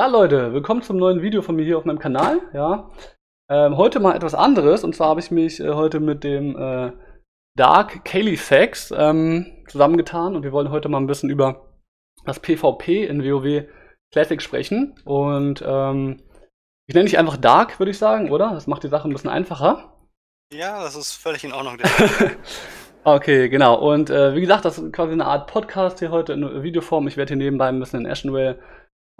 Ja, Leute, willkommen zum neuen Video von mir hier auf meinem Kanal. Ja, ähm, heute mal etwas anderes. Und zwar habe ich mich äh, heute mit dem äh, Dark Kalifax ähm, zusammengetan und wir wollen heute mal ein bisschen über das PvP in WoW Classic sprechen. Und ähm, ich nenne dich einfach Dark, würde ich sagen, oder? Das macht die Sache ein bisschen einfacher. Ja, das ist völlig in Ordnung. okay, genau. Und äh, wie gesagt, das ist quasi eine Art Podcast hier heute in Videoform. Ich werde hier nebenbei ein bisschen in Ashenwell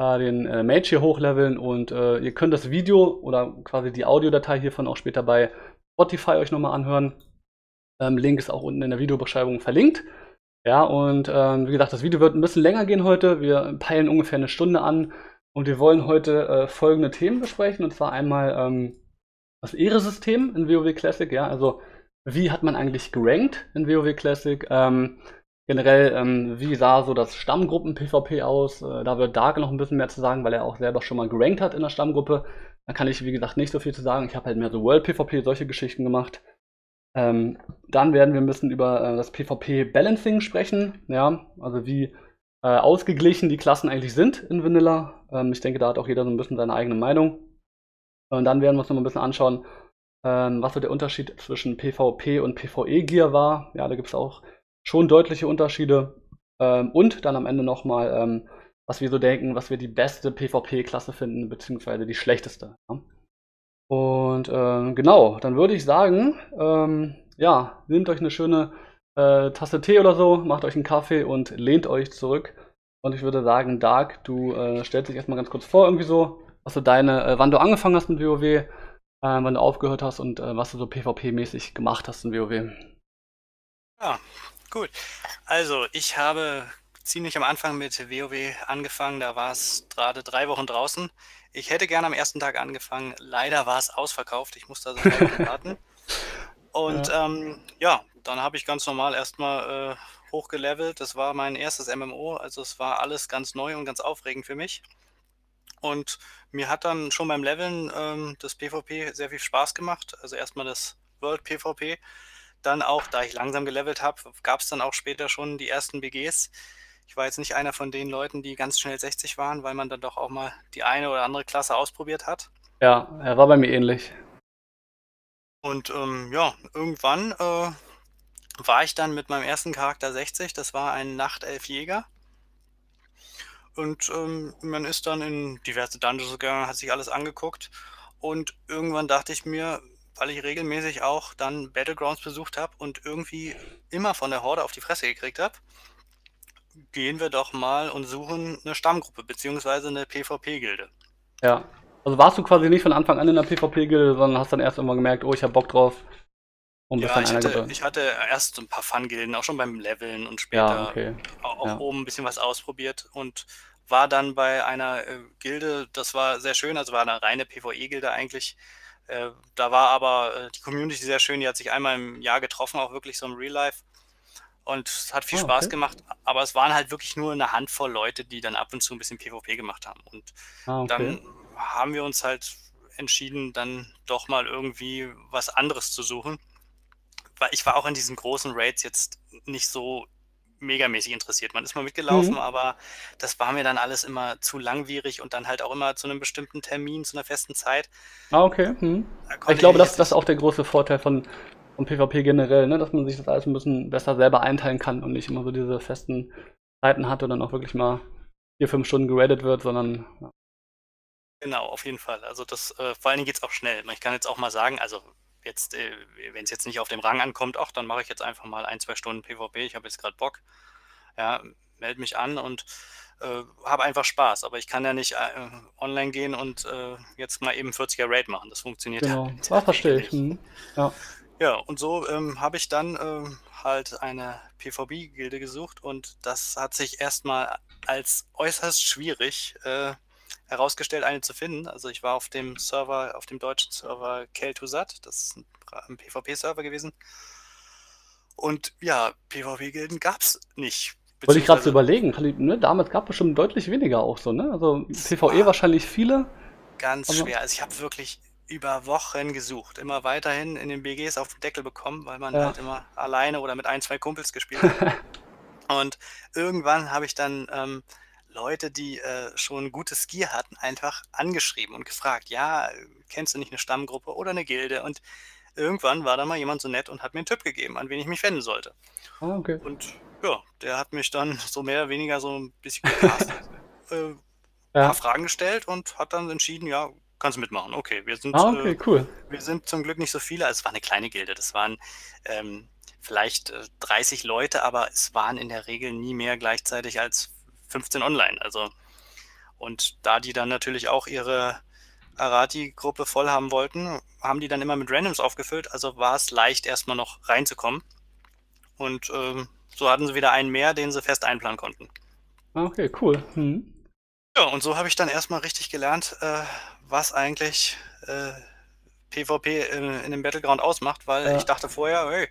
äh, den äh, Mage hier hochleveln und äh, ihr könnt das Video oder quasi die Audiodatei hiervon auch später bei Spotify euch nochmal anhören. Ähm, Link ist auch unten in der Videobeschreibung verlinkt. Ja, und ähm, wie gesagt, das Video wird ein bisschen länger gehen heute. Wir peilen ungefähr eine Stunde an und wir wollen heute äh, folgende Themen besprechen. Und zwar einmal ähm, das Ehresystem in WoW Classic. Ja, also wie hat man eigentlich gerankt in WoW Classic? Ähm, Generell, ähm, wie sah so das Stammgruppen-PvP aus? Äh, da wird Dark noch ein bisschen mehr zu sagen, weil er auch selber schon mal gerankt hat in der Stammgruppe. Da kann ich, wie gesagt, nicht so viel zu sagen. Ich habe halt mehr so World-PvP, solche Geschichten gemacht. Ähm, dann werden wir ein bisschen über äh, das PvP-Balancing sprechen. Ja, also wie äh, ausgeglichen die Klassen eigentlich sind in Vanilla. Ähm, ich denke, da hat auch jeder so ein bisschen seine eigene Meinung. Und dann werden wir uns noch mal ein bisschen anschauen, ähm, was so der Unterschied zwischen PvP und PvE-Gear war. Ja, da gibt es auch schon deutliche Unterschiede. Ähm, und dann am Ende nochmal, ähm, was wir so denken, was wir die beste PvP-Klasse finden, beziehungsweise die schlechteste. Ja? Und ähm, genau, dann würde ich sagen, ähm, ja, nehmt euch eine schöne äh, Tasse Tee oder so, macht euch einen Kaffee und lehnt euch zurück. Und ich würde sagen, Dark, du äh, stellst dich erstmal ganz kurz vor, irgendwie so, was du deine, äh, wann du angefangen hast mit WoW, äh, wann du aufgehört hast und äh, was du so PvP-mäßig gemacht hast in WoW. Ja, Gut. Also, ich habe ziemlich am Anfang mit WoW angefangen. Da war es gerade drei Wochen draußen. Ich hätte gerne am ersten Tag angefangen. Leider war es ausverkauft. Ich musste also warten. Und ja, ähm, ja dann habe ich ganz normal erstmal äh, hochgelevelt. Das war mein erstes MMO. Also es war alles ganz neu und ganz aufregend für mich. Und mir hat dann schon beim Leveln ähm, das PvP sehr viel Spaß gemacht. Also erstmal das World PvP dann auch, da ich langsam gelevelt habe, gab es dann auch später schon die ersten BGs. Ich war jetzt nicht einer von den Leuten, die ganz schnell 60 waren, weil man dann doch auch mal die eine oder andere Klasse ausprobiert hat. Ja, er war bei mir ähnlich. Und ähm, ja, irgendwann äh, war ich dann mit meinem ersten Charakter 60. Das war ein Nachtelfjäger. Und ähm, man ist dann in diverse Dungeons gegangen, hat sich alles angeguckt. Und irgendwann dachte ich mir, weil ich regelmäßig auch dann Battlegrounds besucht habe und irgendwie immer von der Horde auf die Fresse gekriegt habe, gehen wir doch mal und suchen eine Stammgruppe beziehungsweise eine PvP-Gilde. Ja. Also warst du quasi nicht von Anfang an in der PvP-Gilde, sondern hast dann erst immer gemerkt, oh, ich habe Bock drauf. Und ja, ich hatte, ich hatte, erst ein paar Fun-Gilden, auch schon beim Leveln und später ja, okay. auch ja. oben ein bisschen was ausprobiert und war dann bei einer äh, Gilde, das war sehr schön, also war eine reine PvE-Gilde eigentlich, äh, da war aber äh, die Community sehr schön, die hat sich einmal im Jahr getroffen, auch wirklich so im Real Life. Und es hat viel oh, Spaß gemacht, aber es waren halt wirklich nur eine Handvoll Leute, die dann ab und zu ein bisschen PvP gemacht haben. Und ah, okay. dann haben wir uns halt entschieden, dann doch mal irgendwie was anderes zu suchen. Weil ich war auch in diesen großen Raids jetzt nicht so megamäßig interessiert. Man ist mal mitgelaufen, mhm. aber das war mir dann alles immer zu langwierig und dann halt auch immer zu einem bestimmten Termin, zu einer festen Zeit. Ah, okay. Mhm. Ich glaube, das, das ist auch der große Vorteil von, von PvP generell, ne? dass man sich das alles ein bisschen besser selber einteilen kann und nicht immer so diese festen Zeiten hat und dann auch wirklich mal vier, fünf Stunden geradet wird, sondern. Ja. Genau, auf jeden Fall. Also das, äh, vor allen Dingen geht es auch schnell. Ich kann jetzt auch mal sagen, also jetzt, äh, wenn es jetzt nicht auf dem Rang ankommt, ach, dann mache ich jetzt einfach mal ein, zwei Stunden PvP, ich habe jetzt gerade Bock. Ja, melde mich an und äh, habe einfach Spaß. Aber ich kann ja nicht äh, online gehen und äh, jetzt mal eben 40er Raid machen. Das funktioniert genau. ja nicht. Ah, verstehe ich. Mhm. Ja. ja, und so ähm, habe ich dann ähm, halt eine PvP-Gilde gesucht und das hat sich erstmal als äußerst schwierig äh, herausgestellt, eine zu finden. Also ich war auf dem Server, auf dem deutschen Server Kel2Sat, das ist ein, PvP-Server gewesen. Und ja, PvP-Gilden gab es nicht. Wollte ich gerade so überlegen, ne? damals gab es schon deutlich weniger auch so, ne? Also PvE wahrscheinlich viele. Ganz schwer. Also ich habe wirklich über Wochen gesucht, immer weiterhin in den BGs auf den Deckel bekommen, weil man ja. halt immer alleine oder mit ein, zwei Kumpels gespielt hat. Und irgendwann habe ich dann ähm, Leute, die äh, schon gutes Gear hatten, einfach angeschrieben und gefragt, ja, kennst du nicht eine Stammgruppe oder eine Gilde? Und irgendwann war da mal jemand so nett und hat mir einen Tipp gegeben, an wen ich mich wenden sollte. Ah, okay. Und ja, der hat mich dann so mehr oder weniger so ein bisschen gecastet, äh, ja. paar Fragen gestellt und hat dann entschieden, ja, kannst du mitmachen. Okay, wir sind, ah, okay, äh, cool. wir sind zum Glück nicht so viele. Also es war eine kleine Gilde. Das waren ähm, vielleicht äh, 30 Leute, aber es waren in der Regel nie mehr gleichzeitig als 15 online. Also und da die dann natürlich auch ihre Arati-Gruppe voll haben wollten, haben die dann immer mit Randoms aufgefüllt. Also war es leicht, erstmal noch reinzukommen. Und ähm, so hatten sie wieder einen mehr, den sie fest einplanen konnten. Ah, okay, cool. Hm. Ja, und so habe ich dann erstmal richtig gelernt, äh, was eigentlich äh, PvP in, in, dem Battleground ausmacht, weil ja. ich dachte vorher, hey,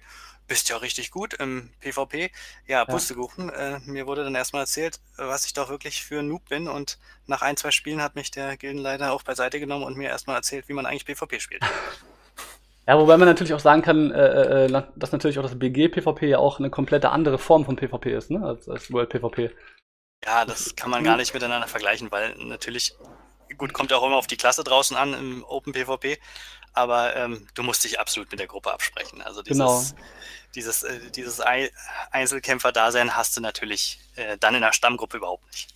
bist ja richtig gut im PvP. Ja, Pustekuchen. Ja. Äh, mir wurde dann erstmal erzählt, was ich doch wirklich für ein Noob bin und nach ein, zwei Spielen hat mich der Gildenleiter auch beiseite genommen und mir erstmal erzählt, wie man eigentlich PvP spielt. Ja, wobei man natürlich auch sagen kann, äh, äh, dass natürlich auch das BG-PvP ja auch eine komplette andere Form von PvP ist, ne? Als, als World PvP. Ja, das kann man gar nicht miteinander vergleichen, weil natürlich, gut, kommt auch immer auf die Klasse draußen an im Open PvP, aber ähm, du musst dich absolut mit der Gruppe absprechen. Also dieses, genau. Dieses, äh, dieses Einzelkämpfer-Dasein hast du natürlich äh, dann in der Stammgruppe überhaupt nicht.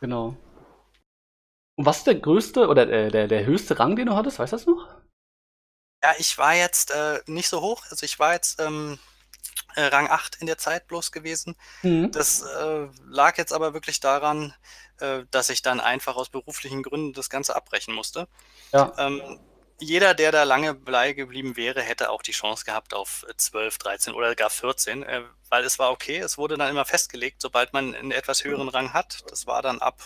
Genau. Und was ist der größte oder äh, der, der höchste Rang, den du hattest? Weißt du das noch? Ja, ich war jetzt äh, nicht so hoch. Also ich war jetzt ähm, äh, Rang 8 in der Zeit bloß gewesen. Mhm. Das äh, lag jetzt aber wirklich daran, äh, dass ich dann einfach aus beruflichen Gründen das Ganze abbrechen musste. Ja. Ähm, jeder, der da lange blei geblieben wäre, hätte auch die Chance gehabt auf 12, 13 oder gar 14, äh, weil es war okay. Es wurde dann immer festgelegt, sobald man einen etwas höheren Rang hat. Das war dann ab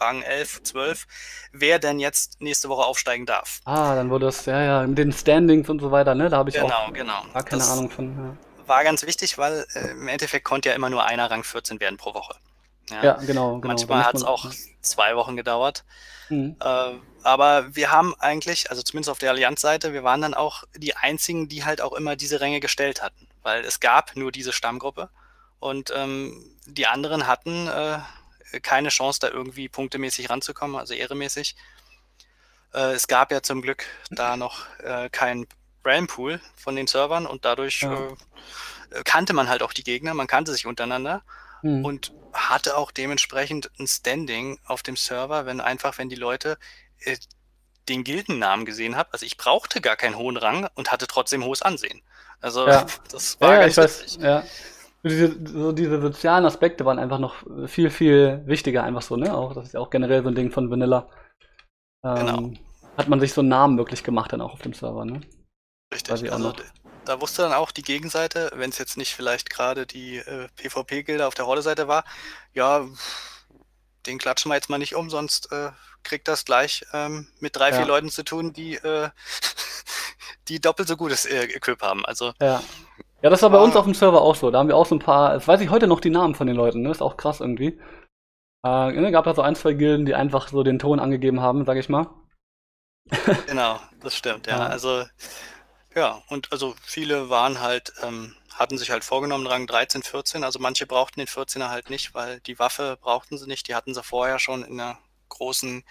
Rang 11, 12, wer denn jetzt nächste Woche aufsteigen darf. Ah, dann wurde das, ja, ja, mit den Standings und so weiter, ne? Da habe ich genau, auch genau. gar keine das Ahnung von. Ja. War ganz wichtig, weil äh, im Endeffekt konnte ja immer nur einer Rang 14 werden pro Woche. Ja, ja genau, genau. Manchmal hat es auch zwei Wochen gedauert. Mhm. Äh, aber wir haben eigentlich, also zumindest auf der Allianz-Seite, wir waren dann auch die einzigen, die halt auch immer diese Ränge gestellt hatten. Weil es gab nur diese Stammgruppe und ähm, die anderen hatten äh, keine Chance, da irgendwie punktemäßig ranzukommen, also ehremäßig. Äh, es gab ja zum Glück da noch äh, keinen Realm-Pool von den Servern und dadurch ja. äh, kannte man halt auch die Gegner, man kannte sich untereinander mhm. und hatte auch dementsprechend ein Standing auf dem Server, wenn einfach, wenn die Leute äh, den Gildennamen gesehen haben. Also ich brauchte gar keinen hohen Rang und hatte trotzdem hohes Ansehen. Also ja. das war ja, ganz ich weiß, ja diese, so diese sozialen Aspekte waren einfach noch viel, viel wichtiger, einfach so, ne? Auch, das ist ja auch generell so ein Ding von Vanilla. Ähm, genau. Hat man sich so einen Namen wirklich gemacht dann auch auf dem Server, ne? Richtig, also da wusste dann auch die Gegenseite, wenn es jetzt nicht vielleicht gerade die äh, PvP-Gilde auf der Rolle-Seite war, ja, den klatschen wir jetzt mal nicht um, sonst äh, kriegt das gleich ähm, mit drei, ja. vier Leuten zu tun, die, äh, die doppelt so gutes äh, Equip haben. Also ja. Ja, das war bei uns auf dem Server auch so. Da haben wir auch so ein paar, das weiß ich heute noch die Namen von den Leuten, ne? Ist auch krass irgendwie. Äh, ne, gab da so ein, zwei Gilden, die einfach so den Ton angegeben haben, sag ich mal. genau, das stimmt, ja. ja. Also, ja, und also viele waren halt, ähm, hatten sich halt vorgenommen, Rang 13, 14. Also manche brauchten den 14er halt nicht, weil die Waffe brauchten sie nicht. Die hatten sie vorher schon in einer großen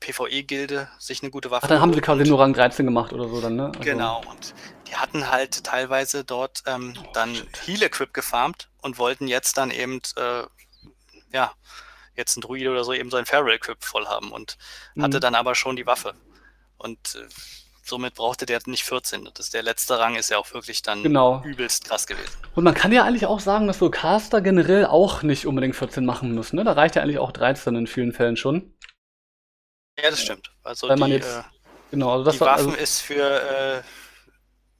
PvE-Gilde sich eine gute Waffe. Ach, dann haben sie quasi nur Rang 13 gemacht oder so dann, ne? Also genau, und die hatten halt teilweise dort ähm, oh, dann Heal-Equip gefarmt und wollten jetzt dann eben, äh, ja, jetzt ein Druide oder so eben so ein Feral-Equip voll haben und mhm. hatte dann aber schon die Waffe. Und äh, somit brauchte der nicht 14. Das, der letzte Rang ist ja auch wirklich dann genau. übelst krass gewesen. Und man kann ja eigentlich auch sagen, dass so Caster generell auch nicht unbedingt 14 machen müssen. Ne? Da reicht ja eigentlich auch 13 in vielen Fällen schon. Ja, das stimmt. Also Weil man die, jetzt, äh, genau, also das die Waffen also, ist für äh,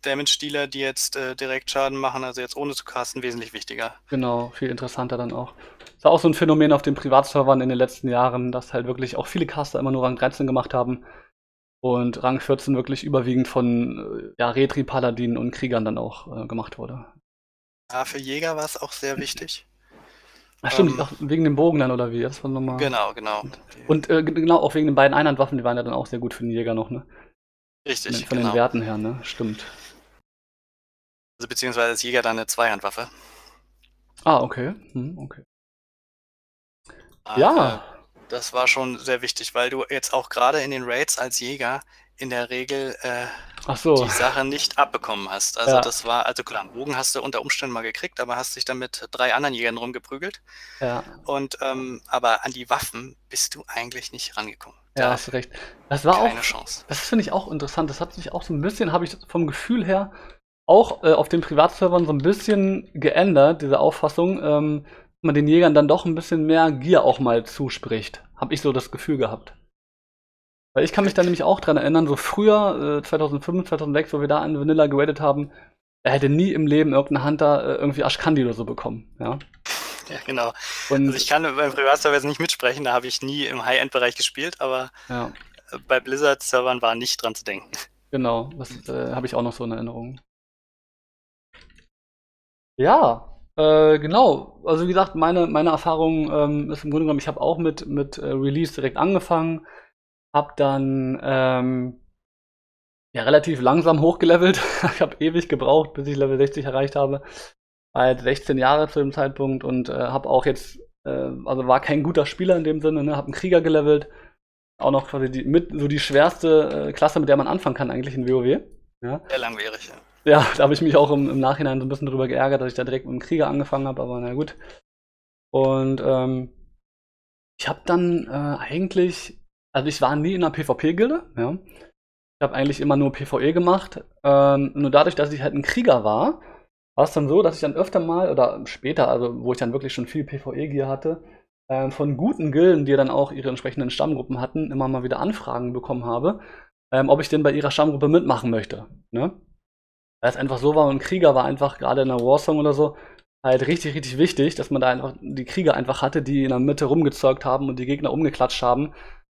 Damage-Dealer, die jetzt äh, direkt Schaden machen, also jetzt ohne zu casten, wesentlich wichtiger. Genau, viel interessanter dann auch. Ist auch so ein Phänomen auf den Privatservern in den letzten Jahren, dass halt wirklich auch viele Caster immer nur Rang 13 gemacht haben und Rang 14 wirklich überwiegend von äh, ja, Retri-Paladinen und Kriegern dann auch äh, gemacht wurde. Ja, für Jäger war es auch sehr wichtig. Ach stimmt, ähm, auch wegen dem Bogen dann oder wie? Das war nochmal. Genau, genau. Und äh, genau, auch wegen den beiden Einhandwaffen, die waren ja dann auch sehr gut für den Jäger noch, ne? Richtig. Von, von genau. den Werten her, ne? Stimmt. Also beziehungsweise als Jäger dann eine Zweihandwaffe. Ah, okay. Hm, okay. Ja. Das war schon sehr wichtig, weil du jetzt auch gerade in den Raids als Jäger in der Regel äh, so. die Sache nicht abbekommen hast. Also ja. das war, also klar, Bogen hast du unter Umständen mal gekriegt, aber hast dich dann mit drei anderen Jägern rumgeprügelt. Ja. Und ähm, aber an die Waffen bist du eigentlich nicht rangekommen. Ja, da hast du recht. Das war keine auch. Chance. Das finde ich auch interessant. Das hat sich auch so ein bisschen, habe ich vom Gefühl her, auch äh, auf den Privatservern so ein bisschen geändert, diese Auffassung. Ähm, man den Jägern dann doch ein bisschen mehr Gier auch mal zuspricht. Habe ich so das Gefühl gehabt. Weil ich kann mich da nämlich auch dran erinnern, so früher, äh, 2005, 2006, wo wir da an Vanilla geradet haben, er hätte nie im Leben irgendein Hunter äh, irgendwie Ashkandi oder so bekommen, ja. Ja, genau. Und also ich kann beim Privatserver nicht mitsprechen, da habe ich nie im High-End-Bereich gespielt, aber ja. bei Blizzard-Servern war nicht dran zu denken. Genau, das äh, habe ich auch noch so in Erinnerung. Ja, äh, genau. Also wie gesagt, meine, meine Erfahrung ähm, ist im Grunde genommen, ich habe auch mit, mit äh, Release direkt angefangen, habe dann ähm, ja relativ langsam hochgelevelt. ich habe ewig gebraucht, bis ich Level 60 erreicht habe. Halt 16 Jahre zu dem Zeitpunkt und äh, habe auch jetzt, äh, also war kein guter Spieler in dem Sinne, ne? habe einen Krieger gelevelt. Auch noch quasi die, mit so die schwerste äh, Klasse, mit der man anfangen kann eigentlich in WoW. Ja. Sehr langwierig, ja. Ja, da habe ich mich auch im, im, Nachhinein so ein bisschen drüber geärgert, dass ich da direkt mit dem Krieger angefangen habe, aber na gut. Und ähm, ich habe dann äh, eigentlich, also ich war nie in einer PvP-Gilde, ja. Ich habe eigentlich immer nur PvE gemacht. Ähm, nur dadurch, dass ich halt ein Krieger war, war es dann so, dass ich dann öfter mal, oder später, also wo ich dann wirklich schon viel PvE-Gear hatte, äh, von guten Gilden, die dann auch ihre entsprechenden Stammgruppen hatten, immer mal wieder Anfragen bekommen habe, ähm, ob ich denn bei ihrer Stammgruppe mitmachen möchte. Ne? Weil es einfach so war und Krieger war einfach gerade in einer Warsong oder so halt richtig, richtig wichtig, dass man da einfach die Krieger einfach hatte, die in der Mitte rumgezeugt haben und die Gegner umgeklatscht haben.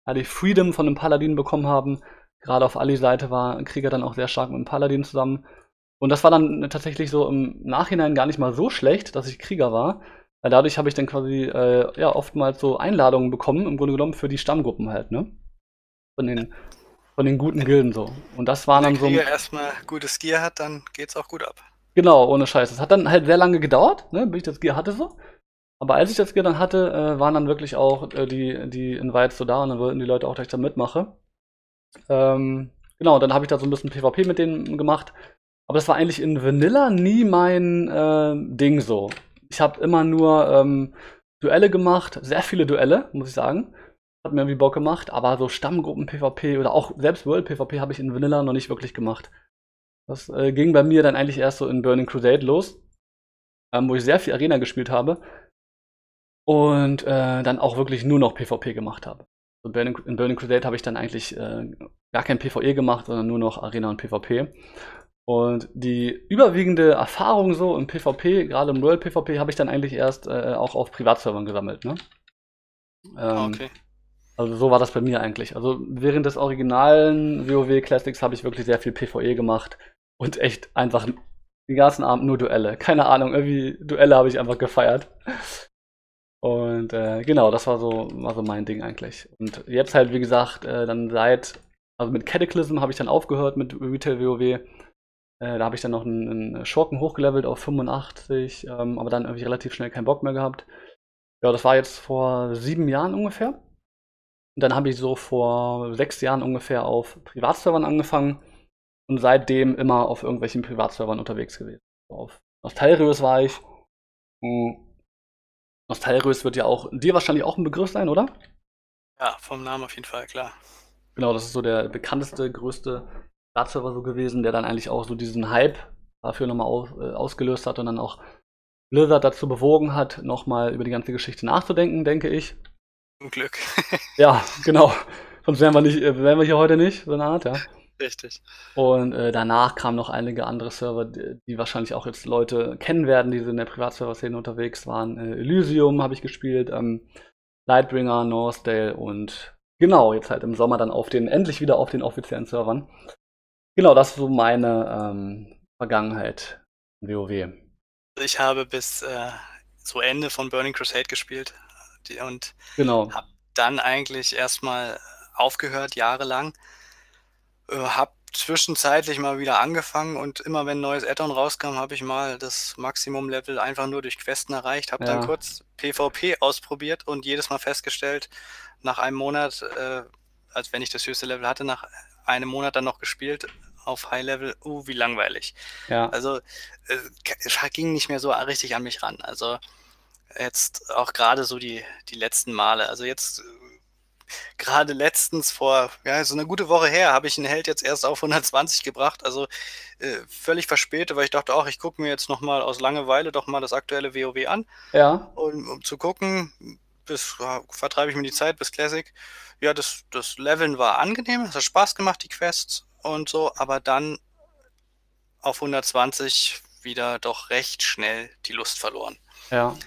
Ja, die Freedom von einem Paladin bekommen haben. Gerade auf Ali-Seite war ein Krieger dann auch sehr stark mit einem Paladin zusammen. Und das war dann tatsächlich so im Nachhinein gar nicht mal so schlecht, dass ich Krieger war. Weil dadurch habe ich dann quasi äh, ja oftmals so Einladungen bekommen, im Grunde genommen für die Stammgruppen halt, ne? Von den von den guten Gilden so. Und das war dann so. Wenn der erstmal gutes Gear hat, dann geht's auch gut ab. Genau, ohne Scheiß. Das hat dann halt sehr lange gedauert, ne, bis ich das Gear hatte so. Aber als ich das Gear dann hatte, äh, waren dann wirklich auch äh, die, die Invites so da und dann wollten die Leute auch, dass ich da mitmache. Ähm, genau, dann habe ich da so ein bisschen PvP mit denen gemacht. Aber das war eigentlich in Vanilla nie mein äh, Ding so. Ich habe immer nur ähm, Duelle gemacht, sehr viele Duelle, muss ich sagen. Hat mir irgendwie Bock gemacht, aber so Stammgruppen-PvP oder auch selbst World-PvP habe ich in Vanilla noch nicht wirklich gemacht. Das äh, ging bei mir dann eigentlich erst so in Burning Crusade los, ähm, wo ich sehr viel Arena gespielt habe und äh, dann auch wirklich nur noch PvP gemacht habe. In Burning, in Burning Crusade habe ich dann eigentlich äh, gar kein PvE gemacht, sondern nur noch Arena und PvP. Und die überwiegende Erfahrung so im PvP, gerade im World PvP, habe ich dann eigentlich erst äh, auch auf Privatservern gesammelt. Ne? Ähm, okay. Also so war das bei mir eigentlich. Also während des originalen WoW Classics habe ich wirklich sehr viel PvE gemacht und echt einfach den ganzen Abend nur Duelle. Keine Ahnung, irgendwie Duelle habe ich einfach gefeiert. Und äh, genau, das war so, war so mein Ding eigentlich. Und jetzt halt, wie gesagt, äh, dann seit, also mit Cataclysm habe ich dann aufgehört mit Retail WoW. Äh, da habe ich dann noch einen, einen, Schurken hochgelevelt auf 85, ähm, aber dann irgendwie relativ schnell keinen Bock mehr gehabt. Ja, das war jetzt vor sieben Jahren ungefähr. Und dann habe ich so vor sechs Jahren ungefähr auf Privatservern angefangen und seitdem immer auf irgendwelchen Privatservern unterwegs gewesen. Auf Nostalrius war ich. Hm. Nostalrius wird ja auch dir wahrscheinlich auch ein Begriff sein, oder? Ja, vom Namen auf jeden Fall, klar. Genau, das ist so der bekannteste, größte Privatserver so gewesen, der dann eigentlich auch so diesen Hype dafür nochmal aus, äh, ausgelöst hat und dann auch Blizzard dazu bewogen hat, nochmal über die ganze Geschichte nachzudenken, denke ich. Zum Glück. ja, genau. Sonst wären wir, nicht, äh, wären wir hier heute nicht, so eine Art, ja. Richtig. Und äh, danach kamen noch einige andere Server, die, die, wahrscheinlich auch jetzt Leute kennen werden, die in der Privatserver-Szene unterwegs waren. Äh, Elysium habe ich gespielt, ähm, Lightbringer, Northdale und genau, jetzt halt im Sommer dann auf den, endlich wieder auf den offiziellen Servern. Genau, das ist so meine ähm, Vergangenheit in WoW. Ich habe bis äh, zu Ende von Burning Crusade gespielt und genau. habe dann eigentlich erstmal aufgehört, jahrelang. Äh, habe zwischenzeitlich mal wieder angefangen und immer wenn ein neues Addon rauskam, habe ich mal das Maximum-Level einfach nur durch Questen erreicht, habe ja. dann kurz PvP ausprobiert und jedes Mal festgestellt, nach einem Monat, äh, als wenn ich das höchste Level hatte, nach einem Monat dann noch gespielt auf High Level, uh, wie langweilig. Ja. Also äh, es ging nicht mehr so richtig an mich ran. Also jetzt auch gerade so die, die letzten Male. Also jetzt gerade letztens vor, ja, so eine gute Woche her, habe ich einen Held jetzt erst auf 120 gebracht. Also äh, völlig verspätet, weil ich dachte, auch ich gucke mir jetzt nochmal aus Langeweile doch mal das aktuelle WoW an. Ja. Und, um zu gucken, bis ja, vertreibe ich mir die Zeit bis Classic. Ja, das, das Leveln war angenehm, es hat Spaß gemacht, die Quests und so, aber dann auf 120 wieder doch recht schnell die Lust verloren. Ja.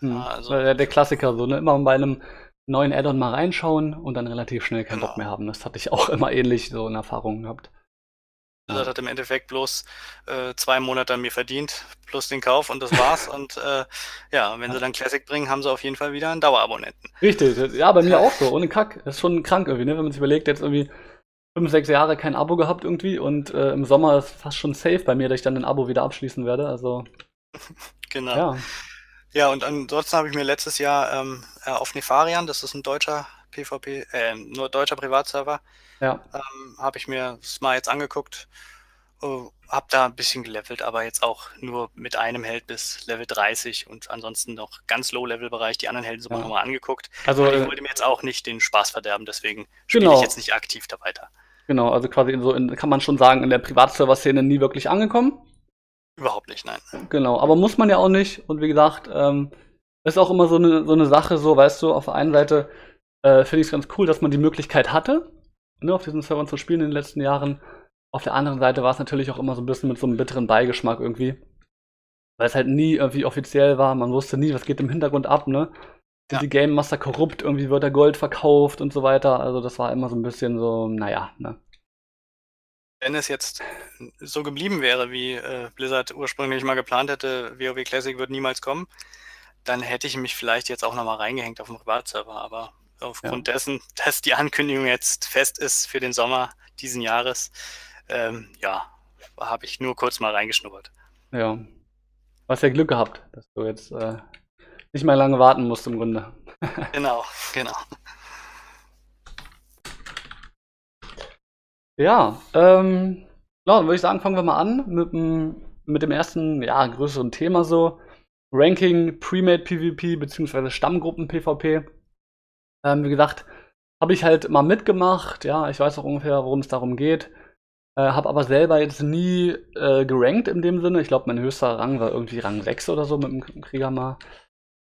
Hm. Also, der Klassiker, so, ne? Immer bei einem neuen Addon mal reinschauen und dann relativ schnell keinen genau. Bock mehr haben. Das hatte ich auch immer ähnlich so in Erfahrungen gehabt. Also das hat im Endeffekt bloß äh, zwei Monate an mir verdient, plus den Kauf und das war's. und äh, ja, wenn sie dann Classic bringen, haben sie auf jeden Fall wieder einen Dauerabonnenten. Richtig, ja, bei mir auch so, ohne Kack. Das ist schon krank irgendwie, ne? wenn man sich überlegt, jetzt irgendwie fünf, sechs Jahre kein Abo gehabt irgendwie und äh, im Sommer ist fast schon safe bei mir, dass ich dann ein Abo wieder abschließen werde. Also genau. Ja. Ja, und ansonsten habe ich mir letztes Jahr ähm, äh, auf Nefarian, das ist ein deutscher PvP, äh, nur deutscher Privatserver, ja. ähm, habe ich mir das mal jetzt angeguckt, uh, habe da ein bisschen gelevelt, aber jetzt auch nur mit einem Held bis Level 30 und ansonsten noch ganz Low-Level-Bereich, die anderen Helden sogar ja. nochmal angeguckt. Also aber ich äh, wollte mir jetzt auch nicht den Spaß verderben, deswegen spiele genau. ich jetzt nicht aktiv da weiter. Genau, also quasi so in, kann man schon sagen, in der Privatserver-Szene nie wirklich angekommen. Überhaupt nicht, nein. Genau, aber muss man ja auch nicht. Und wie gesagt, ähm, ist auch immer so eine, so eine Sache, so, weißt du, auf der einen Seite äh, finde ich es ganz cool, dass man die Möglichkeit hatte, ne, auf diesen Servern zu spielen in den letzten Jahren. Auf der anderen Seite war es natürlich auch immer so ein bisschen mit so einem bitteren Beigeschmack irgendwie. Weil es halt nie irgendwie offiziell war, man wusste nie, was geht im Hintergrund ab, ne? Sind ja. die Game Master korrupt, irgendwie wird der Gold verkauft und so weiter. Also das war immer so ein bisschen so, naja, ne? Wenn es jetzt so geblieben wäre, wie äh, Blizzard ursprünglich mal geplant hätte, WoW Classic wird niemals kommen, dann hätte ich mich vielleicht jetzt auch nochmal reingehängt auf dem Privatserver. Aber aufgrund ja. dessen, dass die Ankündigung jetzt fest ist für den Sommer diesen Jahres, ähm, ja, habe ich nur kurz mal reingeschnuppert. Ja. Du hast ja Glück gehabt, dass du jetzt äh, nicht mehr lange warten musst im Grunde. genau, genau. Ja, ähm, dann würde ich sagen, fangen wir mal an mit, mit dem ersten, ja, größeren Thema so. Ranking, Premade PvP bzw. Stammgruppen PvP. Ähm, wie gesagt, habe ich halt mal mitgemacht, ja, ich weiß auch ungefähr, worum es darum geht. Äh, habe aber selber jetzt nie äh, gerankt in dem Sinne. Ich glaube, mein höchster Rang war irgendwie Rang 6 oder so mit dem Krieger mal.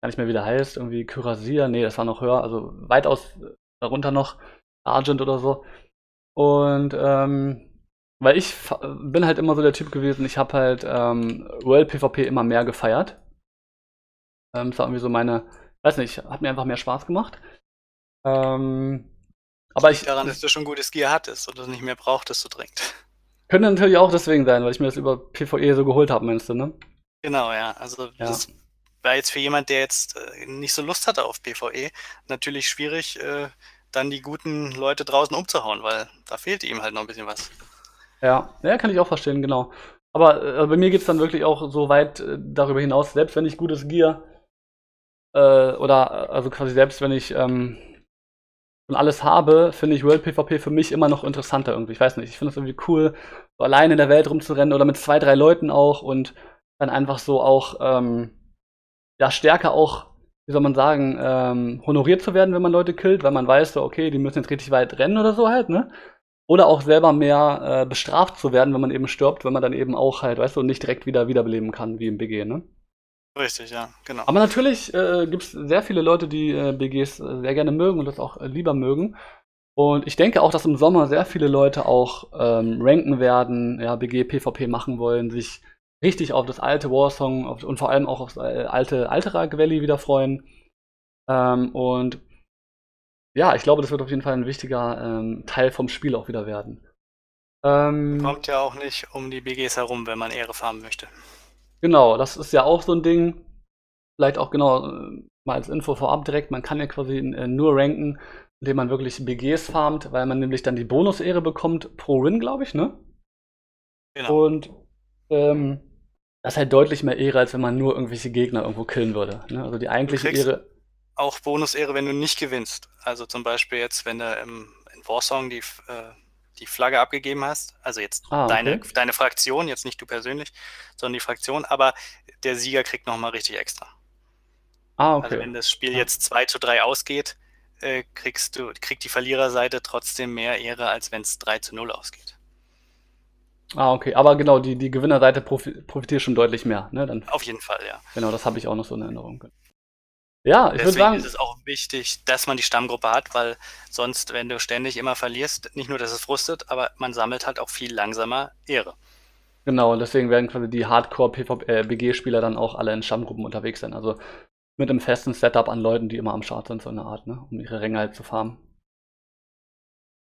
Gar nicht mehr, wie der heißt. Irgendwie Kyrasier. Nee, das war noch höher. Also weitaus darunter noch. Argent oder so. Und ähm, weil ich bin halt immer so der Typ gewesen, ich habe halt ähm, World PvP immer mehr gefeiert. Ähm, das war irgendwie so meine, weiß nicht, hat mir einfach mehr Spaß gemacht. Ähm, aber ich. Daran, dass du schon gutes Gear hattest und das nicht mehr brauchtest so dringend. Könnte natürlich auch deswegen sein, weil ich mir das über PvE so geholt habe, meinst du, ne? Genau, ja. Also ja. das war jetzt für jemand, der jetzt äh, nicht so Lust hatte auf PvE, natürlich schwierig, äh, dann die guten Leute draußen umzuhauen, weil da fehlte ihm halt noch ein bisschen was. Ja, ja kann ich auch verstehen, genau. Aber äh, bei mir geht es dann wirklich auch so weit äh, darüber hinaus, selbst wenn ich gutes Gear äh, oder also quasi selbst wenn ich ähm, schon alles habe, finde ich World PvP für mich immer noch interessanter irgendwie. Ich weiß nicht, ich finde es irgendwie cool, so alleine in der Welt rumzurennen oder mit zwei, drei Leuten auch und dann einfach so auch ähm, ja stärker auch wie soll man sagen, ähm, honoriert zu werden, wenn man Leute killt, weil man weiß, so, okay, die müssen jetzt richtig weit rennen oder so halt, ne? Oder auch selber mehr äh, bestraft zu werden, wenn man eben stirbt, wenn man dann eben auch halt, weißt du, nicht direkt wieder wiederbeleben kann, wie im BG, ne? Richtig, ja, genau. Aber natürlich äh, gibt es sehr viele Leute, die äh, BGs äh, sehr gerne mögen und das auch äh, lieber mögen. Und ich denke auch, dass im Sommer sehr viele Leute auch ähm, ranken werden, ja, BG, PvP machen wollen, sich richtig auf das alte Warsong auf, und vor allem auch auf das äh, alte Alterag Valley wieder freuen. Ähm, und ja, ich glaube, das wird auf jeden Fall ein wichtiger ähm, Teil vom Spiel auch wieder werden. Ähm, Kommt ja auch nicht um die BGs herum, wenn man Ehre farmen möchte. Genau, das ist ja auch so ein Ding. Vielleicht auch genau äh, mal als Info vorab direkt, man kann ja quasi äh, nur ranken, indem man wirklich BGs farmt, weil man nämlich dann die Bonus-Ehre bekommt pro Win, glaube ich, ne? Genau. Und ähm, das ist halt deutlich mehr Ehre, als wenn man nur irgendwelche Gegner irgendwo killen würde. Ne? Also die eigentliche Ehre. Auch Bonus-Ehre, wenn du nicht gewinnst. Also zum Beispiel jetzt, wenn du im, in Warsong die, äh, die Flagge abgegeben hast, also jetzt ah, okay. deine, deine Fraktion, jetzt nicht du persönlich, sondern die Fraktion, aber der Sieger kriegt nochmal richtig extra. Ah, okay. Also wenn das Spiel jetzt 2 zu 3 ausgeht, äh, kriegst du, kriegt die Verliererseite trotzdem mehr Ehre, als wenn es 3 zu 0 ausgeht. Ah, okay. Aber genau, die, die Gewinnerseite profitiert schon deutlich mehr. Ne? Dann, Auf jeden Fall, ja. Genau, das habe ich auch noch so in Erinnerung. Ja, ich würde sagen. ist es auch wichtig, dass man die Stammgruppe hat, weil sonst, wenn du ständig immer verlierst, nicht nur, dass es frustet, aber man sammelt halt auch viel langsamer Ehre. Genau, und deswegen werden quasi die Hardcore-BG-Spieler dann auch alle in Stammgruppen unterwegs sein. Also mit einem festen Setup an Leuten, die immer am Start sind, so eine Art, ne? um ihre Ränge halt zu farmen.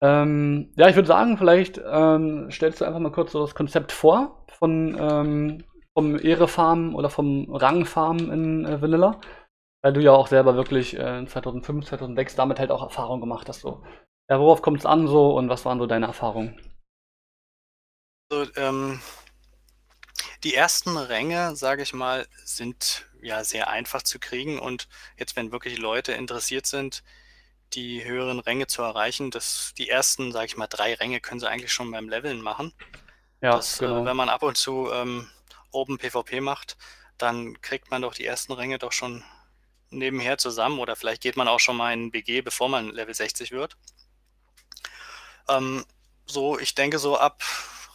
Ähm, ja, ich würde sagen, vielleicht ähm, stellst du einfach mal kurz so das Konzept vor von ähm, vom Ehrefarmen oder vom Rangfarmen in äh, Vanilla. Weil du ja auch selber wirklich äh, 2005, 2006 damit halt auch Erfahrung gemacht hast. So. Ja, worauf kommt es an so und was waren so deine Erfahrungen? So, ähm, die ersten Ränge, sage ich mal, sind ja sehr einfach zu kriegen und jetzt, wenn wirklich Leute interessiert sind, die höheren Ränge zu erreichen, das, die ersten, sage ich mal, drei Ränge können sie eigentlich schon beim Leveln machen. Ja, das, äh, genau. Äh, wenn man ab und zu ähm, Open PvP macht, dann kriegt man doch die ersten Ränge doch schon nebenher zusammen oder vielleicht geht man auch schon mal in BG, bevor man Level 60 wird. Ähm, so, ich denke, so ab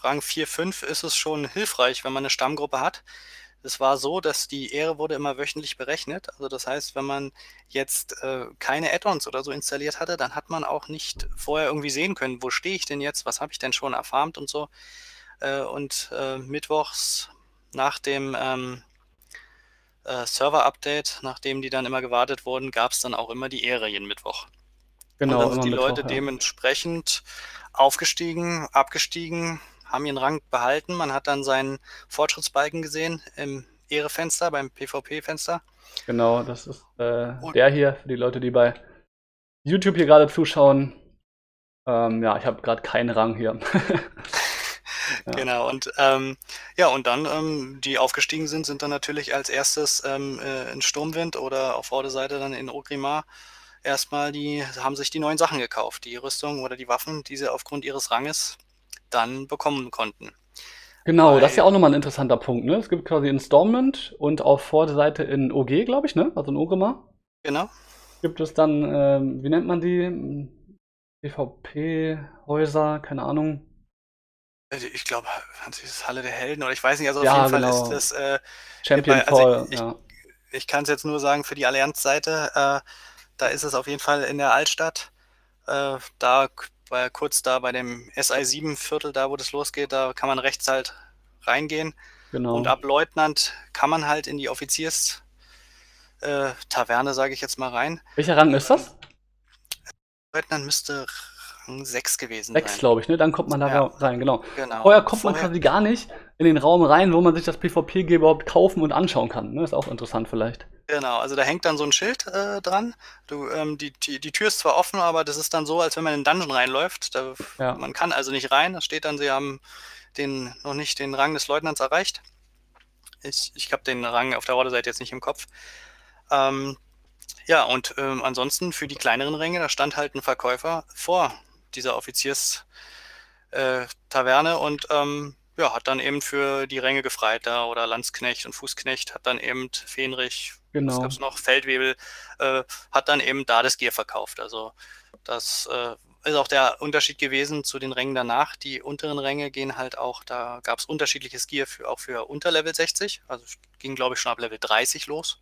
Rang 4, 5 ist es schon hilfreich, wenn man eine Stammgruppe hat. Es war so, dass die Ehre wurde immer wöchentlich berechnet. Also das heißt, wenn man jetzt äh, keine Add-ons oder so installiert hatte, dann hat man auch nicht vorher irgendwie sehen können, wo stehe ich denn jetzt, was habe ich denn schon erfarmt und so. Äh, und äh, mittwochs nach dem ähm, äh, Server-Update, nachdem die dann immer gewartet wurden, gab es dann auch immer die Ehre jeden Mittwoch. Genau. Und dann sind die Mittwoch, Leute ja. dementsprechend aufgestiegen, abgestiegen, haben ihren Rang behalten. Man hat dann seinen Fortschrittsbalken gesehen im Ehrefenster, beim PvP-Fenster. Genau, das ist äh, der hier für die Leute, die bei YouTube hier gerade zuschauen. Ähm, ja, ich habe gerade keinen Rang hier. Ja. Genau, und ähm, ja, und dann, ähm, die aufgestiegen sind, sind dann natürlich als erstes ähm, äh, in Sturmwind oder auf Vorderseite dann in Ogrimar erstmal die, haben sich die neuen Sachen gekauft, die Rüstung oder die Waffen, die sie aufgrund ihres Ranges dann bekommen konnten. Genau, Weil, das ist ja auch nochmal ein interessanter Punkt, ne? Es gibt quasi Installment und auf Vorderseite in OG, glaube ich, ne? Also in Ogrimar. Genau. Gibt es dann, ähm, wie nennt man die? PvP-Häuser, keine Ahnung. Also, ich glaube, das ist Halle der Helden oder ich weiß nicht, also auf ja, jeden genau. Fall ist das äh, Champion bei, also Fall, ich, ja. ich, ich kann es jetzt nur sagen für die Allianz-Seite, äh, da ist es auf jeden Fall in der Altstadt. Äh, da bei, kurz da bei dem SI7-Viertel, da wo das losgeht, da kann man rechts halt reingehen. Genau. Und ab Leutnant kann man halt in die Offizierstaverne, äh, sage ich jetzt mal, rein. Welcher Rang ist das? Leutnant müsste 6 gewesen 6, glaube ich, ne? Dann kommt man da ja. rein, genau. genau. Vorher kommt Vorher... man quasi gar nicht in den Raum rein, wo man sich das PvP überhaupt kaufen und anschauen kann. Ne? Ist auch interessant vielleicht. Genau, also da hängt dann so ein Schild äh, dran. Du, ähm, die, die, die Tür ist zwar offen, aber das ist dann so, als wenn man in den Dungeon reinläuft. Da, ja. Man kann also nicht rein. Da steht dann, sie haben den, noch nicht den Rang des Leutnants erreicht. Ich, ich habe den Rang auf der Orderseite jetzt nicht im Kopf. Ähm, ja, und ähm, ansonsten für die kleineren Ränge, da stand halt ein Verkäufer vor dieser Offizierstaverne äh, und ähm, ja, hat dann eben für die Ränge Gefreiter oder Landsknecht und Fußknecht hat dann eben Fähnrich, genau. was gab's noch, Feldwebel, äh, hat dann eben da das Gier verkauft. Also das äh, ist auch der Unterschied gewesen zu den Rängen danach. Die unteren Ränge gehen halt auch, da gab es unterschiedliches Gear für, auch für unter Level 60. Also ging, glaube ich, schon ab Level 30 los.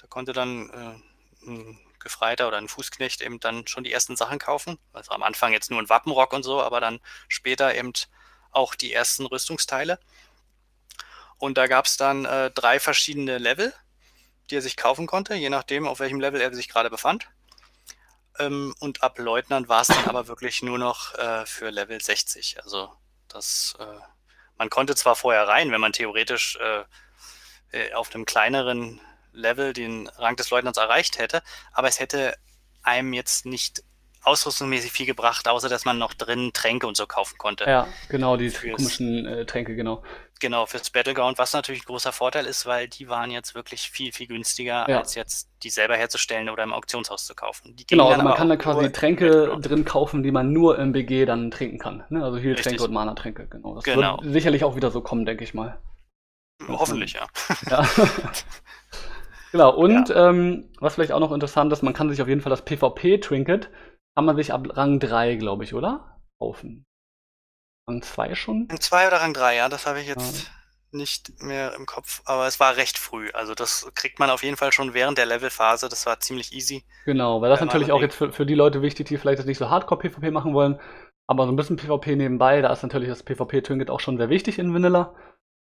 Da konnte dann äh, ein Gefreiter oder ein Fußknecht eben dann schon die ersten Sachen kaufen. Also am Anfang jetzt nur ein Wappenrock und so, aber dann später eben auch die ersten Rüstungsteile. Und da gab es dann äh, drei verschiedene Level, die er sich kaufen konnte, je nachdem, auf welchem Level er sich gerade befand. Ähm, und ab Leutnant war es dann aber wirklich nur noch äh, für Level 60. Also das, äh, man konnte zwar vorher rein, wenn man theoretisch äh, äh, auf einem kleineren Level den Rang des Leutnants erreicht hätte, aber es hätte einem jetzt nicht ausrüstungsmäßig viel gebracht, außer dass man noch drin Tränke und so kaufen konnte. Ja, genau, die komischen äh, Tränke, genau. Genau, fürs Battleground, was natürlich ein großer Vorteil ist, weil die waren jetzt wirklich viel, viel günstiger, ja. als jetzt die selber herzustellen oder im Auktionshaus zu kaufen. genau, also man kann da quasi Tränke drin kaufen, die man nur im BG dann trinken kann. Ne? Also Heal-Tränke und Mana-Tränke, genau. Das genau. wird sicherlich auch wieder so kommen, denke ich mal. Hoffentlich, ja. ja. genau, und ja. ähm, was vielleicht auch noch interessant ist, man kann sich auf jeden Fall das PvP-Trinket, kann man sich ab Rang 3, glaube ich, oder? Kaufen. Rang 2 schon? Rang 2 oder Rang 3, ja, das habe ich jetzt ja. nicht mehr im Kopf, aber es war recht früh. Also das kriegt man auf jeden Fall schon während der Levelphase, das war ziemlich easy. Genau, weil das natürlich auch jetzt für, für die Leute wichtig, die vielleicht nicht so Hardcore-PvP machen wollen, aber so ein bisschen PvP nebenbei, da ist natürlich das PvP-Trinket auch schon sehr wichtig in Vanilla.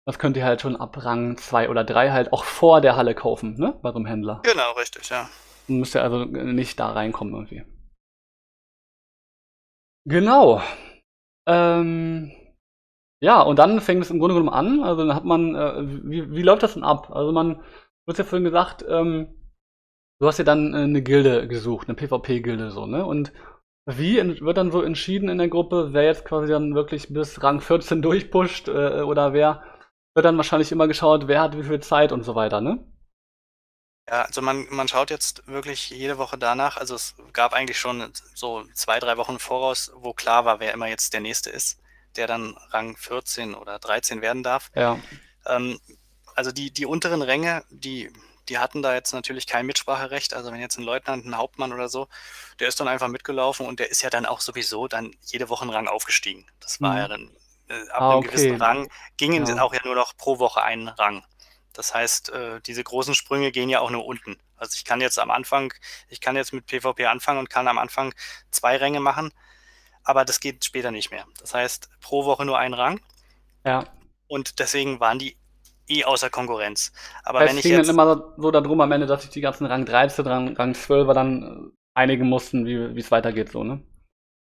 Das könnt ihr halt schon ab Rang 2 oder 3 halt auch vor der Halle kaufen, ne? Bei so einem Händler. Genau, richtig, ja. Dann müsst ihr also nicht da reinkommen irgendwie. Genau. Ähm, ja, und dann fängt es im Grunde genommen an. Also dann hat man, äh, wie, wie läuft das denn ab? Also man, du hast ja vorhin gesagt, ähm, du hast ja dann äh, eine Gilde gesucht, eine PvP-Gilde so, ne? Und wie wird dann so entschieden in der Gruppe, wer jetzt quasi dann wirklich bis Rang 14 durchpusht äh, oder wer wird dann wahrscheinlich immer geschaut, wer hat wie viel Zeit und so weiter, ne? Ja, also man, man schaut jetzt wirklich jede Woche danach. Also es gab eigentlich schon so zwei, drei Wochen voraus, wo klar war, wer immer jetzt der Nächste ist, der dann Rang 14 oder 13 werden darf. Ja. Ähm, also die, die unteren Ränge, die, die hatten da jetzt natürlich kein Mitspracherecht. Also wenn jetzt ein Leutnant, ein Hauptmann oder so, der ist dann einfach mitgelaufen und der ist ja dann auch sowieso dann jede Woche einen Rang aufgestiegen. Das war mhm. ja dann äh, ab ah, einem okay. gewissen Rang gingen ja. auch ja nur noch pro Woche einen Rang. Das heißt, äh, diese großen Sprünge gehen ja auch nur unten. Also ich kann jetzt am Anfang, ich kann jetzt mit PvP anfangen und kann am Anfang zwei Ränge machen, aber das geht später nicht mehr. Das heißt, pro Woche nur ein Rang. Ja. Und deswegen waren die eh außer Konkurrenz. Aber das wenn ich jetzt... dann immer so darum am Ende, dass ich die ganzen Rang 13, Rang, Rang 12 dann einigen mussten, wie es weitergeht, so, ne?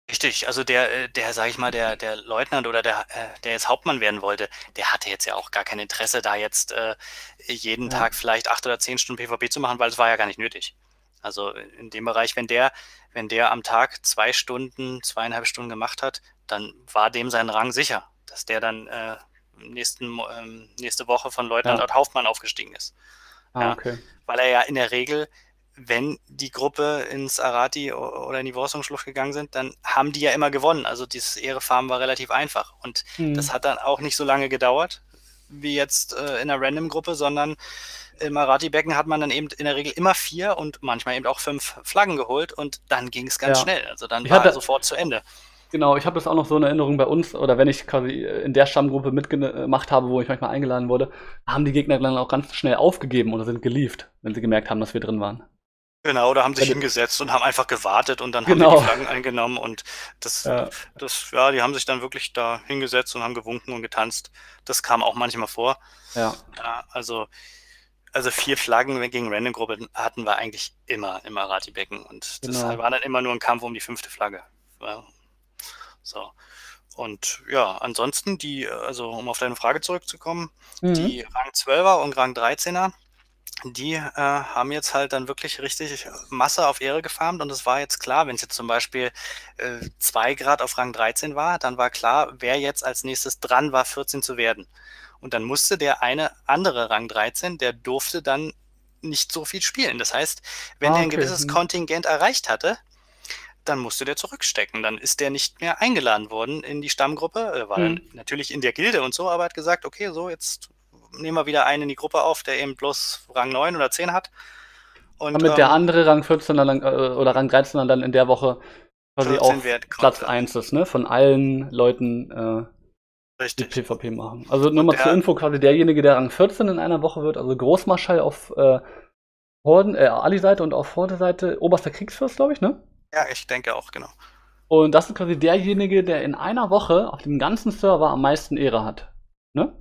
Richtig, also der, äh, der, sag ich mal, der, der Leutnant oder der, äh, der jetzt Hauptmann werden wollte, der hatte jetzt ja auch gar kein Interesse, da jetzt äh, jeden ja. Tag vielleicht acht oder zehn Stunden PvP zu machen, weil es war ja gar nicht nötig. Also in dem Bereich, wenn der, wenn der am Tag zwei Stunden, zweieinhalb Stunden gemacht hat, dann war dem sein Rang sicher, dass der dann äh, nächsten, ähm, nächste Woche von Leutnant ja. Hauptmann aufgestiegen ist. Ah, ja, okay. Weil er ja in der Regel wenn die Gruppe ins Arati oder in die Worsungsschlucht gegangen sind, dann haben die ja immer gewonnen. Also dieses Ehrefarm war relativ einfach. Und mhm. das hat dann auch nicht so lange gedauert, wie jetzt äh, in einer Random-Gruppe, sondern im Arati-Becken hat man dann eben in der Regel immer vier und manchmal eben auch fünf Flaggen geholt und dann ging es ganz ja. schnell. Also dann ich war hatte, sofort zu Ende. Genau, ich habe das auch noch so in Erinnerung bei uns, oder wenn ich quasi in der Stammgruppe mitgemacht habe, wo ich manchmal eingeladen wurde, haben die Gegner dann auch ganz schnell aufgegeben oder sind gelieft, wenn sie gemerkt haben, dass wir drin waren. Genau, da haben sich hingesetzt und haben einfach gewartet und dann genau. haben die Flaggen eingenommen und das, ja. das, ja, die haben sich dann wirklich da hingesetzt und haben gewunken und getanzt. Das kam auch manchmal vor. Ja. ja also, also vier Flaggen gegen Random-Gruppe hatten wir eigentlich immer im Arati-Becken und das genau. war dann immer nur ein Kampf um die fünfte Flagge. Ja. So. Und ja, ansonsten die, also um auf deine Frage zurückzukommen, mhm. die Rang 12er und Rang 13er, die äh, haben jetzt halt dann wirklich richtig Masse auf Ehre gefarmt und es war jetzt klar, wenn es jetzt zum Beispiel 2 äh, Grad auf Rang 13 war, dann war klar, wer jetzt als nächstes dran war, 14 zu werden. Und dann musste der eine andere Rang 13, der durfte dann nicht so viel spielen. Das heißt, wenn ah, okay. er ein gewisses mhm. Kontingent erreicht hatte, dann musste der zurückstecken. Dann ist der nicht mehr eingeladen worden in die Stammgruppe. Er war mhm. dann natürlich in der Gilde und so, aber hat gesagt, okay, so jetzt nehmen wir wieder einen in die Gruppe auf, der eben bloß Rang 9 oder 10 hat. Und, Damit ähm, der andere Rang 14 dann, äh, oder Rang 13 dann in der Woche quasi auf Platz 1 ist, ne? Von allen Leuten, äh, die PvP machen. Also nur mal zur Info, quasi derjenige, der Rang 14 in einer Woche wird, also Großmarschall auf äh, Horden, äh, Ali-Seite und auf Horde-Seite, oberster Kriegsfürst, glaube ich, ne? Ja, ich denke auch, genau. Und das ist quasi derjenige, der in einer Woche auf dem ganzen Server am meisten Ehre hat. Ne?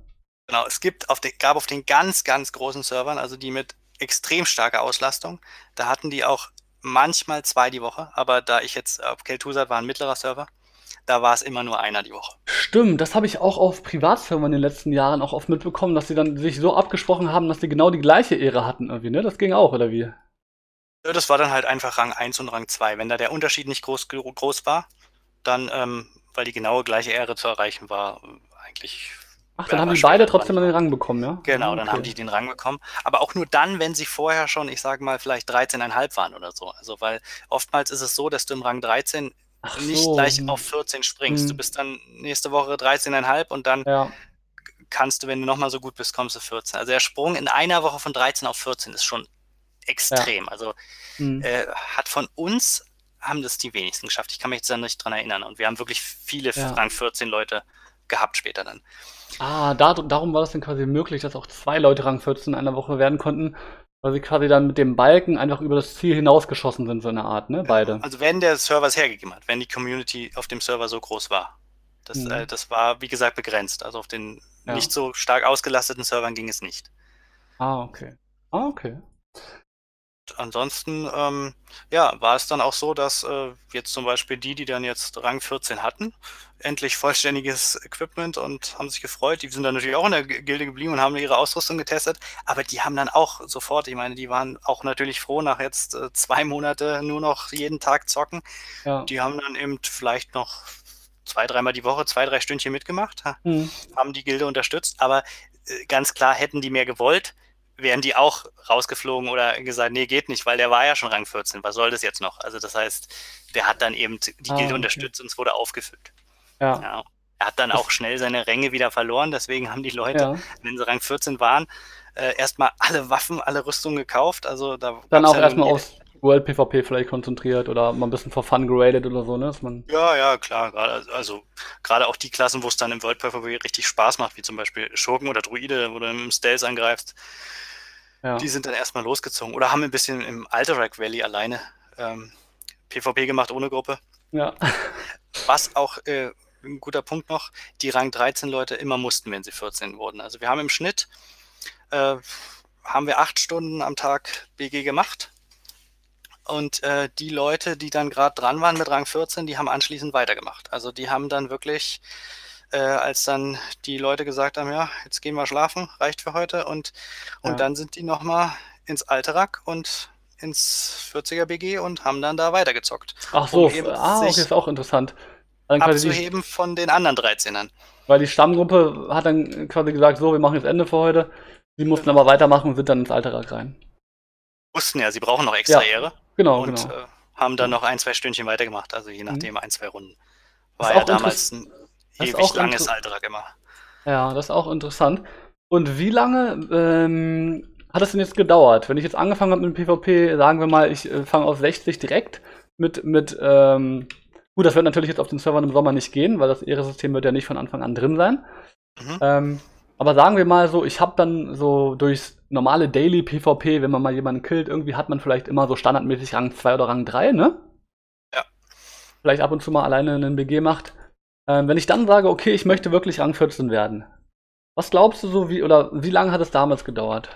Genau, es gibt auf den, gab auf den ganz, ganz großen Servern, also die mit extrem starker Auslastung, da hatten die auch manchmal zwei die Woche, aber da ich jetzt auf Keltusat war ein mittlerer Server, da war es immer nur einer die Woche. Stimmt, das habe ich auch auf Privatservern in den letzten Jahren auch oft mitbekommen, dass sie dann sich so abgesprochen haben, dass sie genau die gleiche Ehre hatten irgendwie, ne? Das ging auch, oder wie? Das war dann halt einfach Rang 1 und Rang 2. Wenn da der Unterschied nicht groß, groß war, dann, ähm, weil die genaue gleiche Ehre zu erreichen war, eigentlich. Ach, dann haben die beide trotzdem den Rang bekommen, ja? Genau, dann okay. haben die den Rang bekommen. Aber auch nur dann, wenn sie vorher schon, ich sage mal, vielleicht 13,5 waren oder so. Also, weil oftmals ist es so, dass du im Rang 13 Ach nicht so. gleich auf 14 springst. Hm. Du bist dann nächste Woche 13,5 und dann ja. kannst du, wenn du nochmal so gut bist, kommst du 14. Also der Sprung in einer Woche von 13 auf 14 ist schon extrem. Ja. Also hm. äh, hat von uns haben das die wenigsten geschafft. Ich kann mich jetzt da nicht dran erinnern. Und wir haben wirklich viele ja. Rang 14 Leute gehabt später dann. Ah, da, darum war es dann quasi möglich, dass auch zwei Leute Rang 14 in einer Woche werden konnten, weil sie quasi dann mit dem Balken einfach über das Ziel hinausgeschossen sind, so eine Art, ne? Beide. Also wenn der Server es hergegeben hat, wenn die Community auf dem Server so groß war. Das, mhm. äh, das war, wie gesagt, begrenzt. Also auf den ja. nicht so stark ausgelasteten Servern ging es nicht. Ah, okay. Ah, okay ansonsten, ähm, ja, war es dann auch so, dass äh, jetzt zum Beispiel die, die dann jetzt Rang 14 hatten, endlich vollständiges Equipment und haben sich gefreut. Die sind dann natürlich auch in der Gilde geblieben und haben ihre Ausrüstung getestet, aber die haben dann auch sofort, ich meine, die waren auch natürlich froh nach jetzt äh, zwei Monate nur noch jeden Tag zocken. Ja. Die haben dann eben vielleicht noch zwei, dreimal die Woche, zwei, drei Stündchen mitgemacht, mhm. haben die Gilde unterstützt, aber äh, ganz klar hätten die mehr gewollt, wären die auch rausgeflogen oder gesagt, nee, geht nicht, weil der war ja schon Rang 14, was soll das jetzt noch? Also das heißt, der hat dann eben die ah, Gilde okay. unterstützt und es wurde aufgefüllt. Ja. ja. Er hat dann auch schnell seine Ränge wieder verloren, deswegen haben die Leute, ja. wenn sie Rang 14 waren, äh, erstmal alle Waffen, alle Rüstungen gekauft. Also da dann auch erstmal aus World PvP vielleicht konzentriert oder mal ein bisschen for fun geradet oder so, ne? Ja, ja, klar. Grade, also gerade auch die Klassen, wo es dann im World PvP richtig Spaß macht, wie zum Beispiel Schurken oder Druide, wo du im Stealth angreifst, ja. Die sind dann erstmal losgezogen oder haben ein bisschen im Alterac Valley alleine ähm, PvP gemacht ohne Gruppe. Ja. Was auch äh, ein guter Punkt noch, die Rang 13 Leute immer mussten, wenn sie 14 wurden. Also wir haben im Schnitt äh, haben wir acht Stunden am Tag BG gemacht. Und äh, die Leute, die dann gerade dran waren mit Rang 14, die haben anschließend weitergemacht. Also die haben dann wirklich äh, als dann die Leute gesagt haben, ja, jetzt gehen wir schlafen, reicht für heute. Und, und ja. dann sind die nochmal ins Alterack und ins 40er BG und haben dann da weitergezockt. Ach so, um ah, okay, ist auch interessant. Dann abzuheben die, von den anderen 13ern. Weil die Stammgruppe hat dann quasi gesagt, so, wir machen jetzt Ende für heute. Sie mussten aber weitermachen und sind dann ins Alterack rein. Wussten ja, sie brauchen noch extra ja, Ehre. Genau, und, genau. Äh, haben dann noch ein, zwei Stündchen weitergemacht, also je nachdem mhm. ein, zwei Runden. War ja damals ein das ewig langes Alltag immer. Ja, das ist auch interessant. Und wie lange ähm, hat es denn jetzt gedauert? Wenn ich jetzt angefangen habe mit dem PvP, sagen wir mal, ich äh, fange auf 60 direkt mit, mit ähm, gut, das wird natürlich jetzt auf den Servern im Sommer nicht gehen, weil das Ehre-System wird ja nicht von Anfang an drin sein. Mhm. Ähm, aber sagen wir mal so, ich habe dann so durchs normale Daily PvP, wenn man mal jemanden killt, irgendwie hat man vielleicht immer so standardmäßig Rang 2 oder Rang 3, ne? Ja. Vielleicht ab und zu mal alleine einen BG macht. Ähm, wenn ich dann sage, okay, ich möchte wirklich Rang 14 werden, was glaubst du so, wie, oder wie lange hat es damals gedauert?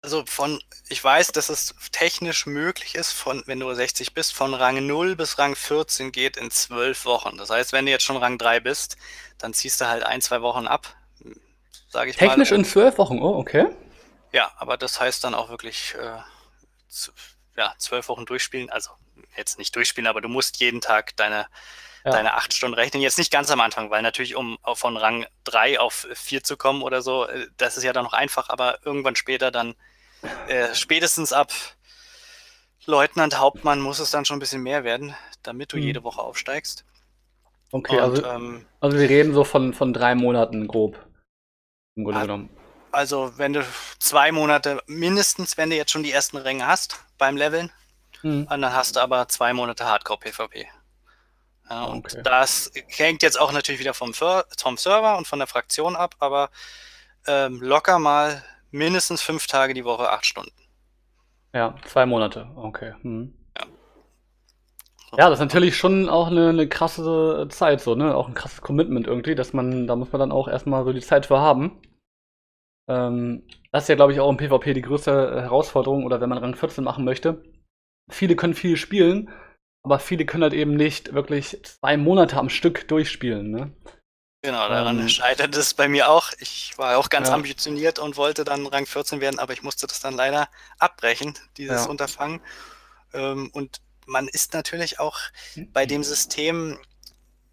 Also von, ich weiß, dass es technisch möglich ist, von, wenn du 60 bist, von Rang 0 bis Rang 14 geht in 12 Wochen. Das heißt, wenn du jetzt schon Rang 3 bist, dann ziehst du halt ein, zwei Wochen ab, sage ich technisch mal. Technisch in 12 Wochen, oh, okay. Ja, aber das heißt dann auch wirklich, äh, ja, 12 Wochen durchspielen, also jetzt nicht durchspielen, aber du musst jeden Tag deine ja. deine acht Stunden rechnen. Jetzt nicht ganz am Anfang, weil natürlich, um von Rang 3 auf 4 zu kommen oder so, äh, das ist ja dann noch einfach, aber irgendwann später dann, äh, spätestens ab Leutnant, Hauptmann muss es dann schon ein bisschen mehr werden, damit du hm. jede Woche aufsteigst. Okay, Und, also, ähm, also wir reden so von, von drei Monaten grob. Im Grunde genommen. Also, wenn du zwei Monate mindestens, wenn du jetzt schon die ersten Ränge hast beim Leveln, hm. dann hast du aber zwei Monate Hardcore-PvP. Ja, und okay. das hängt jetzt auch natürlich wieder vom, vom, Server und von der Fraktion ab, aber ähm, locker mal mindestens fünf Tage die Woche, acht Stunden. Ja, zwei Monate, okay. Hm. Ja. Ja, das ist natürlich schon auch eine, eine, krasse Zeit, so, ne? Auch ein krasses Commitment irgendwie, dass man, da muss man dann auch erstmal so die Zeit für haben. Ähm, das ist ja, glaube ich, auch im PvP die größte Herausforderung, oder wenn man Rang 14 machen möchte. Viele können viel spielen, aber viele können halt eben nicht wirklich zwei Monate am Stück durchspielen, ne? Genau, daran ähm, scheitert es bei mir auch. Ich war auch ganz ja. ambitioniert und wollte dann Rang 14 werden, aber ich musste das dann leider abbrechen, dieses ja. Unterfangen. Ähm, und man ist natürlich auch bei dem System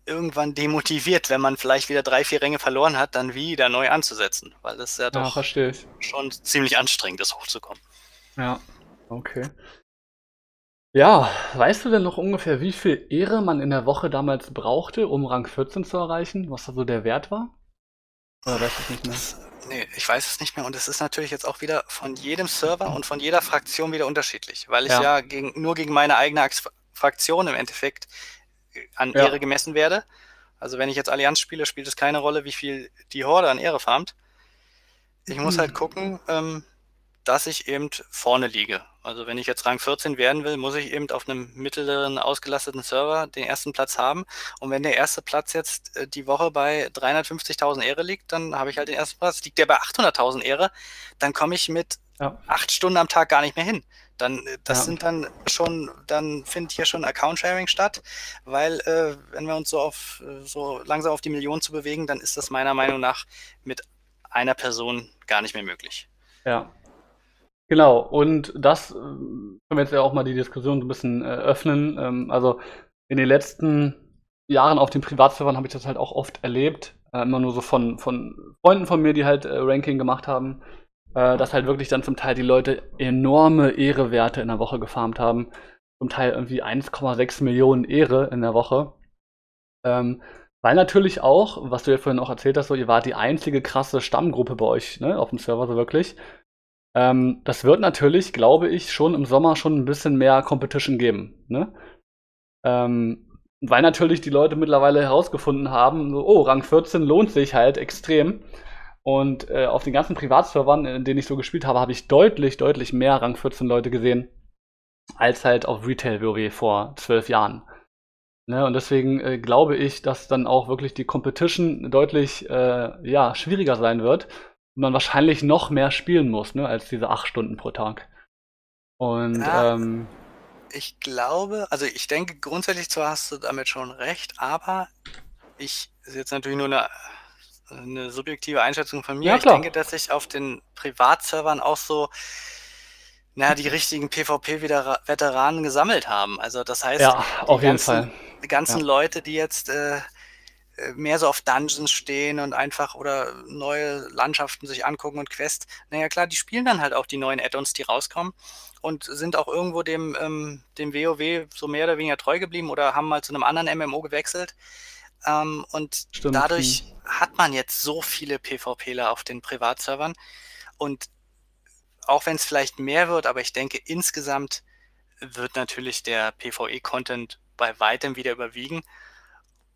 irgendwann demotiviert, wenn man vielleicht wieder drei, vier Ränge verloren hat, dann wieder neu anzusetzen, weil das ja doch ja, schon ziemlich anstrengend ist, hochzukommen. Ja, okay. Ja, weißt du denn noch ungefähr, wie viel Ehre man in der Woche damals brauchte, um Rang 14 zu erreichen? Was da so der Wert war? Oder weißt du es nicht mehr? Nee, ich weiß es nicht mehr. Und es ist natürlich jetzt auch wieder von jedem Server und von jeder Fraktion wieder unterschiedlich, weil ich ja, ja gegen, nur gegen meine eigene Fraktion im Endeffekt äh, an ja. Ehre gemessen werde. Also wenn ich jetzt Allianz spiele, spielt es keine Rolle, wie viel die Horde an Ehre farmt. Ich muss halt gucken, ähm, dass ich eben vorne liege. Also wenn ich jetzt Rang 14 werden will, muss ich eben auf einem mittleren ausgelasteten Server den ersten Platz haben. Und wenn der erste Platz jetzt äh, die Woche bei 350.000 Ehre liegt, dann habe ich halt den ersten Platz. Liegt der bei 800.000 Ehre, dann komme ich mit ja. acht Stunden am Tag gar nicht mehr hin. Dann, äh, das ja. sind dann schon, dann findet hier schon Account-Sharing statt, weil äh, wenn wir uns so auf äh, so langsam auf die Million zu bewegen, dann ist das meiner Meinung nach mit einer Person gar nicht mehr möglich. Ja, Genau, und das äh, können wir jetzt ja auch mal die Diskussion so ein bisschen äh, öffnen. Ähm, also in den letzten Jahren auf den Privatservern habe ich das halt auch oft erlebt. Äh, immer nur so von, von Freunden von mir, die halt äh, Ranking gemacht haben, äh, dass halt wirklich dann zum Teil die Leute enorme Ehrewerte in der Woche gefarmt haben. Zum Teil irgendwie 1,6 Millionen Ehre in der Woche. Ähm, weil natürlich auch, was du ja vorhin auch erzählt hast, so, ihr wart die einzige krasse Stammgruppe bei euch, ne, auf dem Server, so wirklich. Ähm, das wird natürlich, glaube ich, schon im Sommer schon ein bisschen mehr Competition geben. Ne? Ähm, weil natürlich die Leute mittlerweile herausgefunden haben, so, oh, Rang 14 lohnt sich halt extrem. Und äh, auf den ganzen Privatservern, in denen ich so gespielt habe, habe ich deutlich, deutlich mehr Rang 14 Leute gesehen, als halt auf Retail WoW vor zwölf Jahren. Ne, und deswegen äh, glaube ich, dass dann auch wirklich die Competition deutlich äh, ja, schwieriger sein wird man wahrscheinlich noch mehr spielen muss, ne, als diese acht Stunden pro Tag. Und ja, ähm, ich glaube, also ich denke grundsätzlich zwar hast du damit schon recht, aber ich ist jetzt natürlich nur eine, eine subjektive Einschätzung von mir. Ja, ich denke, dass ich auf den Privatservern auch so na, die richtigen PvP-Veteranen gesammelt haben. Also das heißt, ja, auf jeden ganzen, Fall. Die ganzen ja. Leute, die jetzt äh, mehr so auf Dungeons stehen und einfach oder neue Landschaften sich angucken und Quest. Naja, klar, die spielen dann halt auch die neuen Add-ons, die rauskommen und sind auch irgendwo dem, ähm, dem WoW so mehr oder weniger treu geblieben oder haben mal zu einem anderen MMO gewechselt. Ähm, und Stimmt. dadurch hat man jetzt so viele PvPler auf den Privatservern und auch wenn es vielleicht mehr wird, aber ich denke insgesamt wird natürlich der PvE-Content bei weitem wieder überwiegen.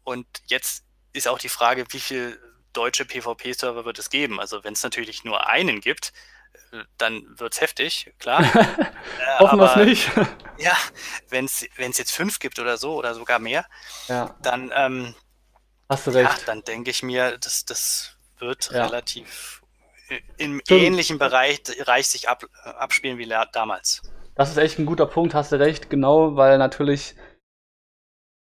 Und jetzt ist auch die Frage, wie viel deutsche PvP-Server wird es geben? Also wenn es natürlich nur einen gibt, äh, dann wird es heftig, klar. äh, Hoffen wir es nicht. ja, wenn es jetzt fünf gibt oder so oder sogar mehr, ja. dann, ähm, Hast du recht. Ja, dann denke ich mir, das, das wird ja. relativ im Stimmt. ähnlichen Bereich, Bereich sich ab, abspielen wie damals. Das ist echt ein guter Punkt, hast du recht, genau, weil natürlich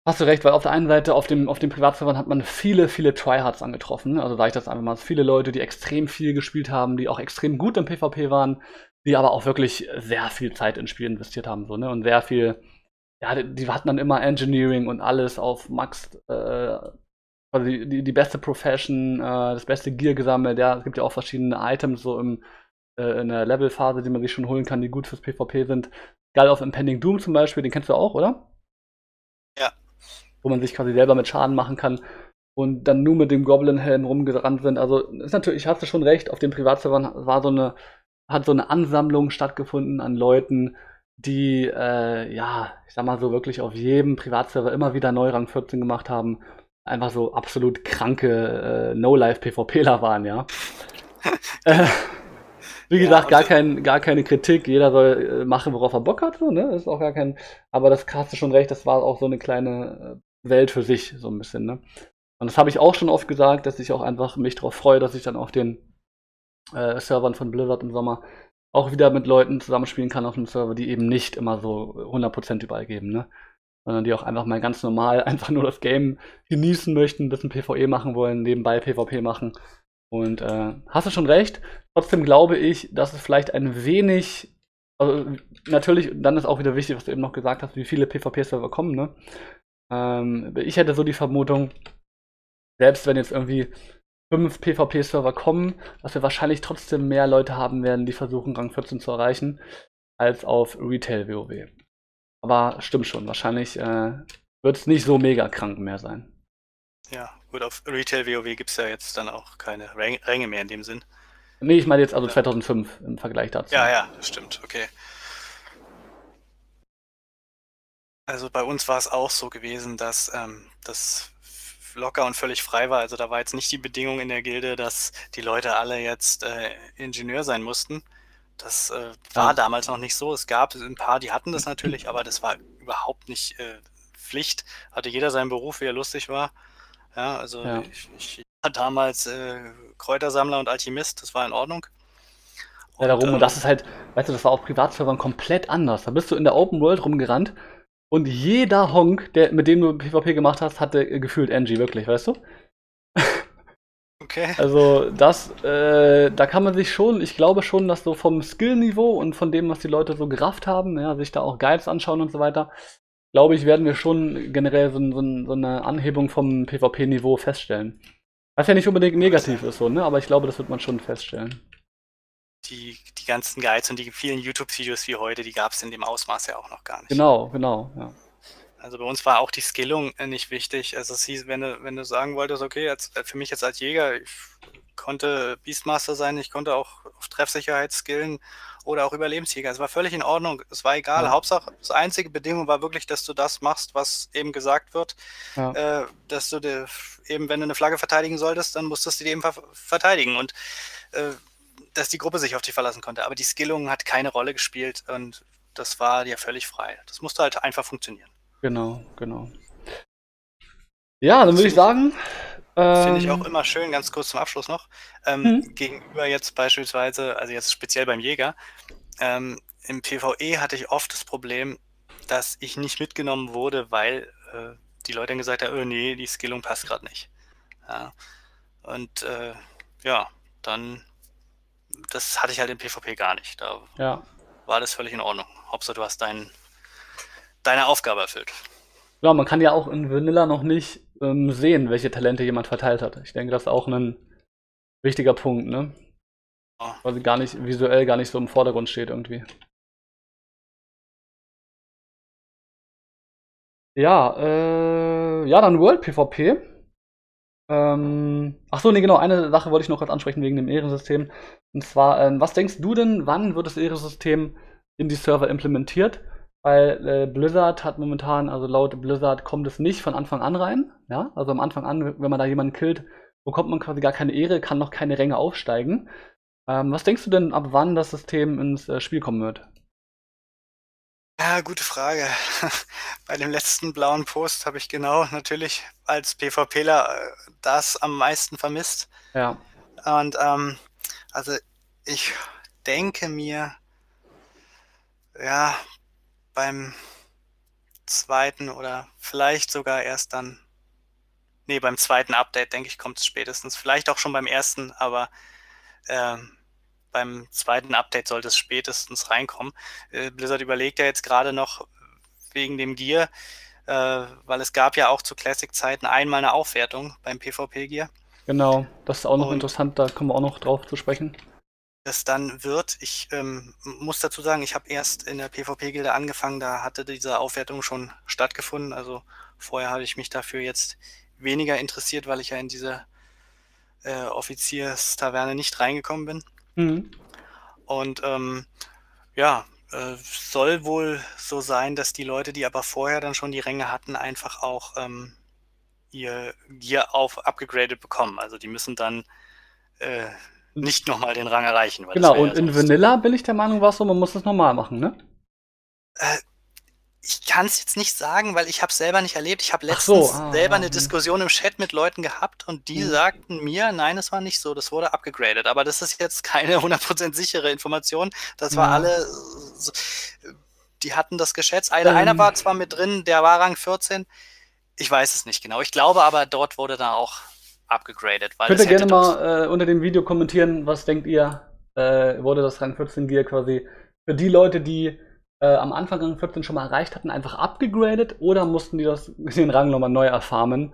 Hast du recht, weil auf der einen Seite auf dem, auf dem Privatservern hat man viele, viele Tryhards angetroffen. Also sage ich das einfach mal. Viele Leute, die extrem viel gespielt haben, die auch extrem gut im PvP waren, die aber auch wirklich sehr viel Zeit ins Spiel investiert haben. So, ne? Und sehr viel, ja, die, die hatten dann immer Engineering und alles auf Max, äh, also die, die, die beste Profession, äh, das beste Gear gesammelt. Ja, es gibt ja auch verschiedene Items so im, äh, in der Levelphase, die man sich schon holen kann, die gut fürs PvP sind. Geil auf Impending Doom zum Beispiel, den kennst du auch, oder? Wo man sich quasi selber mit Schaden machen kann und dann nur mit dem Goblin-Helm rumgerannt sind. Also ist natürlich, hast du schon recht, auf dem Privatservern war so eine, hat so eine Ansammlung stattgefunden an Leuten, die, äh, ja, ich sag mal so wirklich auf jedem Privatserver immer wieder Neurang 14 gemacht haben. Einfach so absolut kranke äh, No-Life-PvPler waren, ja. äh, wie gesagt, ja, gar, kein, gar keine Kritik. Jeder soll äh, machen, worauf er Bock hat. So, ne? ist auch gar kein. Aber das hast du schon recht, das war auch so eine kleine äh, Welt für sich, so ein bisschen, ne? Und das habe ich auch schon oft gesagt, dass ich auch einfach mich darauf freue, dass ich dann auf den äh, Servern von Blizzard im Sommer auch wieder mit Leuten zusammenspielen kann auf einem Server, die eben nicht immer so 100% überall geben, ne? sondern die auch einfach mal ganz normal einfach nur das Game genießen möchten, ein bisschen PvE machen wollen, nebenbei PvP machen. Und äh, hast du schon recht. Trotzdem glaube ich, dass es vielleicht ein wenig, also natürlich, dann ist auch wieder wichtig, was du eben noch gesagt hast, wie viele PvP-Server kommen, ne? Ähm, ich hätte so die Vermutung, selbst wenn jetzt irgendwie fünf PvP-Server kommen, dass wir wahrscheinlich trotzdem mehr Leute haben werden, die versuchen, Rang 14 zu erreichen, als auf Retail-WoW. Aber stimmt schon, wahrscheinlich äh, wird es nicht so mega krank mehr sein. Ja, gut, auf Retail WoW gibt es ja jetzt dann auch keine Ränge mehr in dem Sinn. Nee, ich meine jetzt also 2005 im Vergleich dazu. Ja, ja, stimmt, okay. Also bei uns war es auch so gewesen, dass ähm, das locker und völlig frei war. Also da war jetzt nicht die Bedingung in der Gilde, dass die Leute alle jetzt äh, Ingenieur sein mussten. Das äh, war ja. damals noch nicht so. Es gab ein paar, die hatten das natürlich, aber das war überhaupt nicht äh, Pflicht. Hatte jeder seinen Beruf, wie er lustig war. Ja, also ja. Ich, ich, war damals äh, Kräutersammler und Alchemist, das war in Ordnung. Und, ja, darum, ähm, und das ist halt, weißt du, das war auf Privatservern komplett anders. Da bist du in der Open World rumgerannt und jeder Honk, der, mit dem du PvP gemacht hast, hatte gefühlt Angie, wirklich, weißt du? Okay. Also das, äh, da kann man sich schon, ich glaube schon, dass so vom Skillniveau und von dem, was die Leute so gerafft haben, ja, sich da auch Guides anschauen und so weiter, glaube ich, werden wir schon generell so, so, so eine Anhebung vom PvP-Niveau feststellen. Was ja nicht unbedingt negativ ist, so, ne? aber ich glaube, das wird man schon feststellen. Die, die ganzen Guides und die vielen YouTube-Videos wie heute, die gab es in dem Ausmaß ja auch noch gar nicht. Genau, genau, ja. Also bei uns war auch die Skillung äh, nicht wichtig. Also es hieß, wenn du, wenn du sagen wolltest, okay, jetzt, äh, für mich jetzt als Jäger, ich konnte Beastmaster sein, ich konnte auch auf Treffsicherheit skillen oder auch Überlebensjäger. Es war völlig in Ordnung. Es war egal. Ja. Hauptsache, das einzige Bedingung war wirklich, dass du das machst, was eben gesagt wird. Ja. Äh, dass du dir, eben, wenn du eine Flagge verteidigen solltest, dann musstest du die eben ver verteidigen. Und äh, dass die Gruppe sich auf dich verlassen konnte. Aber die Skillung hat keine Rolle gespielt und das war dir völlig frei. Das musste halt einfach funktionieren. Genau, genau. Ja, dann würde ich sagen. Finde ich auch ähm, immer schön, ganz kurz zum Abschluss noch. Ähm, hm. Gegenüber jetzt beispielsweise, also jetzt speziell beim Jäger, ähm, im PvE hatte ich oft das Problem, dass ich nicht mitgenommen wurde, weil äh, die Leute dann gesagt haben, oh nee, die Skillung passt gerade nicht. Ja. Und äh, ja, dann, das hatte ich halt im PvP gar nicht. Da ja. war das völlig in Ordnung. Hauptsache, du hast deinen deine Aufgabe erfüllt. Ja, man kann ja auch in Vanilla noch nicht ähm, sehen, welche Talente jemand verteilt hat. Ich denke, das ist auch ein wichtiger Punkt, ne? Oh. Weil sie gar nicht, visuell gar nicht so im Vordergrund steht irgendwie. Ja, äh, ja, dann World PvP. Ähm, ach so, nee, genau, eine Sache wollte ich noch kurz ansprechen wegen dem Ehrensystem. Und zwar, ähm, was denkst du denn, wann wird das Ehrensystem in die Server implementiert? Weil äh, Blizzard hat momentan, also laut Blizzard kommt es nicht von Anfang an rein. Ja, also am Anfang an, wenn man da jemanden killt, bekommt man quasi gar keine Ehre, kann noch keine Ränge aufsteigen. Ähm, was denkst du denn, ab wann das System ins äh, Spiel kommen wird? Ja, gute Frage. Bei dem letzten blauen Post habe ich genau natürlich als PvPler äh, das am meisten vermisst. Ja. Und ähm, also ich denke mir, ja, beim zweiten oder vielleicht sogar erst dann. Nee, beim zweiten Update, denke ich, kommt es spätestens. Vielleicht auch schon beim ersten, aber ähm, beim zweiten Update sollte es spätestens reinkommen. Äh, Blizzard überlegt ja jetzt gerade noch wegen dem Gear, äh, weil es gab ja auch zu Classic-Zeiten einmal eine Aufwertung beim PvP-Gear. Genau, das ist auch noch Und interessant, da kommen wir auch noch drauf zu sprechen das dann wird. Ich ähm, muss dazu sagen, ich habe erst in der PvP-Gilde angefangen, da hatte diese Aufwertung schon stattgefunden. Also vorher habe ich mich dafür jetzt weniger interessiert, weil ich ja in diese äh, Offizierstaverne nicht reingekommen bin. Mhm. Und ähm, ja, äh, soll wohl so sein, dass die Leute, die aber vorher dann schon die Ränge hatten, einfach auch ähm, ihr Gear auf abgegradet bekommen. Also die müssen dann äh, nicht nochmal den Rang erreichen. genau, und ja in Vanilla bin ich der Meinung, war es so, man muss das normal machen, ne? Äh, ich kann es jetzt nicht sagen, weil ich habe es selber nicht erlebt. Ich habe letztens so, ah, selber eine ah, Diskussion im Chat mit Leuten gehabt und die mhm. sagten mir, nein, es war nicht so, das wurde abgegradet. Aber das ist jetzt keine 100% sichere Information. Das war ja. alle, die hatten das geschätzt. Einer, ähm, einer war zwar mit drin, der war Rang 14. Ich weiß es nicht genau. Ich glaube aber, dort wurde da auch abgegradet. Könnt ihr gerne mal äh, unter dem Video kommentieren, was denkt ihr, äh, wurde das Rang 14 Gear quasi für die Leute, die äh, am Anfang Rang 14 schon mal erreicht hatten, einfach abgegradet oder mussten die das, den Rang nochmal neu erfarmen?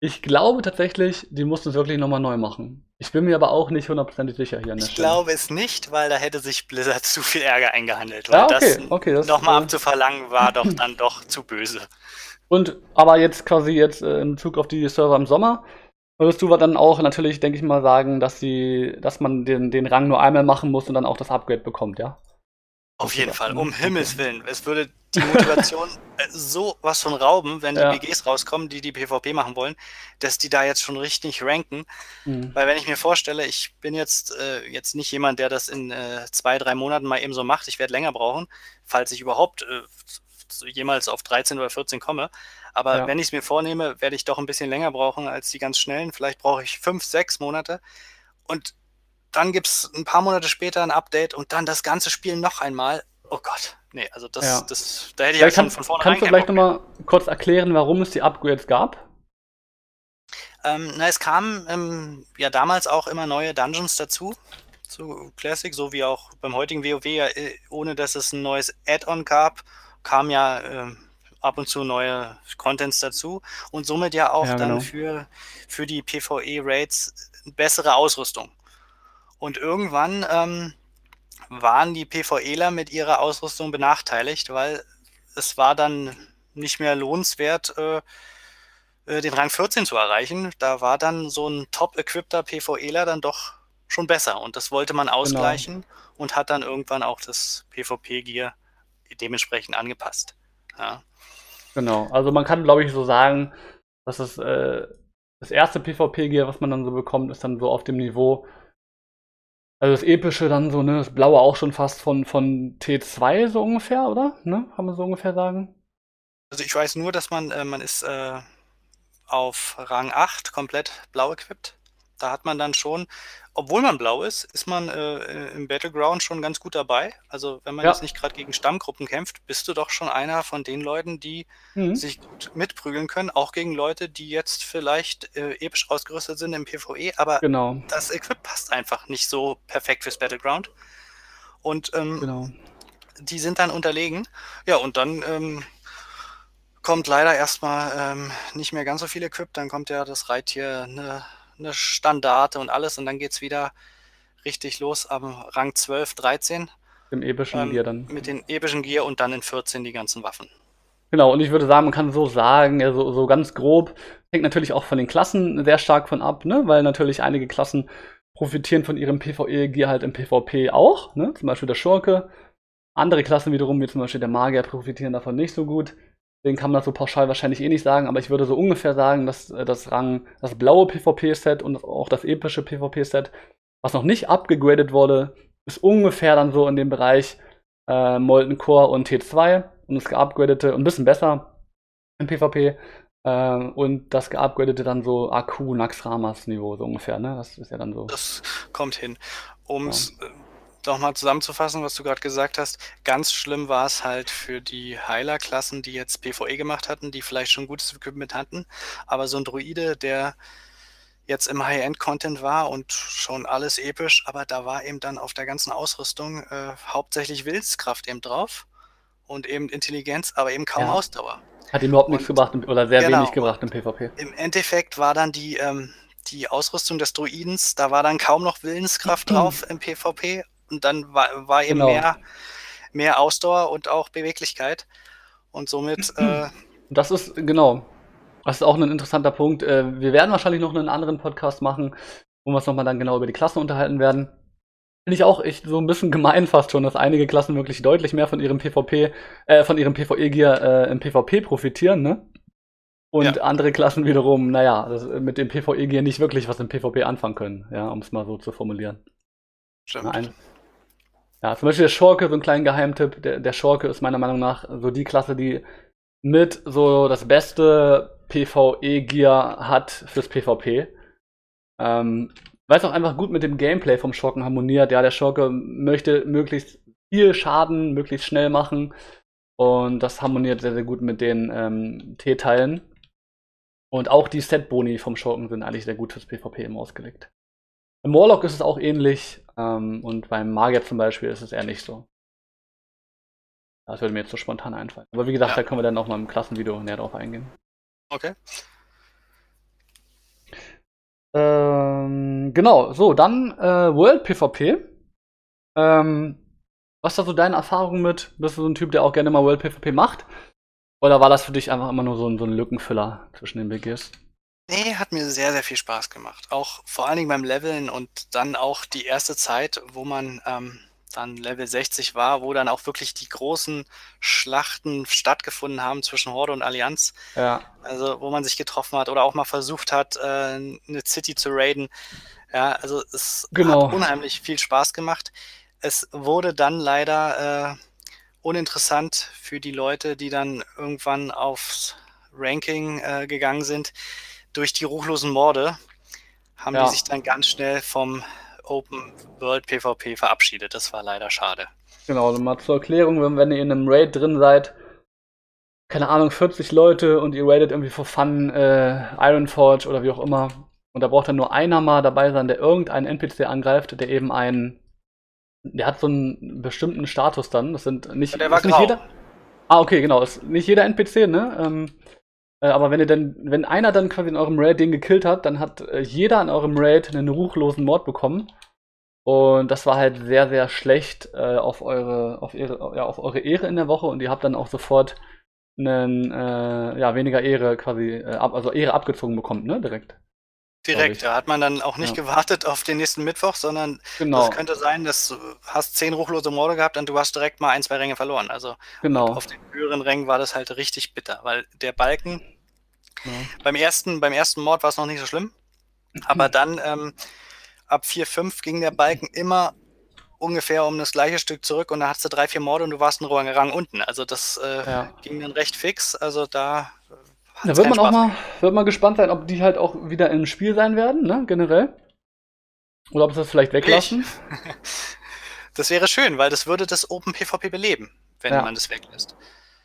Ich glaube tatsächlich, die mussten es wirklich nochmal neu machen. Ich bin mir aber auch nicht hundertprozentig sicher hier an der Ich Stelle. glaube es nicht, weil da hätte sich Blizzard zu viel Ärger eingehandelt. Weil ja, okay, das, okay, das nochmal äh, abzuverlangen war doch dann doch zu böse. Und aber jetzt quasi jetzt äh, in Bezug auf die Server im Sommer, würdest du dann auch natürlich, denke ich mal, sagen, dass sie, dass man den, den Rang nur einmal machen muss und dann auch das Upgrade bekommt, ja? Auf jeden Fall, um. Himmels Willen. Es würde die Motivation äh, so was von rauben, wenn die ja. BGs rauskommen, die die PvP machen wollen, dass die da jetzt schon richtig ranken. Mhm. Weil wenn ich mir vorstelle, ich bin jetzt, äh, jetzt nicht jemand, der das in äh, zwei, drei Monaten mal eben so macht. Ich werde länger brauchen, falls ich überhaupt äh, jemals auf 13 oder 14 komme. Aber ja. wenn ich es mir vornehme, werde ich doch ein bisschen länger brauchen als die ganz schnellen. Vielleicht brauche ich fünf, sechs Monate. Und dann gibt es ein paar Monate später ein Update und dann das ganze Spiel noch einmal. Oh Gott, nee, also das, ja. das da hätte ich ja schon von vornherein. Kannst du vielleicht nochmal kurz erklären, warum es die Upgrades gab? Ähm, na, es kamen ähm, ja damals auch immer neue Dungeons dazu zu Classic, so wie auch beim heutigen WoW, ja, äh, ohne dass es ein neues Add-on gab, kam ja äh, ab und zu neue Contents dazu und somit ja auch ja, genau. dann für, für die PvE-Raids bessere Ausrüstung. Und irgendwann ähm, waren die PvEler mit ihrer Ausrüstung benachteiligt, weil es war dann nicht mehr lohnenswert, äh, äh den Rang 14 zu erreichen. Da war dann so ein top-equippter PvEler dann doch schon besser. Und das wollte man genau. ausgleichen genau. und hat dann irgendwann auch das PvP-Gear dementsprechend angepasst. Ja. Genau, also man kann, glaube ich, so sagen, dass es äh, das erste PvP-Gear, was man dann so bekommt, ist dann so auf dem Niveau also das Epische dann so, ne, das Blaue auch schon fast von, von T2 so ungefähr, oder? Ne? Kann man so ungefähr sagen? Also ich weiß nur, dass man, äh, man ist äh, auf Rang 8 komplett blau equipped. Da hat man dann schon, obwohl man blau ist, ist man äh, im Battleground schon ganz gut dabei. Also wenn man ja. jetzt nicht gerade gegen Stammgruppen kämpft, bist du doch schon einer von den Leuten, die mhm. sich gut mitprügeln können, auch gegen Leute, die jetzt vielleicht äh, episch ausgerüstet sind im PvE, aber genau. das Equip passt einfach nicht so perfekt fürs Battleground. Und ähm, genau. die sind dann unterlegen. Ja, und dann ähm, kommt leider erstmal ähm, nicht mehr ganz so viel Equip, dann kommt ja das Reittier eine eine Standarte und alles und dann geht es wieder richtig los am Rang 12, 13. Im epischen ähm, Gear dann. Mit den epischen Gear und dann in 14 die ganzen Waffen. Genau, und ich würde sagen, man kann so sagen, ja, so, so ganz grob, hängt natürlich auch von den Klassen sehr stark von ab, ne? weil natürlich einige Klassen profitieren von ihrem PvE-Gear halt im PvP auch, ne? zum Beispiel der Schurke. Andere Klassen wiederum, wie zum Beispiel der Magier, profitieren davon nicht so gut. Den kann man das so pauschal wahrscheinlich eh nicht sagen, aber ich würde so ungefähr sagen, dass äh, das Rang, das blaue PvP-Set und auch das epische PvP-Set, was noch nicht abgegradet wurde, ist ungefähr dann so in dem Bereich äh, Molten Core und T2 und das geupgradete ein bisschen besser im PvP äh, und das geupgradete dann so AQ Nax Ramas Niveau so ungefähr, ne? Das ist ja dann so. Das kommt hin. Ums ja nochmal zusammenzufassen, was du gerade gesagt hast, ganz schlimm war es halt für die Heiler-Klassen, die jetzt PvE gemacht hatten, die vielleicht schon gutes Equipment hatten, aber so ein Druide, der jetzt im High-End-Content war und schon alles episch, aber da war eben dann auf der ganzen Ausrüstung äh, hauptsächlich Willenskraft eben drauf und eben Intelligenz, aber eben kaum ja. Ausdauer. Hat ihm überhaupt nichts gebracht oder sehr genau. wenig gebracht im PvP. Im Endeffekt war dann die, ähm, die Ausrüstung des Druidens, da war dann kaum noch Willenskraft drauf im PvP und dann war, war eben genau. mehr, mehr Ausdauer und auch Beweglichkeit. Und somit. Äh, das ist, genau. Das ist auch ein interessanter Punkt. Äh, wir werden wahrscheinlich noch einen anderen Podcast machen, wo wir uns nochmal dann genau über die Klassen unterhalten werden. Finde ich auch echt so ein bisschen gemein fast schon, dass einige Klassen wirklich deutlich mehr von ihrem PvP, äh, von ihrem PvE-Gear äh, im PvP profitieren, ne? Und ja. andere Klassen wiederum, naja, das, mit dem PvE-Gear nicht wirklich was im PvP anfangen können, ja, um es mal so zu formulieren. Stimmt. Ein, ja, zum Beispiel der Schurke, so ein kleiner Geheimtipp. Der, der Schurke ist meiner Meinung nach so die Klasse, die mit so das beste PvE-Gear hat fürs PvP. Ähm, weil es auch einfach gut mit dem Gameplay vom Schurken harmoniert. Ja, der Schurke möchte möglichst viel Schaden möglichst schnell machen. Und das harmoniert sehr, sehr gut mit den ähm, T-Teilen. Und auch die Set-Boni vom Schurken sind eigentlich sehr gut fürs PvP immer ausgelegt. Im Warlock ist es auch ähnlich ähm, und beim Magier zum Beispiel ist es eher nicht so. Das würde mir jetzt so spontan einfallen. Aber wie gesagt, ja. da können wir dann auch mal im Klassenvideo näher drauf eingehen. Okay. Ähm, genau, so, dann äh, World PvP. Ähm, was ist da so deine Erfahrung mit? Bist du so ein Typ, der auch gerne mal World PvP macht? Oder war das für dich einfach immer nur so ein, so ein Lückenfüller zwischen den BGs? Nee, hat mir sehr, sehr viel Spaß gemacht. Auch vor allen Dingen beim Leveln und dann auch die erste Zeit, wo man ähm, dann Level 60 war, wo dann auch wirklich die großen Schlachten stattgefunden haben zwischen Horde und Allianz. Ja. Also, wo man sich getroffen hat oder auch mal versucht hat, äh, eine City zu raiden. Ja, also es genau. hat unheimlich viel Spaß gemacht. Es wurde dann leider äh, uninteressant für die Leute, die dann irgendwann aufs Ranking äh, gegangen sind. Durch die ruchlosen Morde haben ja. die sich dann ganz schnell vom Open World PvP verabschiedet. Das war leider schade. Genau, also mal zur Erklärung, wenn, wenn ihr in einem Raid drin seid, keine Ahnung, 40 Leute und ihr raidet irgendwie for fun äh, Ironforge oder wie auch immer. Und da braucht dann nur einer mal dabei sein, der irgendeinen NPC angreift, der eben einen. Der hat so einen bestimmten Status dann. Das sind nicht. Der war nicht jeder. Ah, okay, genau. Ist nicht jeder NPC, ne? Ähm, äh, aber wenn ihr dann, wenn einer dann quasi in eurem Raid den gekillt hat, dann hat äh, jeder in eurem Raid einen ruchlosen Mord bekommen. Und das war halt sehr, sehr schlecht äh, auf eure, auf ihre, ja, auf eure Ehre in der Woche und ihr habt dann auch sofort einen, äh, ja, weniger Ehre quasi, äh, ab, also Ehre abgezogen bekommen, ne, direkt. Direkt, da hat man dann auch nicht ja. gewartet auf den nächsten Mittwoch, sondern genau. das könnte sein, dass du hast zehn ruchlose Morde gehabt und du hast direkt mal ein, zwei Ränge verloren. Also genau. auf den höheren Rängen war das halt richtig bitter, weil der Balken ja. beim ersten, beim ersten Mord war es noch nicht so schlimm, aber dann ähm, ab 4, 5 ging der Balken immer ungefähr um das gleiche Stück zurück und da hattest du drei, vier Morde und du warst einen Rang unten. Also das äh, ja. ging dann recht fix. Also da da wird man auch mal, wird mal gespannt sein, ob die halt auch wieder im Spiel sein werden, ne, generell. Oder ob sie das vielleicht weglassen. das wäre schön, weil das würde das Open PvP beleben, wenn ja. man das weglässt.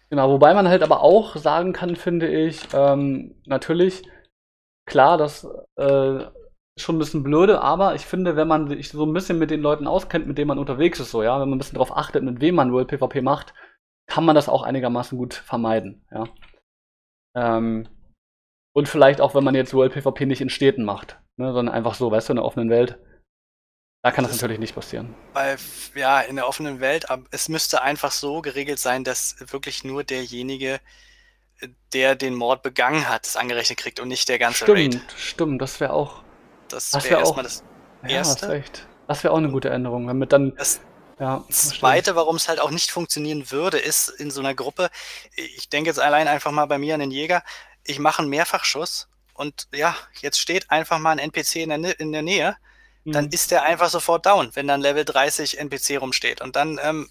Genau, wobei man halt aber auch sagen kann, finde ich, ähm, natürlich, klar, das äh, ist schon ein bisschen blöde, aber ich finde, wenn man sich so ein bisschen mit den Leuten auskennt, mit denen man unterwegs ist, so, ja, wenn man ein bisschen darauf achtet, mit wem man World PvP macht, kann man das auch einigermaßen gut vermeiden, ja. Ähm, und vielleicht auch, wenn man jetzt World PvP nicht in Städten macht, ne, sondern einfach so, weißt du, in der offenen Welt. Da kann das, das natürlich nicht passieren. Weil, ja, in der offenen Welt, aber es müsste einfach so geregelt sein, dass wirklich nur derjenige, der den Mord begangen hat, es angerechnet kriegt und nicht der ganze stimmt, Raid. Stimmt, das wäre auch. Das wäre wär erstmal das Erste. Ja, das wäre auch eine gute Änderung, damit dann. Das, ja, Zweite, warum es halt auch nicht funktionieren würde, ist in so einer Gruppe, ich denke jetzt allein einfach mal bei mir an den Jäger, ich mache einen Mehrfachschuss und ja, jetzt steht einfach mal ein NPC in der, in der Nähe, mhm. dann ist der einfach sofort down, wenn dann Level 30 NPC rumsteht. Und dann ähm,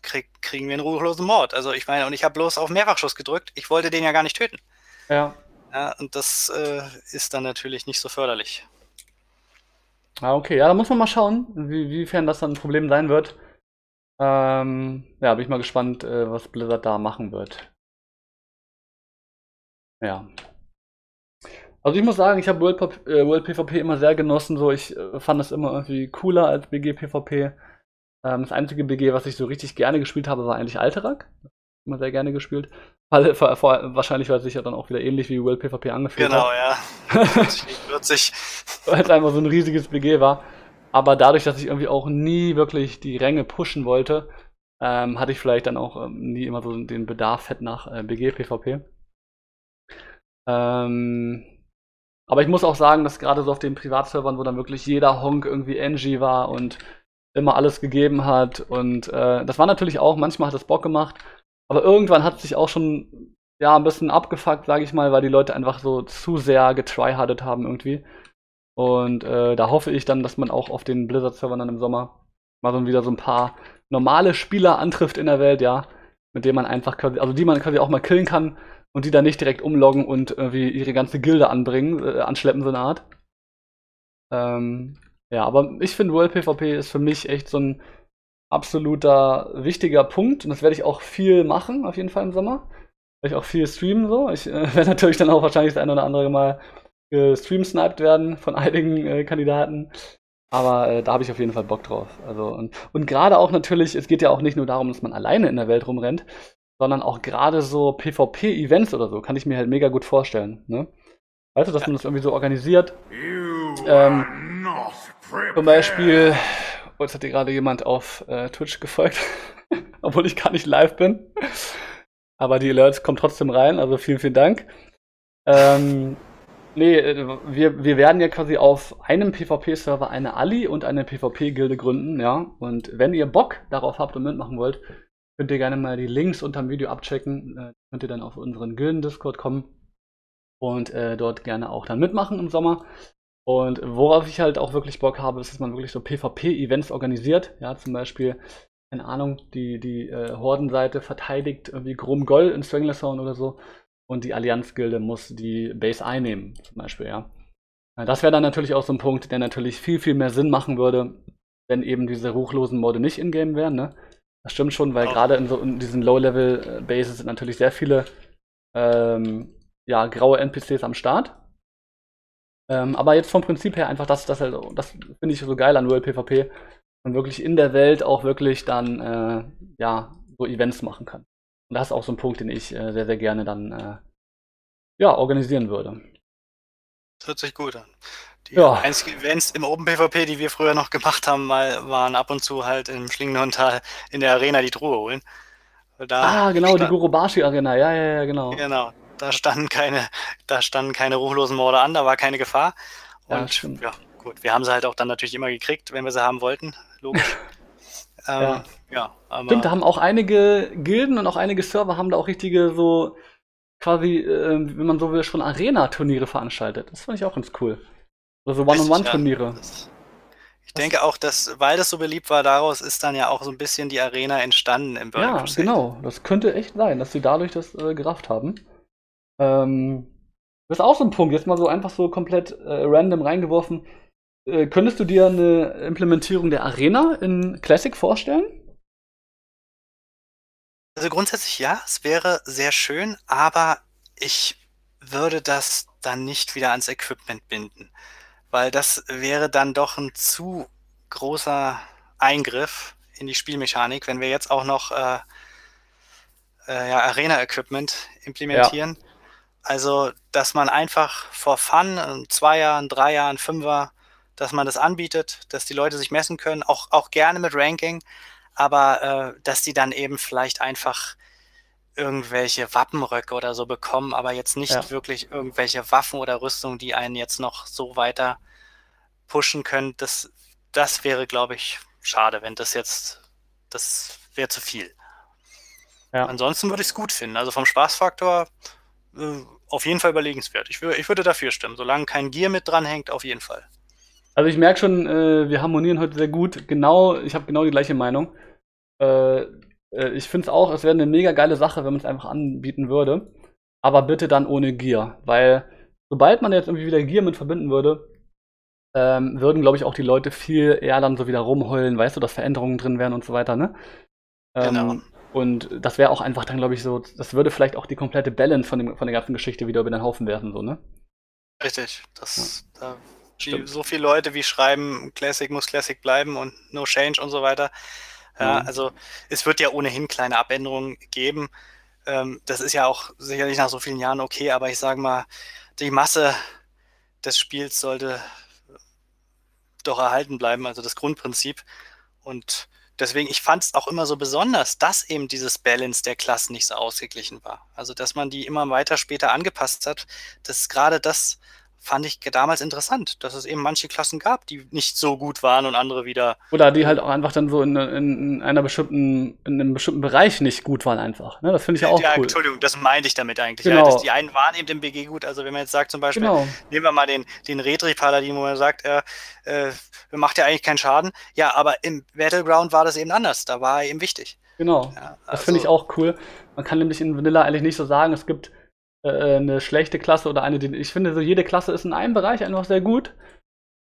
krieg, kriegen wir einen ruhelosen Mord. Also ich meine, und ich habe bloß auf Mehrfachschuss gedrückt, ich wollte den ja gar nicht töten. Ja. ja und das äh, ist dann natürlich nicht so förderlich. Ah, okay. Ja, da muss man mal schauen, wie, wiefern das dann ein Problem sein wird. Ähm, ja, bin ich mal gespannt, äh, was Blizzard da machen wird. Ja. Also ich muss sagen, ich habe World, äh, World, PvP immer sehr genossen. So, ich äh, fand das immer irgendwie cooler als BG PvP. Ähm, das einzige BG, was ich so richtig gerne gespielt habe, war eigentlich Alterak immer sehr gerne gespielt. Weil, vor, vor, wahrscheinlich, weil es sich ja dann auch wieder ähnlich wie World PvP angefühlt genau, hat. Genau, ja. 40 40. weil es einfach so ein riesiges BG war. Aber dadurch, dass ich irgendwie auch nie wirklich die Ränge pushen wollte, ähm, hatte ich vielleicht dann auch ähm, nie immer so den Bedarf fett nach äh, BG PvP. Ähm, aber ich muss auch sagen, dass gerade so auf den Privatservern, wo dann wirklich jeder Honk irgendwie NG war und immer alles gegeben hat und äh, das war natürlich auch, manchmal hat es Bock gemacht, aber irgendwann hat sich auch schon ja ein bisschen abgefuckt, sage ich mal, weil die Leute einfach so zu sehr getryhardet haben irgendwie. Und äh, da hoffe ich dann, dass man auch auf den Blizzard-Servern dann im Sommer mal so wieder so ein paar normale Spieler antrifft in der Welt, ja, mit denen man einfach quasi, also die man quasi auch mal killen kann und die dann nicht direkt umloggen und irgendwie ihre ganze Gilde anbringen, äh, anschleppen so eine Art. Ähm, ja, aber ich finde World PvP ist für mich echt so ein absoluter wichtiger Punkt und das werde ich auch viel machen, auf jeden Fall im Sommer. Werde ich auch viel streamen so. Ich äh, werde natürlich dann auch wahrscheinlich das eine oder andere Mal gestreamsniped werden von einigen äh, Kandidaten. Aber äh, da habe ich auf jeden Fall Bock drauf. Also, und, und gerade auch natürlich, es geht ja auch nicht nur darum, dass man alleine in der Welt rumrennt, sondern auch gerade so PvP-Events oder so, kann ich mir halt mega gut vorstellen. Ne? Weißt du, dass man das irgendwie so organisiert? Ähm, zum Beispiel, jetzt hat dir gerade jemand auf äh, Twitch gefolgt, obwohl ich gar nicht live bin. Aber die Alerts kommen trotzdem rein, also vielen, vielen Dank. Ähm, Nee, äh, wir, wir werden ja quasi auf einem PvP-Server eine Ali und eine PvP-Gilde gründen, ja. Und wenn ihr Bock darauf habt und mitmachen wollt, könnt ihr gerne mal die Links unter dem Video abchecken. Äh, könnt ihr dann auf unseren Gilden-Discord kommen und äh, dort gerne auch dann mitmachen im Sommer. Und worauf ich halt auch wirklich Bock habe, ist, dass man wirklich so PvP-Events organisiert. Ja, zum Beispiel, keine Ahnung, die, die äh, Hordenseite verteidigt irgendwie Grumgoll in Strangler Zone oder so und die Allianzgilde muss die Base einnehmen, zum Beispiel, ja. Das wäre dann natürlich auch so ein Punkt, der natürlich viel, viel mehr Sinn machen würde, wenn eben diese ruchlosen Mode nicht in-game wären, ne? Das stimmt schon, weil gerade in, so, in diesen Low-Level-Bases sind natürlich sehr viele ähm, ja, graue NPCs am Start. Ähm, aber jetzt vom Prinzip her einfach, das, das, halt, das finde ich so geil an World PvP und wirklich in der Welt auch wirklich dann äh, ja, so Events machen kann. Und das ist auch so ein Punkt, den ich äh, sehr, sehr gerne dann äh, ja, organisieren würde. Das hört sich gut an. Die ja. einzigen Events im Open PvP, die wir früher noch gemacht haben, mal, waren ab und zu halt im Schlingenhorntal in der Arena die Truhe holen. Da ah, genau, die Gurubashi Arena, ja, ja, ja, genau. Genau, da standen keine, da standen keine ruchlosen Morde an, da war keine Gefahr. Und ja, ja, gut, wir haben sie halt auch dann natürlich immer gekriegt, wenn wir sie haben wollten, logisch. ähm, ja. ja, aber. Stimmt, da haben auch einige Gilden und auch einige Server haben da auch richtige so quasi, äh, wenn man so will, schon Arena-Turniere veranstaltet. Das fand ich auch ganz cool. Also One-on-One-Turniere. Ich denke auch, dass, weil das so beliebt war, daraus ist dann ja auch so ein bisschen die Arena entstanden im Burning Ja, Crusade. genau. Das könnte echt sein, dass sie dadurch das äh, gerafft haben. Ähm, das ist auch so ein Punkt. Jetzt mal so einfach so komplett äh, random reingeworfen. Äh, könntest du dir eine Implementierung der Arena in Classic vorstellen? Also grundsätzlich ja, es wäre sehr schön, aber ich würde das dann nicht wieder ans Equipment binden, weil das wäre dann doch ein zu großer Eingriff in die Spielmechanik, wenn wir jetzt auch noch äh, äh, ja, Arena-Equipment implementieren. Ja. Also, dass man einfach vor Fun, ein Zweier, ein Dreier, ein Fünfer, dass man das anbietet, dass die Leute sich messen können, auch, auch gerne mit Ranking, aber äh, dass die dann eben vielleicht einfach irgendwelche Wappenröcke oder so bekommen, aber jetzt nicht ja. wirklich irgendwelche Waffen oder Rüstungen, die einen jetzt noch so weiter pushen können. Das, das wäre, glaube ich, schade, wenn das jetzt, das wäre zu viel. Ja. Ansonsten würde ich es gut finden. Also vom Spaßfaktor äh, auf jeden Fall überlegenswert. Ich, ich würde dafür stimmen. Solange kein Gear mit dran hängt, auf jeden Fall. Also ich merke schon, äh, wir harmonieren heute sehr gut. Genau, ich habe genau die gleiche Meinung. Äh, äh ich finde es auch, es wäre eine mega geile Sache, wenn man es einfach anbieten würde. Aber bitte dann ohne Gear. Weil sobald man jetzt irgendwie wieder Gear mit verbinden würde, ähm, würden, glaube ich, auch die Leute viel eher dann so wieder rumheulen, weißt du, dass Veränderungen drin wären und so weiter, ne? Ähm, genau. Und das wäre auch einfach dann, glaube ich, so, das würde vielleicht auch die komplette Balance von, dem, von der ganzen Geschichte wieder über den Haufen werfen, so, ne? Richtig, das, ja. da die, so viele Leute wie schreiben, Classic muss Classic bleiben und No Change und so weiter. Ja, mhm. also es wird ja ohnehin kleine Abänderungen geben. Ähm, das ist ja auch sicherlich nach so vielen Jahren okay, aber ich sage mal, die Masse des Spiels sollte doch erhalten bleiben, also das Grundprinzip. Und deswegen, ich fand es auch immer so besonders, dass eben dieses Balance der Klassen nicht so ausgeglichen war. Also, dass man die immer weiter später angepasst hat, dass gerade das fand ich damals interessant, dass es eben manche Klassen gab, die nicht so gut waren und andere wieder. Oder die halt auch einfach dann so in, in, einer bestimmten, in einem bestimmten Bereich nicht gut waren einfach. Ne? Das finde ich ja auch ja, cool. Entschuldigung, das meinte ich damit eigentlich. Genau. Ja, die einen waren eben im BG gut. Also wenn man jetzt sagt zum Beispiel, genau. nehmen wir mal den, den Retri-Paladin, wo man sagt, er äh, macht ja eigentlich keinen Schaden. Ja, aber im Battleground war das eben anders. Da war er eben wichtig. Genau. Ja, also das finde ich auch cool. Man kann nämlich in Vanilla eigentlich nicht so sagen, es gibt äh, eine schlechte Klasse oder eine, die ich finde, so jede Klasse ist in einem Bereich einfach sehr gut.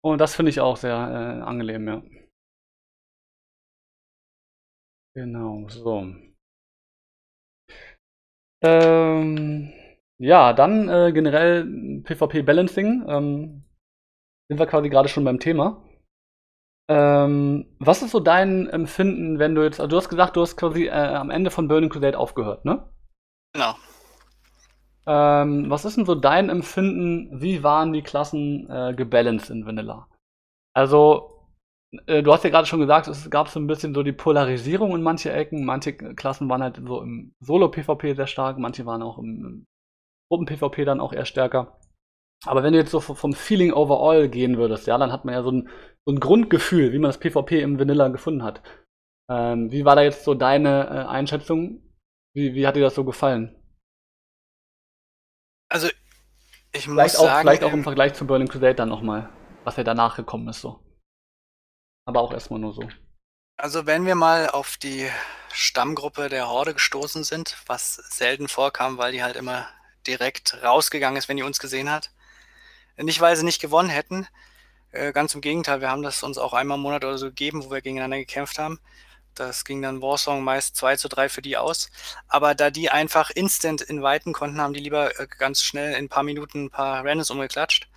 Und das finde ich auch sehr äh, angenehm, ja. Genau, so. Ähm, ja, dann äh, generell PvP-Balancing. Ähm, sind wir quasi gerade schon beim Thema. Ähm, was ist so dein Empfinden, wenn du jetzt, also du hast gesagt, du hast quasi äh, am Ende von Burning Crusade aufgehört, ne? Genau. Ähm, was ist denn so dein Empfinden, wie waren die Klassen äh, gebalanced in Vanilla? Also, äh, du hast ja gerade schon gesagt, es gab so ein bisschen so die Polarisierung in manche Ecken. Manche Klassen waren halt so im Solo-PvP sehr stark, manche waren auch im, im Gruppen-PvP dann auch eher stärker. Aber wenn du jetzt so vom Feeling overall gehen würdest, ja, dann hat man ja so ein, so ein Grundgefühl, wie man das PvP im Vanilla gefunden hat. Ähm, wie war da jetzt so deine äh, Einschätzung? Wie, wie hat dir das so gefallen? Also, ich muss vielleicht auch, sagen. Vielleicht auch im Vergleich zu Burning Crusade dann nochmal, was ja danach gekommen ist, so. Aber auch erstmal nur so. Also, wenn wir mal auf die Stammgruppe der Horde gestoßen sind, was selten vorkam, weil die halt immer direkt rausgegangen ist, wenn die uns gesehen hat. Nicht, weil sie nicht gewonnen hätten. Äh, ganz im Gegenteil, wir haben das uns auch einmal im Monat oder so gegeben, wo wir gegeneinander gekämpft haben. Das ging dann Warsong meist 2 zu 3 für die aus. Aber da die einfach instant inviten konnten, haben die lieber äh, ganz schnell in ein paar Minuten ein paar Randoms umgeklatscht,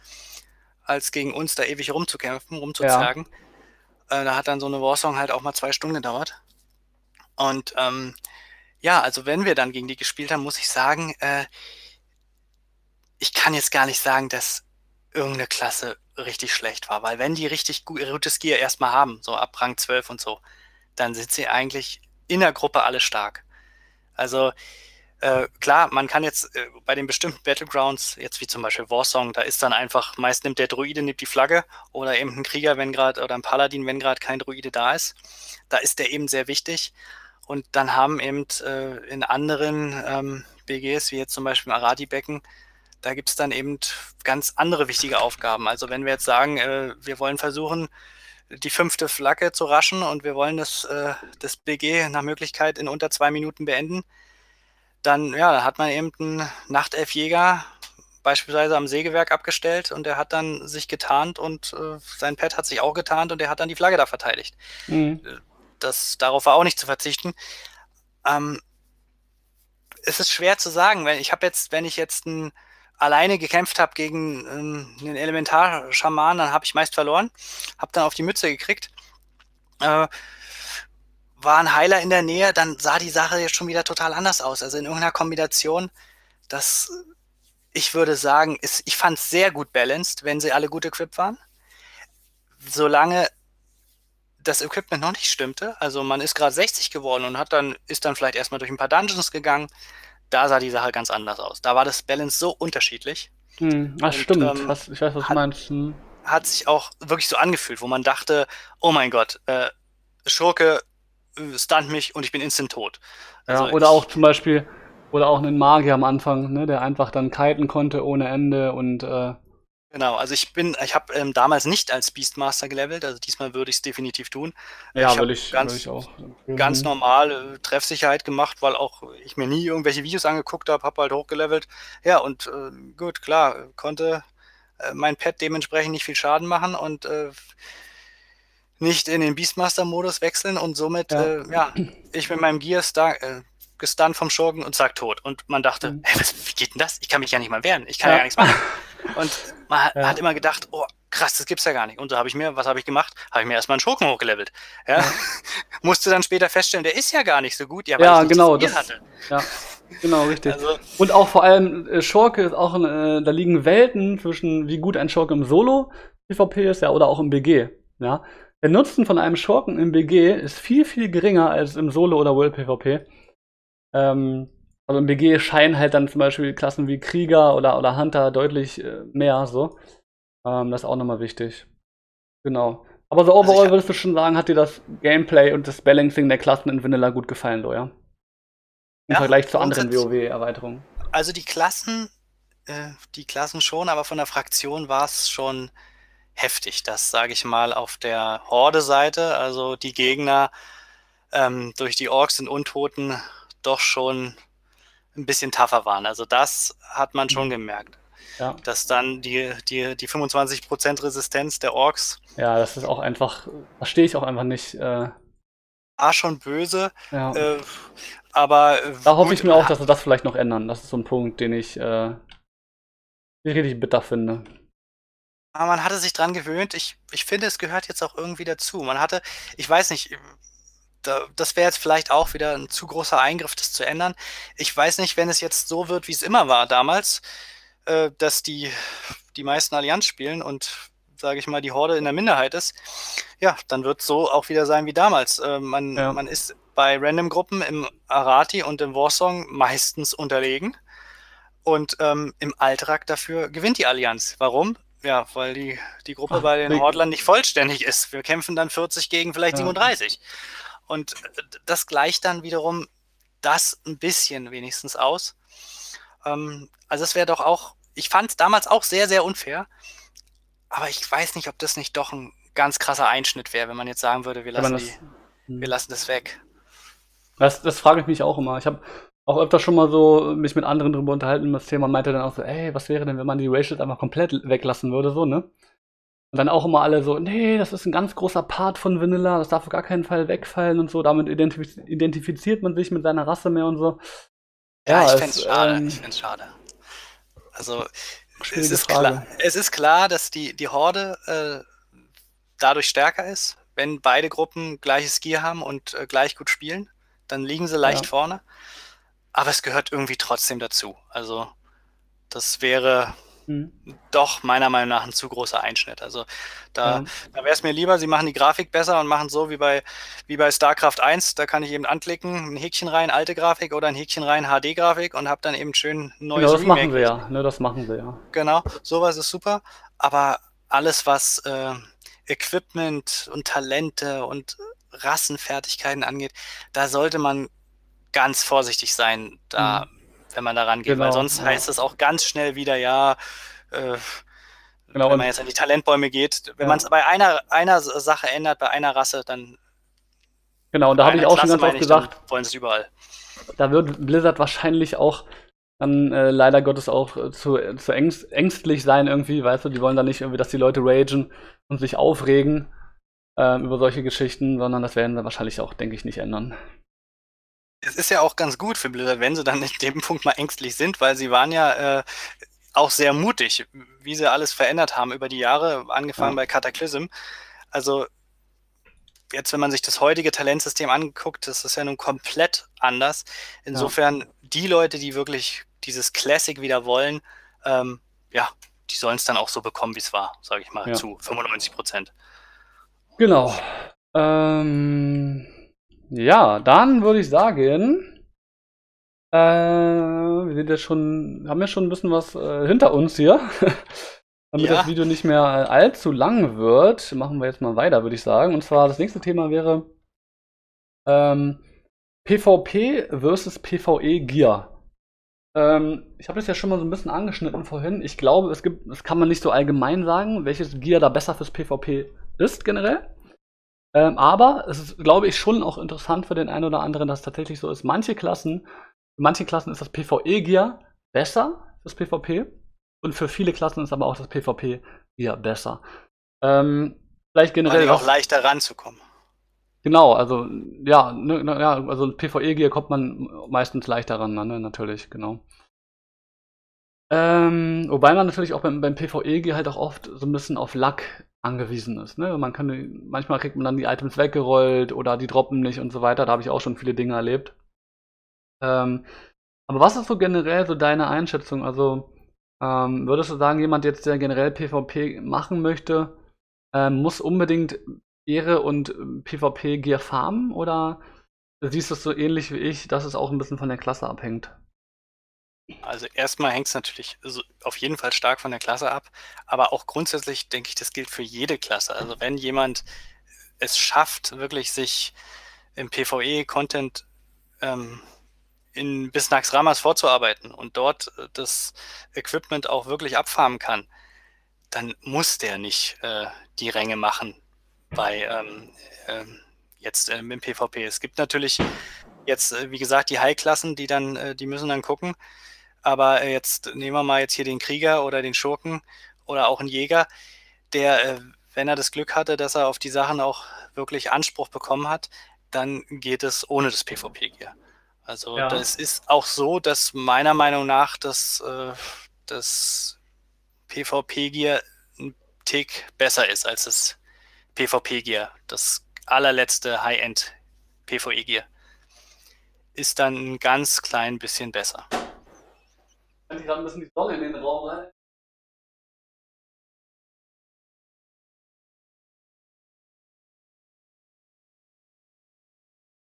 als gegen uns da ewig rumzukämpfen, rumzuzagen. Ja. Äh, da hat dann so eine Warsong halt auch mal zwei Stunden gedauert. Und ähm, ja, also wenn wir dann gegen die gespielt haben, muss ich sagen, äh, ich kann jetzt gar nicht sagen, dass irgendeine Klasse richtig schlecht war, weil wenn die richtig gutes Gear erstmal haben, so ab Rang 12 und so, dann sind sie eigentlich in der Gruppe alle stark. Also äh, klar, man kann jetzt äh, bei den bestimmten Battlegrounds, jetzt wie zum Beispiel Warsong, da ist dann einfach, meist nimmt der Druide, nimmt die Flagge oder eben ein Krieger, wenn gerade, oder ein Paladin, wenn gerade kein Druide da ist. Da ist der eben sehr wichtig. Und dann haben eben äh, in anderen ähm, BGs, wie jetzt zum Beispiel im Aradi-Becken, da gibt es dann eben ganz andere wichtige Aufgaben. Also wenn wir jetzt sagen, äh, wir wollen versuchen, die fünfte Flagge zu raschen und wir wollen das, äh, das BG nach Möglichkeit in unter zwei Minuten beenden, dann ja, hat man eben einen Nachtelfjäger beispielsweise am Sägewerk abgestellt und der hat dann sich getarnt und äh, sein Pet hat sich auch getarnt und der hat dann die Flagge da verteidigt. Mhm. Das, darauf war auch nicht zu verzichten. Ähm, es ist schwer zu sagen, weil ich habe jetzt, wenn ich jetzt ein alleine gekämpft habe gegen ähm, einen Elementarschaman, dann habe ich meist verloren, habe dann auf die Mütze gekriegt. Äh, war ein Heiler in der Nähe, dann sah die Sache jetzt schon wieder total anders aus. Also in irgendeiner Kombination, das, ich würde sagen, ist, ich fand es sehr gut balanced, wenn sie alle gut equipped waren. Solange das Equipment noch nicht stimmte, also man ist gerade 60 geworden und hat dann, ist dann vielleicht erstmal durch ein paar Dungeons gegangen, da sah die Sache ganz anders aus. Da war das Balance so unterschiedlich. Hm, ach, und, stimmt. Ähm, was, ich weiß, was hat, du meinst. Hm. Hat sich auch wirklich so angefühlt, wo man dachte, oh mein Gott, äh, Schurke äh, stunt mich und ich bin instant tot. Also ja, oder ich, auch zum Beispiel, oder auch einen Magier am Anfang, ne, der einfach dann kiten konnte ohne Ende und äh, Genau, also ich bin, ich habe ähm, damals nicht als Beastmaster gelevelt, also diesmal würde ich es definitiv tun. Ja, ich will ich, ganz, will ich auch. Ganz mhm. normal äh, Treffsicherheit gemacht, weil auch ich mir nie irgendwelche Videos angeguckt habe, habe halt hochgelevelt. Ja, und äh, gut, klar, konnte äh, mein Pet dementsprechend nicht viel Schaden machen und äh, nicht in den Beastmaster-Modus wechseln und somit, ja. Äh, ja, ich mit meinem Gear Star, äh, gestunt vom Schurken und zack, tot. Und man dachte, mhm. hey, was, wie geht denn das? Ich kann mich ja nicht mal wehren, ich kann ja, ja gar nichts machen. Und man ja. hat immer gedacht, oh, krass, das gibt's ja gar nicht. Und so habe ich mir, was habe ich gemacht? Habe ich mir erstmal einen Schurken hochgelevelt. Ja? ja. Musste dann später feststellen, der ist ja gar nicht so gut, ja, weil ja, ich genau, das, hatte. Ja, genau, richtig. Also, und auch vor allem äh, Schurke ist auch, äh, da liegen Welten zwischen, wie gut ein Schurke im Solo PvP ist, ja, oder auch im BG. Ja. Der Nutzen von einem Schurken im BG ist viel, viel geringer als im Solo- oder World PvP. Ähm, also im BG scheinen halt dann zum Beispiel Klassen wie Krieger oder, oder Hunter deutlich äh, mehr so. Ähm, das ist auch nochmal wichtig. Genau. Aber so also overall also würdest du schon sagen, hat dir das Gameplay und das Balancing der Klassen in Vanilla gut gefallen, Loja? Im ja, Vergleich zu anderen WoW-Erweiterungen. Also die Klassen, äh, die Klassen schon, aber von der Fraktion war es schon heftig. Das sage ich mal auf der Horde-Seite. Also die Gegner ähm, durch die Orks und Untoten doch schon ein bisschen tougher waren. Also das hat man schon mhm. gemerkt. Ja. Dass dann die, die, die 25% Resistenz der Orks. Ja, das ist auch einfach, verstehe ich auch einfach nicht. Äh, war schon böse. Ja. Äh, aber. Äh, da hoffe ich mir auch, dass sie das vielleicht noch ändern. Das ist so ein Punkt, den ich äh, richtig bitter finde. Aber man hatte sich dran gewöhnt. Ich, ich finde, es gehört jetzt auch irgendwie dazu. Man hatte, ich weiß nicht, da, das wäre jetzt vielleicht auch wieder ein zu großer Eingriff, das zu ändern. Ich weiß nicht, wenn es jetzt so wird, wie es immer war damals, äh, dass die, die meisten Allianz spielen und, sage ich mal, die Horde in der Minderheit ist. Ja, dann wird es so auch wieder sein wie damals. Äh, man, ja. man ist bei Random-Gruppen im Arati und im Warsong meistens unterlegen. Und ähm, im Alltag dafür gewinnt die Allianz. Warum? Ja, weil die, die Gruppe Ach, bei den Hordlern nicht vollständig ist. Wir kämpfen dann 40 gegen vielleicht ja. 37. Und äh, das gleicht dann wiederum das ein bisschen wenigstens aus. Ähm, also es wäre doch auch, ich fand es damals auch sehr, sehr unfair. Aber ich weiß nicht, ob das nicht doch ein ganz krasser Einschnitt wäre, wenn man jetzt sagen würde, wir lassen, das, die, wir hm. lassen das weg. Das, das frage ich mich auch immer. Ich habe auch öfter schon mal so mich mit anderen drüber unterhalten das Thema meinte dann auch so, ey, was wäre denn, wenn man die Ratios einfach komplett weglassen würde, so, ne? Und dann auch immer alle so, nee, das ist ein ganz großer Part von Vanilla, das darf auf gar keinen Fall wegfallen und so, damit identif identifiziert man sich mit seiner Rasse mehr und so. Ja, ja ich find's schade, ähm, ich find's schade. Also, es ist, klar, es ist klar, dass die, die Horde äh, dadurch stärker ist, wenn beide Gruppen gleiches Gear haben und äh, gleich gut spielen, dann liegen sie leicht ja. vorne aber es gehört irgendwie trotzdem dazu. Also das wäre hm. doch meiner Meinung nach ein zu großer Einschnitt. Also da, ja. da wäre es mir lieber, sie machen die Grafik besser und machen so wie bei, wie bei StarCraft 1, da kann ich eben anklicken, ein Häkchen rein, alte Grafik oder ein Häkchen rein, HD-Grafik und habe dann eben schön neues ja, das Remake. machen wir ja, ne, das machen wir ja. Genau, sowas ist super, aber alles, was äh, Equipment und Talente und Rassenfertigkeiten angeht, da sollte man ganz vorsichtig sein, da, mhm. Wenn man da rangeht, genau, weil sonst ja. heißt es auch ganz schnell wieder, ja, äh, genau, wenn man jetzt an die Talentbäume geht, wenn ja. man es bei einer, einer Sache ändert, bei einer Rasse, dann. Genau, und da habe ich auch Klasse, schon ganz oft gesagt, wollen sie es überall. Da wird Blizzard wahrscheinlich auch dann äh, leider Gottes auch äh, zu, zu ängst, ängstlich sein irgendwie, weißt du, die wollen da nicht irgendwie, dass die Leute ragen und sich aufregen äh, über solche Geschichten, sondern das werden sie wahrscheinlich auch, denke ich, nicht ändern es ist ja auch ganz gut für Blizzard, wenn sie dann in dem Punkt mal ängstlich sind, weil sie waren ja äh, auch sehr mutig, wie sie alles verändert haben über die Jahre, angefangen ja. bei Cataclysm. Also jetzt, wenn man sich das heutige Talentsystem anguckt, das ist ja nun komplett anders. Insofern, ja. die Leute, die wirklich dieses Classic wieder wollen, ähm, ja, die sollen es dann auch so bekommen, wie es war, sage ich mal, ja. zu 95 Prozent. Genau. Ähm, ja, dann würde ich sagen, äh, wir sind ja schon, haben ja schon ein bisschen was äh, hinter uns hier. Damit ja. das Video nicht mehr allzu lang wird, machen wir jetzt mal weiter, würde ich sagen. Und zwar das nächste Thema wäre ähm, PvP versus PvE Gear. Ähm, ich habe das ja schon mal so ein bisschen angeschnitten vorhin. Ich glaube, es gibt, das kann man nicht so allgemein sagen, welches Gear da besser fürs PvP ist generell. Ähm, aber es ist, glaube ich, schon auch interessant für den einen oder anderen, dass es tatsächlich so ist. Manche Klassen, für manche Klassen ist das PvE-Gear besser, das PvP. Und für viele Klassen ist aber auch das PvP-Gear besser. Ähm, vielleicht generell. auch leichter ranzukommen. Genau, also ja, ne, ja also PvE-Gear kommt man meistens leichter ran, ne, natürlich, genau. Ähm, wobei man natürlich auch beim, beim PvE-Gear halt auch oft so ein bisschen auf Luck angewiesen ist. Ne? Man kann, manchmal kriegt man dann die Items weggerollt oder die droppen nicht und so weiter. Da habe ich auch schon viele Dinge erlebt. Ähm, aber was ist so generell so deine Einschätzung? Also ähm, würdest du sagen, jemand jetzt, der generell PvP machen möchte, ähm, muss unbedingt Ehre und ähm, PvP-Gear farmen? Oder siehst du es so ähnlich wie ich, dass es auch ein bisschen von der Klasse abhängt? Also erstmal hängt es natürlich auf jeden Fall stark von der Klasse ab, aber auch grundsätzlich denke ich, das gilt für jede Klasse. Also wenn jemand es schafft, wirklich sich im PvE-Content ähm, in bis nach Ramas vorzuarbeiten und dort äh, das Equipment auch wirklich abfarmen kann, dann muss der nicht äh, die Ränge machen bei ähm, äh, jetzt ähm, im PvP. Es gibt natürlich jetzt, äh, wie gesagt, die High-Klassen, die dann, äh, die müssen dann gucken, aber äh, jetzt nehmen wir mal jetzt hier den Krieger oder den Schurken oder auch einen Jäger, der, äh, wenn er das Glück hatte, dass er auf die Sachen auch wirklich Anspruch bekommen hat, dann geht es ohne das PvP-Gear. Also ja. das ist auch so, dass meiner Meinung nach das, äh, das PvP-Gear ein Tick besser ist als das PvP-Gear. Das allerletzte High-End PvE-Gear ist dann ein ganz klein bisschen besser. Ich gerade ein bisschen die Sonne in den Raum rein.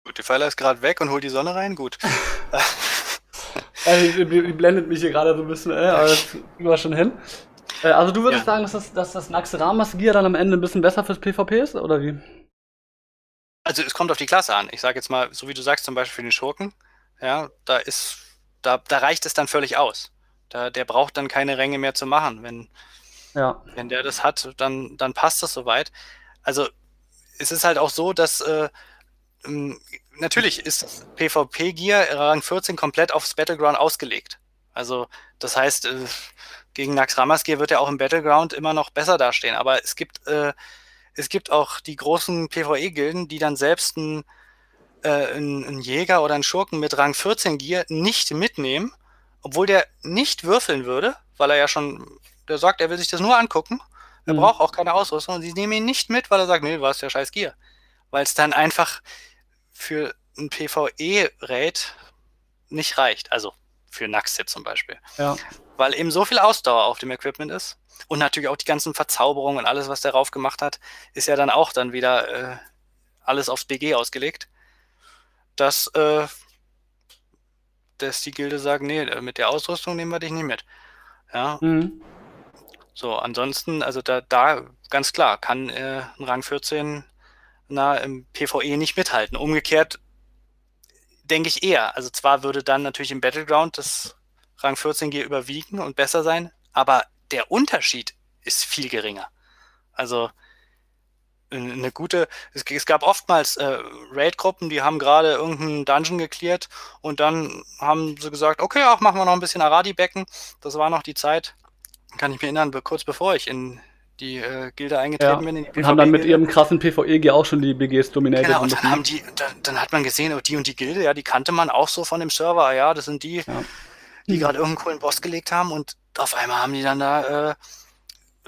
Gut, der Pfeiler ist gerade weg und holt die Sonne rein. Gut. also, die, die, blendet mich hier gerade so ein bisschen, äh, aber das kriegen wir schon hin. Äh, also du würdest ja. sagen, dass das, dass das Naxxramas Gear dann am Ende ein bisschen besser fürs PvP ist, oder wie? Also es kommt auf die Klasse an. Ich sage jetzt mal, so wie du sagst, zum Beispiel für den Schurken, ja, da ist, da, da reicht es dann völlig aus. Da, der braucht dann keine Ränge mehr zu machen. Wenn, ja. wenn der das hat, dann, dann passt das soweit. Also es ist halt auch so, dass äh, ähm, natürlich ist PvP-Gear Rang 14 komplett aufs Battleground ausgelegt. Also das heißt, äh, gegen Nax Ramaskir wird er auch im Battleground immer noch besser dastehen. Aber es gibt, äh, es gibt auch die großen PvE-Gilden, die dann selbst einen, äh, einen Jäger oder einen Schurken mit Rang 14 Gear nicht mitnehmen, obwohl der nicht würfeln würde, weil er ja schon, der sagt, er will sich das nur angucken. Er mhm. braucht auch keine Ausrüstung und sie nehmen ihn nicht mit, weil er sagt, nee, du hast ja scheiß Gear. Weil es dann einfach für ein PvE-Raid nicht reicht. Also für Naxit zum Beispiel. Ja. Weil eben so viel Ausdauer auf dem Equipment ist. Und natürlich auch die ganzen Verzauberungen und alles, was der rauf gemacht hat, ist ja dann auch dann wieder äh, alles aufs BG ausgelegt. Dass, äh, dass die Gilde sagt, nee, äh, mit der Ausrüstung nehmen wir dich nicht mit. Ja. Mhm. So, ansonsten, also da, da ganz klar, kann äh, ein Rang 14 na, im PvE nicht mithalten. Umgekehrt denke ich eher. Also zwar würde dann natürlich im Battleground das Rang 14 G überwiegen und besser sein, aber der Unterschied ist viel geringer. Also eine gute, es, es gab oftmals äh, Raid-Gruppen, die haben gerade irgendeinen Dungeon geklärt und dann haben sie gesagt, okay, auch machen wir noch ein bisschen Aradi-Becken. Das war noch die Zeit, kann ich mir erinnern, kurz bevor ich in die äh, Gilde eingetreten ja. bin. und haben dann mit ihrem krassen PvE auch schon die BGs dominiert. Genau, und dann, haben die, dann, dann, hat man gesehen, oh, die und die Gilde, ja, die kannte man auch so von dem Server, ja, das sind die, ja. die gerade irgendeinen coolen Boss gelegt haben und auf einmal haben die dann da äh,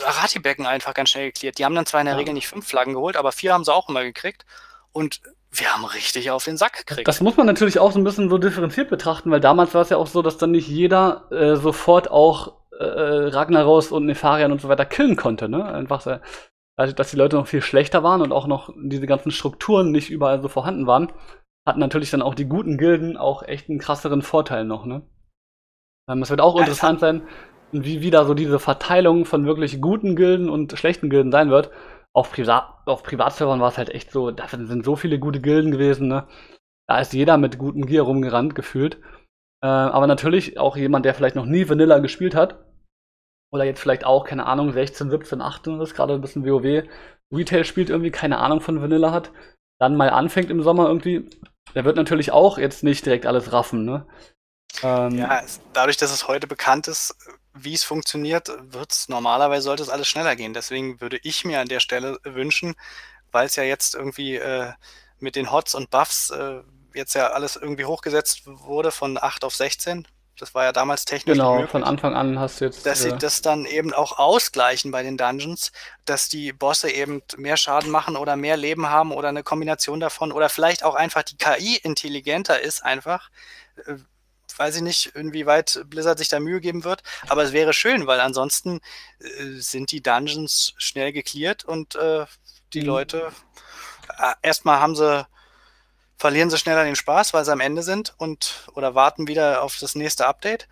Arati-Becken einfach ganz schnell geklärt. Die haben dann zwar in der ja. Regel nicht fünf Flaggen geholt, aber vier haben sie auch immer gekriegt und wir haben richtig auf den Sack gekriegt. Das muss man natürlich auch so ein bisschen so differenziert betrachten, weil damals war es ja auch so, dass dann nicht jeder äh, sofort auch äh, Ragnaros und Nefarian und so weiter killen konnte, ne? Einfach, so, also, dass die Leute noch viel schlechter waren und auch noch diese ganzen Strukturen nicht überall so vorhanden waren, hatten natürlich dann auch die guten Gilden auch echt einen krasseren Vorteil noch, ne? Ähm, es wird auch interessant sein, wie wieder so diese Verteilung von wirklich guten Gilden und schlechten Gilden sein wird. Auf, Privat auf Privatservern war es halt echt so, da sind so viele gute Gilden gewesen, ne? Da ist jeder mit gutem Gear rumgerannt, gefühlt. Äh, aber natürlich auch jemand, der vielleicht noch nie Vanilla gespielt hat, oder jetzt vielleicht auch, keine Ahnung, 16, 17, 18 ist, gerade ein bisschen WoW, Retail spielt irgendwie, keine Ahnung von Vanilla hat, dann mal anfängt im Sommer irgendwie, der wird natürlich auch jetzt nicht direkt alles raffen, ne? Ähm, ja, dadurch, dass es heute bekannt ist, wie es funktioniert, wird es normalerweise sollte es alles schneller gehen. Deswegen würde ich mir an der Stelle wünschen, weil es ja jetzt irgendwie äh, mit den Hots und Buffs äh, jetzt ja alles irgendwie hochgesetzt wurde von 8 auf 16, das war ja damals technisch genau, möglich. von Anfang an hast du jetzt. Dass äh, sie das dann eben auch ausgleichen bei den Dungeons, dass die Bosse eben mehr Schaden machen oder mehr Leben haben oder eine Kombination davon oder vielleicht auch einfach die KI intelligenter ist einfach. Weiß ich nicht, inwieweit Blizzard sich da Mühe geben wird, aber es wäre schön, weil ansonsten äh, sind die Dungeons schnell geklärt und äh, die mhm. Leute äh, erstmal haben sie verlieren sie schneller den Spaß, weil sie am Ende sind und oder warten wieder auf das nächste Update.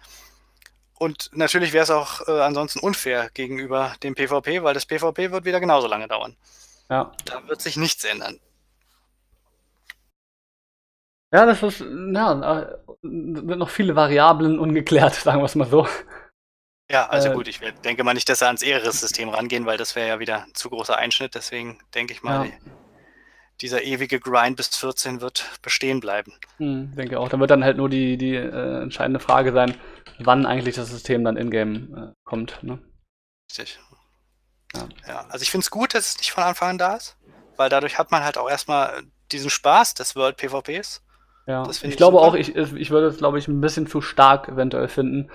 Und natürlich wäre es auch äh, ansonsten unfair gegenüber dem PvP, weil das PvP wird wieder genauso lange dauern. Ja. Da wird sich nichts ändern. Ja, das ist, ja, äh, sind noch viele Variablen ungeklärt, sagen wir es mal so. Ja, also äh, gut, ich denke mal nicht, dass sie ans Ehres-System rangehen, weil das wäre ja wieder ein zu großer Einschnitt. Deswegen denke ich mal, ja dieser ewige Grind bis 14 wird bestehen bleiben. Hm, denke auch. Da wird dann halt nur die, die äh, entscheidende Frage sein, wann eigentlich das System dann in-game äh, kommt. Ne? Richtig. Ja. ja. also ich finde es gut, dass es nicht von Anfang an da ist, weil dadurch hat man halt auch erstmal diesen Spaß des World PvPs. Ja, ich, ich glaube auch, ich, ich würde es, glaube ich, ein bisschen zu stark eventuell finden.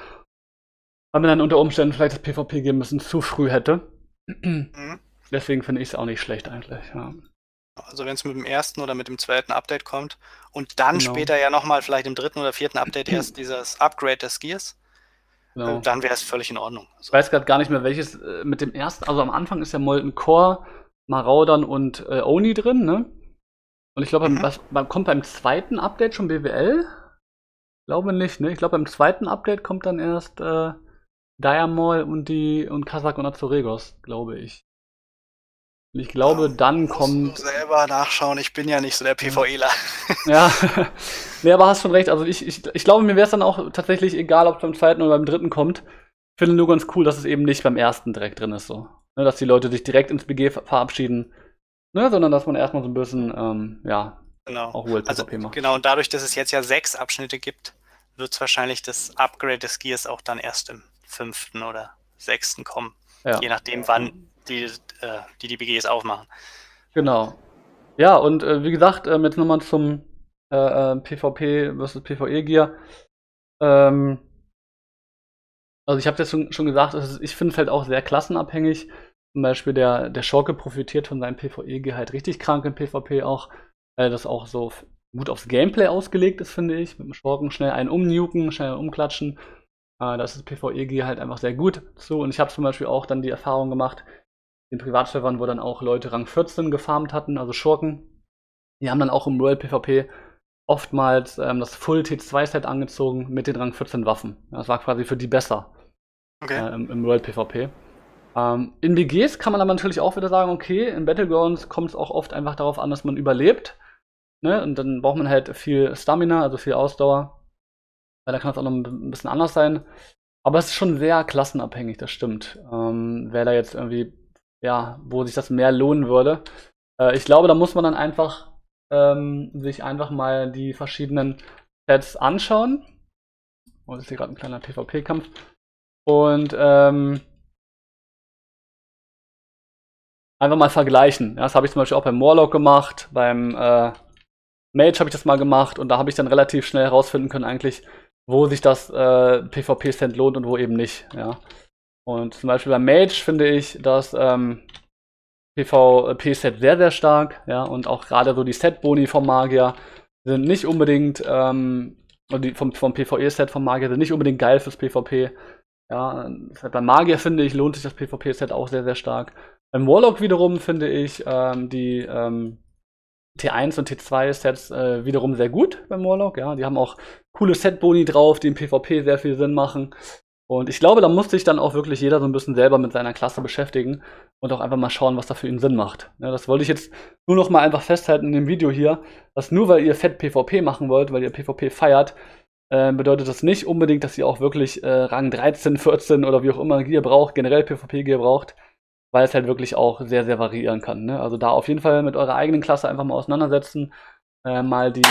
Weil man dann unter Umständen vielleicht das PvP geben müssen zu früh hätte. Mhm. Deswegen finde ich es auch nicht schlecht eigentlich, ja. Also wenn es mit dem ersten oder mit dem zweiten Update kommt und dann genau. später ja nochmal vielleicht im dritten oder vierten Update erst dieses Upgrade des Gears, genau. Äh, dann wäre es völlig in Ordnung. Also. Ich weiß gerade gar nicht mehr, welches äh, mit dem ersten, also am Anfang ist ja Molten Core, Maraudern und äh, Oni drin, ne? Und ich glaube, mhm. kommt beim zweiten Update schon BWL? Glaube nicht, ne? Ich glaube, beim zweiten Update kommt dann erst äh, Diamol und die und Kazak und Azuregos, glaube ich. Ich glaube, ja, dann kommt. selber nachschauen, ich bin ja nicht so der PvEler. Ja, nee, aber hast schon recht. Also ich, ich, ich glaube, mir wäre es dann auch tatsächlich egal, ob es beim zweiten oder beim dritten kommt. Ich finde nur ganz cool, dass es eben nicht beim ersten direkt drin ist, so. Ne, dass die Leute sich direkt ins BG verabschieden, ne, sondern dass man erstmal so ein bisschen, ähm, ja, genau. auch World also, macht. Genau, und dadurch, dass es jetzt ja sechs Abschnitte gibt, wird es wahrscheinlich das Upgrade des Gears auch dann erst im fünften oder sechsten kommen. Ja. Je nachdem, wann die, äh, die, die BGs aufmachen. Genau. Ja, und äh, wie gesagt, ähm, jetzt nochmal zum äh, PvP versus PvE-Gear. Ähm, also ich habe jetzt schon, schon gesagt, ist, ich finde es halt auch sehr klassenabhängig. Zum Beispiel der, der Schurke profitiert von seinem PvE-Gear halt richtig krank im PvP auch, weil das auch so gut aufs Gameplay ausgelegt ist, finde ich. Mit dem Schurken schnell einen umnuken, schnell umklatschen. Äh, da ist das PvE-Gear halt einfach sehr gut zu. Und ich habe zum Beispiel auch dann die Erfahrung gemacht, in Privatservern, wo dann auch Leute Rang 14 gefarmt hatten, also Schurken. Die haben dann auch im Royal PvP oftmals ähm, das Full T2-Set angezogen mit den Rang 14 Waffen. Das war quasi für die besser okay. äh, im, im Royal PvP. Ähm, in BGs kann man aber natürlich auch wieder sagen, okay, in Battlegrounds kommt es auch oft einfach darauf an, dass man überlebt. Ne? Und dann braucht man halt viel Stamina, also viel Ausdauer. Weil da kann es auch noch ein bisschen anders sein. Aber es ist schon sehr klassenabhängig, das stimmt. Ähm, wer da jetzt irgendwie ja, wo sich das mehr lohnen würde. Äh, ich glaube, da muss man dann einfach ähm, sich einfach mal die verschiedenen Sets anschauen. Oh, das ist hier gerade ein kleiner PvP-Kampf. Und ähm, einfach mal vergleichen. Ja, das habe ich zum Beispiel auch beim Warlock gemacht, beim äh, Mage habe ich das mal gemacht und da habe ich dann relativ schnell herausfinden können, eigentlich, wo sich das äh, PvP-Set lohnt und wo eben nicht. Ja. Und zum Beispiel beim Mage finde ich das ähm, PvP-Set sehr, sehr stark. Ja, und auch gerade so die Set-Boni vom Magier sind nicht unbedingt, ähm, die vom, vom PvE-Set vom Magier sind nicht unbedingt geil fürs PvP. Ja, beim Magier finde ich, lohnt sich das PvP-Set auch sehr, sehr stark. Beim Warlock wiederum finde ich ähm, die ähm, T1 und T2-Sets äh, wiederum sehr gut beim Warlock. Ja, die haben auch coole Set-Boni drauf, die im PvP sehr viel Sinn machen. Und ich glaube, da muss sich dann auch wirklich jeder so ein bisschen selber mit seiner Klasse beschäftigen und auch einfach mal schauen, was da für ihn Sinn macht. Ja, das wollte ich jetzt nur noch mal einfach festhalten in dem Video hier, dass nur weil ihr fett PvP machen wollt, weil ihr PvP feiert, äh, bedeutet das nicht unbedingt, dass ihr auch wirklich äh, Rang 13, 14 oder wie auch immer Gear braucht, generell PvP-Gear braucht, weil es halt wirklich auch sehr, sehr variieren kann. Ne? Also da auf jeden Fall mit eurer eigenen Klasse einfach mal auseinandersetzen. Äh, mal die.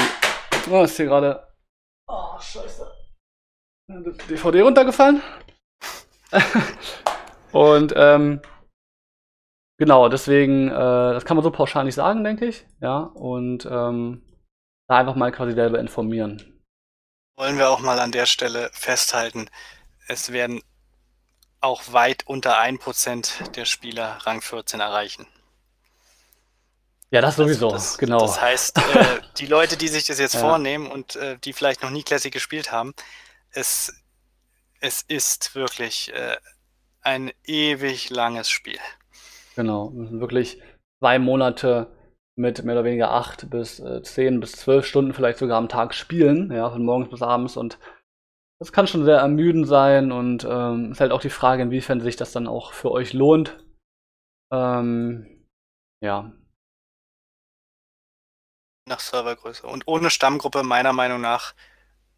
Oh, ist hier gerade. Oh, scheiße. DVD runtergefallen. und ähm, genau, deswegen, äh, das kann man so pauschal nicht sagen, denke ich. Ja, und ähm, da einfach mal quasi selber informieren. Wollen wir auch mal an der Stelle festhalten, es werden auch weit unter 1% der Spieler Rang 14 erreichen. Ja, das sowieso, das, genau. Das heißt, äh, die Leute, die sich das jetzt ja. vornehmen und äh, die vielleicht noch nie Classic gespielt haben, es, es ist wirklich äh, ein ewig langes Spiel. Genau, wirklich zwei Monate mit mehr oder weniger acht bis äh, zehn bis zwölf Stunden vielleicht sogar am Tag spielen, ja, von morgens bis abends und das kann schon sehr ermüdend sein und ähm, ist halt auch die Frage, inwiefern sich das dann auch für euch lohnt. Ähm, ja. Nach Servergröße. Und ohne Stammgruppe meiner Meinung nach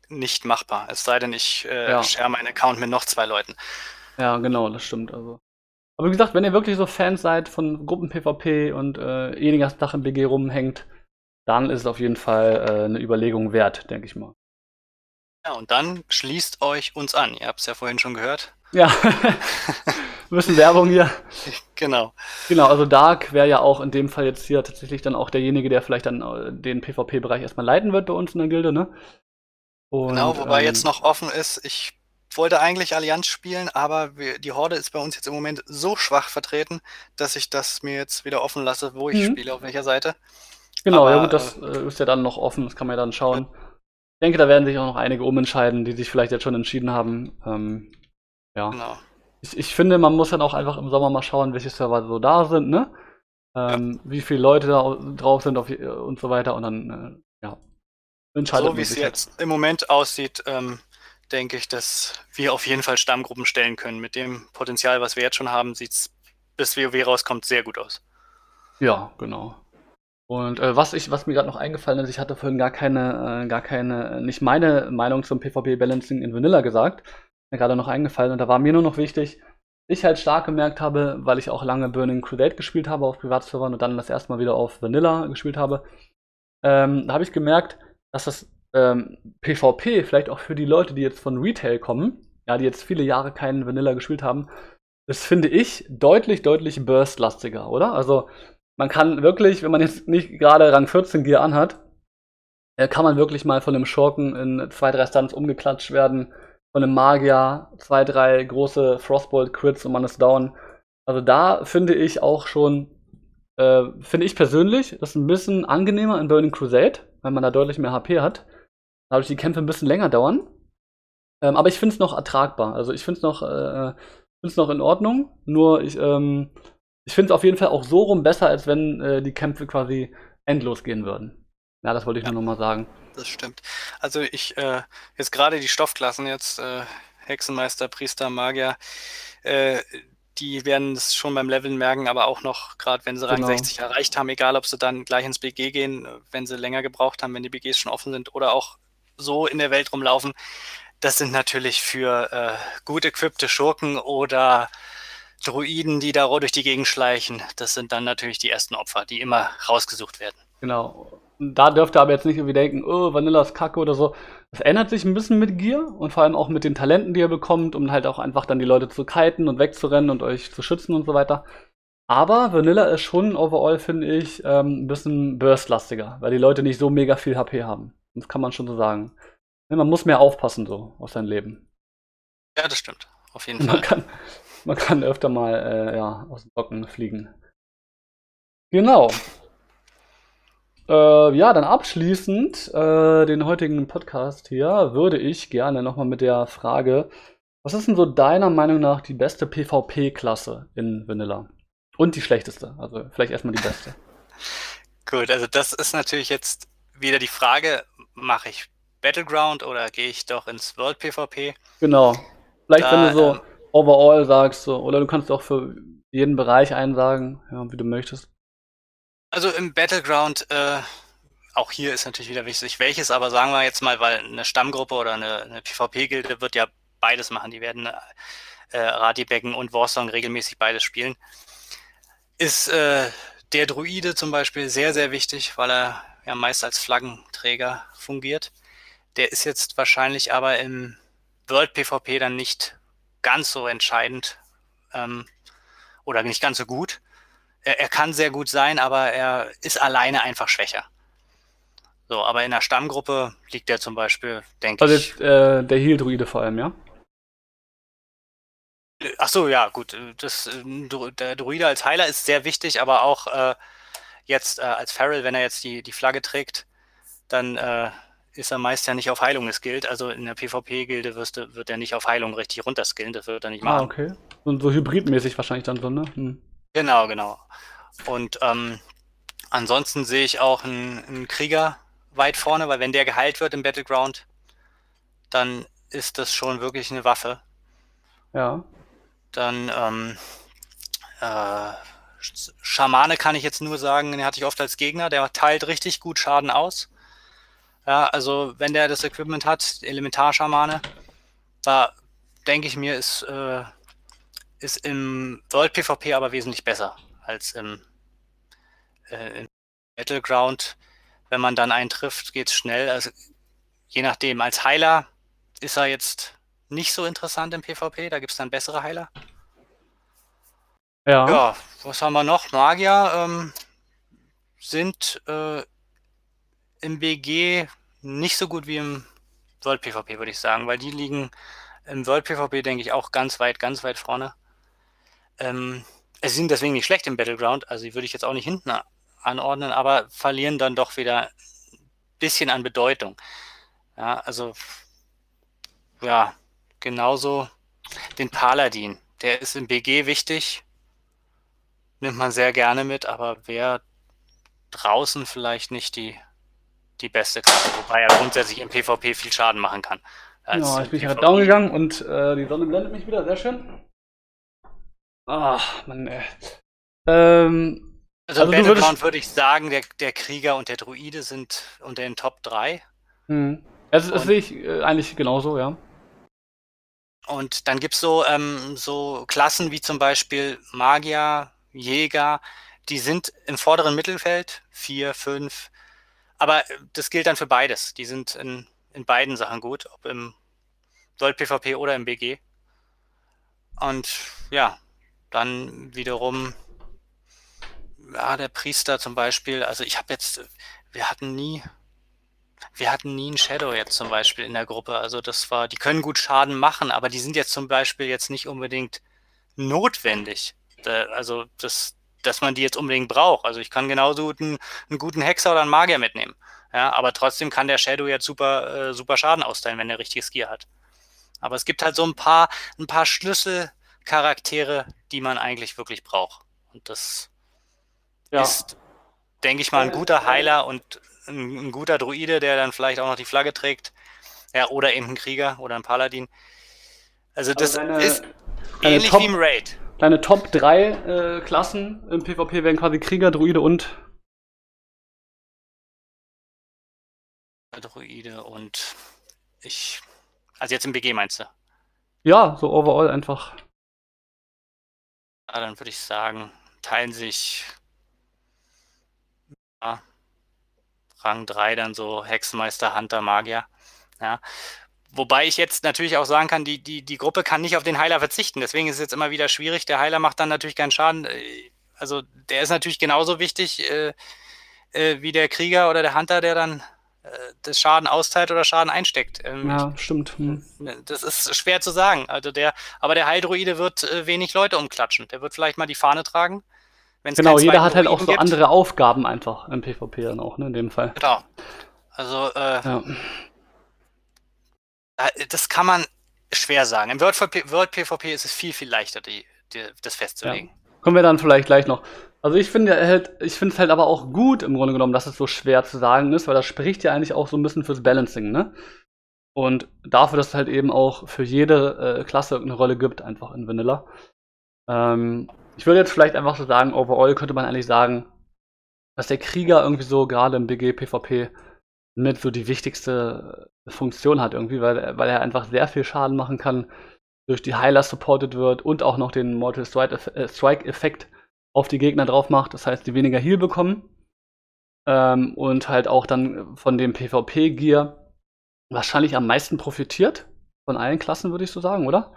nicht machbar. Es sei denn, ich äh, ja. share meinen Account mit noch zwei Leuten. Ja, genau, das stimmt. Also. Aber wie gesagt, wenn ihr wirklich so Fans seid von Gruppen-PvP und äh, eh den ganzen Tag im BG rumhängt, dann ist es auf jeden Fall äh, eine Überlegung wert, denke ich mal. Ja, und dann schließt euch uns an. Ihr habt es ja vorhin schon gehört. Ja. ein bisschen Werbung hier. Genau. Genau, also Dark wäre ja auch in dem Fall jetzt hier tatsächlich dann auch derjenige, der vielleicht dann äh, den PvP-Bereich erstmal leiten wird bei uns in der Gilde, ne? Und, genau, wobei ähm, jetzt noch offen ist, ich wollte eigentlich Allianz spielen, aber wir, die Horde ist bei uns jetzt im Moment so schwach vertreten, dass ich das mir jetzt wieder offen lasse, wo ich mhm. spiele, auf welcher Seite. Genau, aber, ja gut, das äh, ist ja dann noch offen, das kann man ja dann schauen. Ja. Ich denke, da werden sich auch noch einige umentscheiden, die sich vielleicht jetzt schon entschieden haben. Ähm, ja. Genau. Ich, ich, finde, man muss dann auch einfach im Sommer mal schauen, welche Server so da sind, ne? Ähm, ja. Wie viele Leute da drauf sind auf, und so weiter und dann, äh, ja. Entscheidet so wie es jetzt im Moment aussieht, ähm, denke ich, dass wir auf jeden Fall Stammgruppen stellen können. Mit dem Potenzial, was wir jetzt schon haben, sieht es, bis WoW rauskommt, sehr gut aus. Ja, genau. Und äh, was ich, was mir gerade noch eingefallen ist, ich hatte vorhin gar keine, äh, gar keine, nicht meine Meinung zum PvP-Balancing in Vanilla gesagt. Mir gerade noch eingefallen und da war mir nur noch wichtig, ich halt stark gemerkt habe, weil ich auch lange Burning Crusade gespielt habe auf Privatservern und dann das erste Mal wieder auf Vanilla gespielt habe, ähm, da habe ich gemerkt, dass das ähm, PvP vielleicht auch für die Leute, die jetzt von Retail kommen, ja, die jetzt viele Jahre keinen Vanilla gespielt haben, das finde ich deutlich, deutlich burstlastiger, oder? Also man kann wirklich, wenn man jetzt nicht gerade Rang 14 Gear anhat, äh, kann man wirklich mal von einem Schurken in zwei, drei Stunts umgeklatscht werden, von einem Magier zwei, drei große Frostbolt-Crits und man ist down. Also da finde ich auch schon, äh, finde ich persönlich, das ist ein bisschen angenehmer in Burning Crusade, weil man da deutlich mehr HP hat dadurch die Kämpfe ein bisschen länger dauern. Ähm, aber ich finde es noch ertragbar. Also ich finde es noch, äh, noch in Ordnung. Nur ich, ähm, ich finde es auf jeden Fall auch so rum besser, als wenn äh, die Kämpfe quasi endlos gehen würden. Ja, das wollte ich ja, nur noch mal sagen. Das stimmt. Also ich, äh, jetzt gerade die Stoffklassen jetzt, äh, Hexenmeister, Priester, Magier, äh, die werden es schon beim Leveln merken, aber auch noch, gerade wenn sie Rang genau. 60 erreicht haben, egal ob sie dann gleich ins BG gehen, wenn sie länger gebraucht haben, wenn die BGs schon offen sind, oder auch so in der Welt rumlaufen, das sind natürlich für äh, gut equipte Schurken oder Druiden, die da durch die Gegend schleichen. Das sind dann natürlich die ersten Opfer, die immer rausgesucht werden. Genau. Da dürft ihr aber jetzt nicht irgendwie denken, oh, Vanilla ist kacke oder so. Es ändert sich ein bisschen mit Gear und vor allem auch mit den Talenten, die ihr bekommt, um halt auch einfach dann die Leute zu kiten und wegzurennen und euch zu schützen und so weiter. Aber Vanilla ist schon overall, finde ich, ähm, ein bisschen burstlastiger, weil die Leute nicht so mega viel HP haben. Das kann man schon so sagen. Man muss mehr aufpassen so auf sein Leben. Ja, das stimmt. Auf jeden man Fall. Kann, man kann öfter mal äh, ja, aus den Socken fliegen. Genau. Äh, ja, dann abschließend äh, den heutigen Podcast hier würde ich gerne nochmal mit der Frage, was ist denn so deiner Meinung nach die beste PvP-Klasse in Vanilla? Und die schlechteste, also vielleicht erstmal die beste. Gut, also das ist natürlich jetzt wieder die Frage, mache ich Battleground oder gehe ich doch ins World PvP? Genau. Vielleicht, da, wenn du so ähm, overall sagst, so, oder du kannst auch für jeden Bereich einsagen, ja, wie du möchtest. Also im Battleground, äh, auch hier ist natürlich wieder wichtig, welches, aber sagen wir jetzt mal, weil eine Stammgruppe oder eine, eine PvP-Gilde wird ja beides machen. Die werden äh, Ratibecken und Warsong regelmäßig beides spielen. Ist äh, der Druide zum Beispiel sehr, sehr wichtig, weil er ja meist als Flaggenträger fungiert. Der ist jetzt wahrscheinlich aber im World PvP dann nicht ganz so entscheidend ähm, oder nicht ganz so gut. Er, er, kann sehr gut sein, aber er ist alleine einfach schwächer. So, aber in der Stammgruppe liegt er zum Beispiel, denke also ich. Also äh, der Heal-Druide vor allem, ja? Ach so, ja, gut. Das, der Druide als Heiler ist sehr wichtig, aber auch äh, jetzt äh, als Farrell, wenn er jetzt die, die Flagge trägt, dann äh, ist er meist ja nicht auf Heilung geskillt. Also in der PvP-Gilde wird er nicht auf Heilung richtig runterskillen, das wird er nicht ah, machen. Ah, okay. Und so hybridmäßig wahrscheinlich dann so, ne? Hm. Genau, genau. Und ähm, ansonsten sehe ich auch einen, einen, Krieger weit vorne, weil wenn der geheilt wird im Battleground, dann ist das schon wirklich eine Waffe. Ja. Dann ähm, äh, Schamane kann ich jetzt nur sagen, den hatte ich oft als Gegner, der teilt richtig gut Schaden aus. Ja, also wenn der das Equipment hat, Elementarschamane, da denke ich mir, ist, äh, ist im World PvP aber wesentlich besser als im, äh, im Battleground. Wenn man dann einen trifft, geht es schnell. Also je nachdem, als Heiler ist er jetzt nicht so interessant im PvP, da gibt es dann bessere Heiler. Ja. Ja, was haben wir noch? Magier ähm, sind äh, im BG nicht so gut wie im World PvP, würde ich sagen, weil die liegen im World PvP, denke ich, auch ganz weit, ganz weit vorne. Ähm, sie sind deswegen nicht schlecht im Battleground, also die würde ich jetzt auch nicht hinten anordnen, aber verlieren dann doch wieder ein bisschen an Bedeutung. Ja, also, ja, genauso den Paladin. Der ist im BG wichtig, nimmt man sehr gerne mit, aber wer draußen vielleicht nicht die, die beste Karte, wobei er grundsätzlich im PvP viel Schaden machen kann. Ja, ich bin gerade down gegangen und äh, die Sonne blendet mich wieder, sehr schön. Ach, Mann, ey. Ähm, also, also Battleground würde ich sagen, der, der Krieger und der Druide sind unter den Top 3. Hm. Also, das sehe ich äh, eigentlich genauso, ja. Und dann gibt es so, ähm, so Klassen wie zum Beispiel Magier, Jäger, die sind im vorderen Mittelfeld, 4, 5. Aber das gilt dann für beides. Die sind in, in beiden Sachen gut, ob im World PvP oder im BG. Und ja, dann wiederum, ja, der Priester zum Beispiel, also ich habe jetzt, wir hatten nie, wir hatten nie einen Shadow jetzt zum Beispiel in der Gruppe. Also das war, die können gut Schaden machen, aber die sind jetzt zum Beispiel jetzt nicht unbedingt notwendig. Also das, dass man die jetzt unbedingt braucht. Also ich kann genauso einen, einen guten Hexer oder einen Magier mitnehmen. Ja, aber trotzdem kann der Shadow jetzt super, äh, super Schaden austeilen, wenn er richtiges Gear hat. Aber es gibt halt so ein paar, ein paar Schlüssel, Charaktere, die man eigentlich wirklich braucht. Und das ja. ist, denke ich mal, ein guter Heiler und ein, ein, guter Druide, der dann vielleicht auch noch die Flagge trägt. Ja, oder eben ein Krieger oder ein Paladin. Also das deine, ist ähnlich Top, wie im Raid. Deine Top 3 äh, Klassen im PvP wären quasi Krieger, Druide und Druide und ich. Also jetzt im BG meinst du? Ja, so overall einfach. Ja, dann würde ich sagen, teilen sich ja, Rang 3 dann so Hexenmeister, Hunter, Magier. Ja. Wobei ich jetzt natürlich auch sagen kann, die, die, die Gruppe kann nicht auf den Heiler verzichten. Deswegen ist es jetzt immer wieder schwierig. Der Heiler macht dann natürlich keinen Schaden. Äh, also der ist natürlich genauso wichtig äh, äh, wie der Krieger oder der Hunter, der dann äh, das Schaden austeilt oder Schaden einsteckt. Ähm, ja, stimmt. Hm. Das ist schwer zu sagen. Also der, aber der Heildruide wird äh, wenig Leute umklatschen. Der wird vielleicht mal die Fahne tragen. Genau, jeder hat halt auch so gibt. andere Aufgaben einfach im PvP dann auch, ne, in dem Fall. Genau. Also, äh, ja. Das kann man schwer sagen. Im World, World PvP ist es viel, viel leichter, die, die das festzulegen. Ja. Kommen wir dann vielleicht gleich noch also ich finde halt, ich finde es halt aber auch gut im Grunde genommen, dass es so schwer zu sagen ist, weil das spricht ja eigentlich auch so ein bisschen fürs Balancing, ne? Und dafür, dass es halt eben auch für jede äh, Klasse eine Rolle gibt, einfach in Vanilla. Ähm, ich würde jetzt vielleicht einfach so sagen, overall könnte man eigentlich sagen, dass der Krieger irgendwie so gerade im BG PvP mit so die wichtigste Funktion hat irgendwie, weil, weil er einfach sehr viel Schaden machen kann, durch die Heiler supported wird und auch noch den Mortal Strike-Effekt auf die Gegner drauf macht. Das heißt, die weniger Heal bekommen. Ähm, und halt auch dann von dem PvP-Gear wahrscheinlich am meisten profitiert. Von allen Klassen, würde ich so sagen, oder?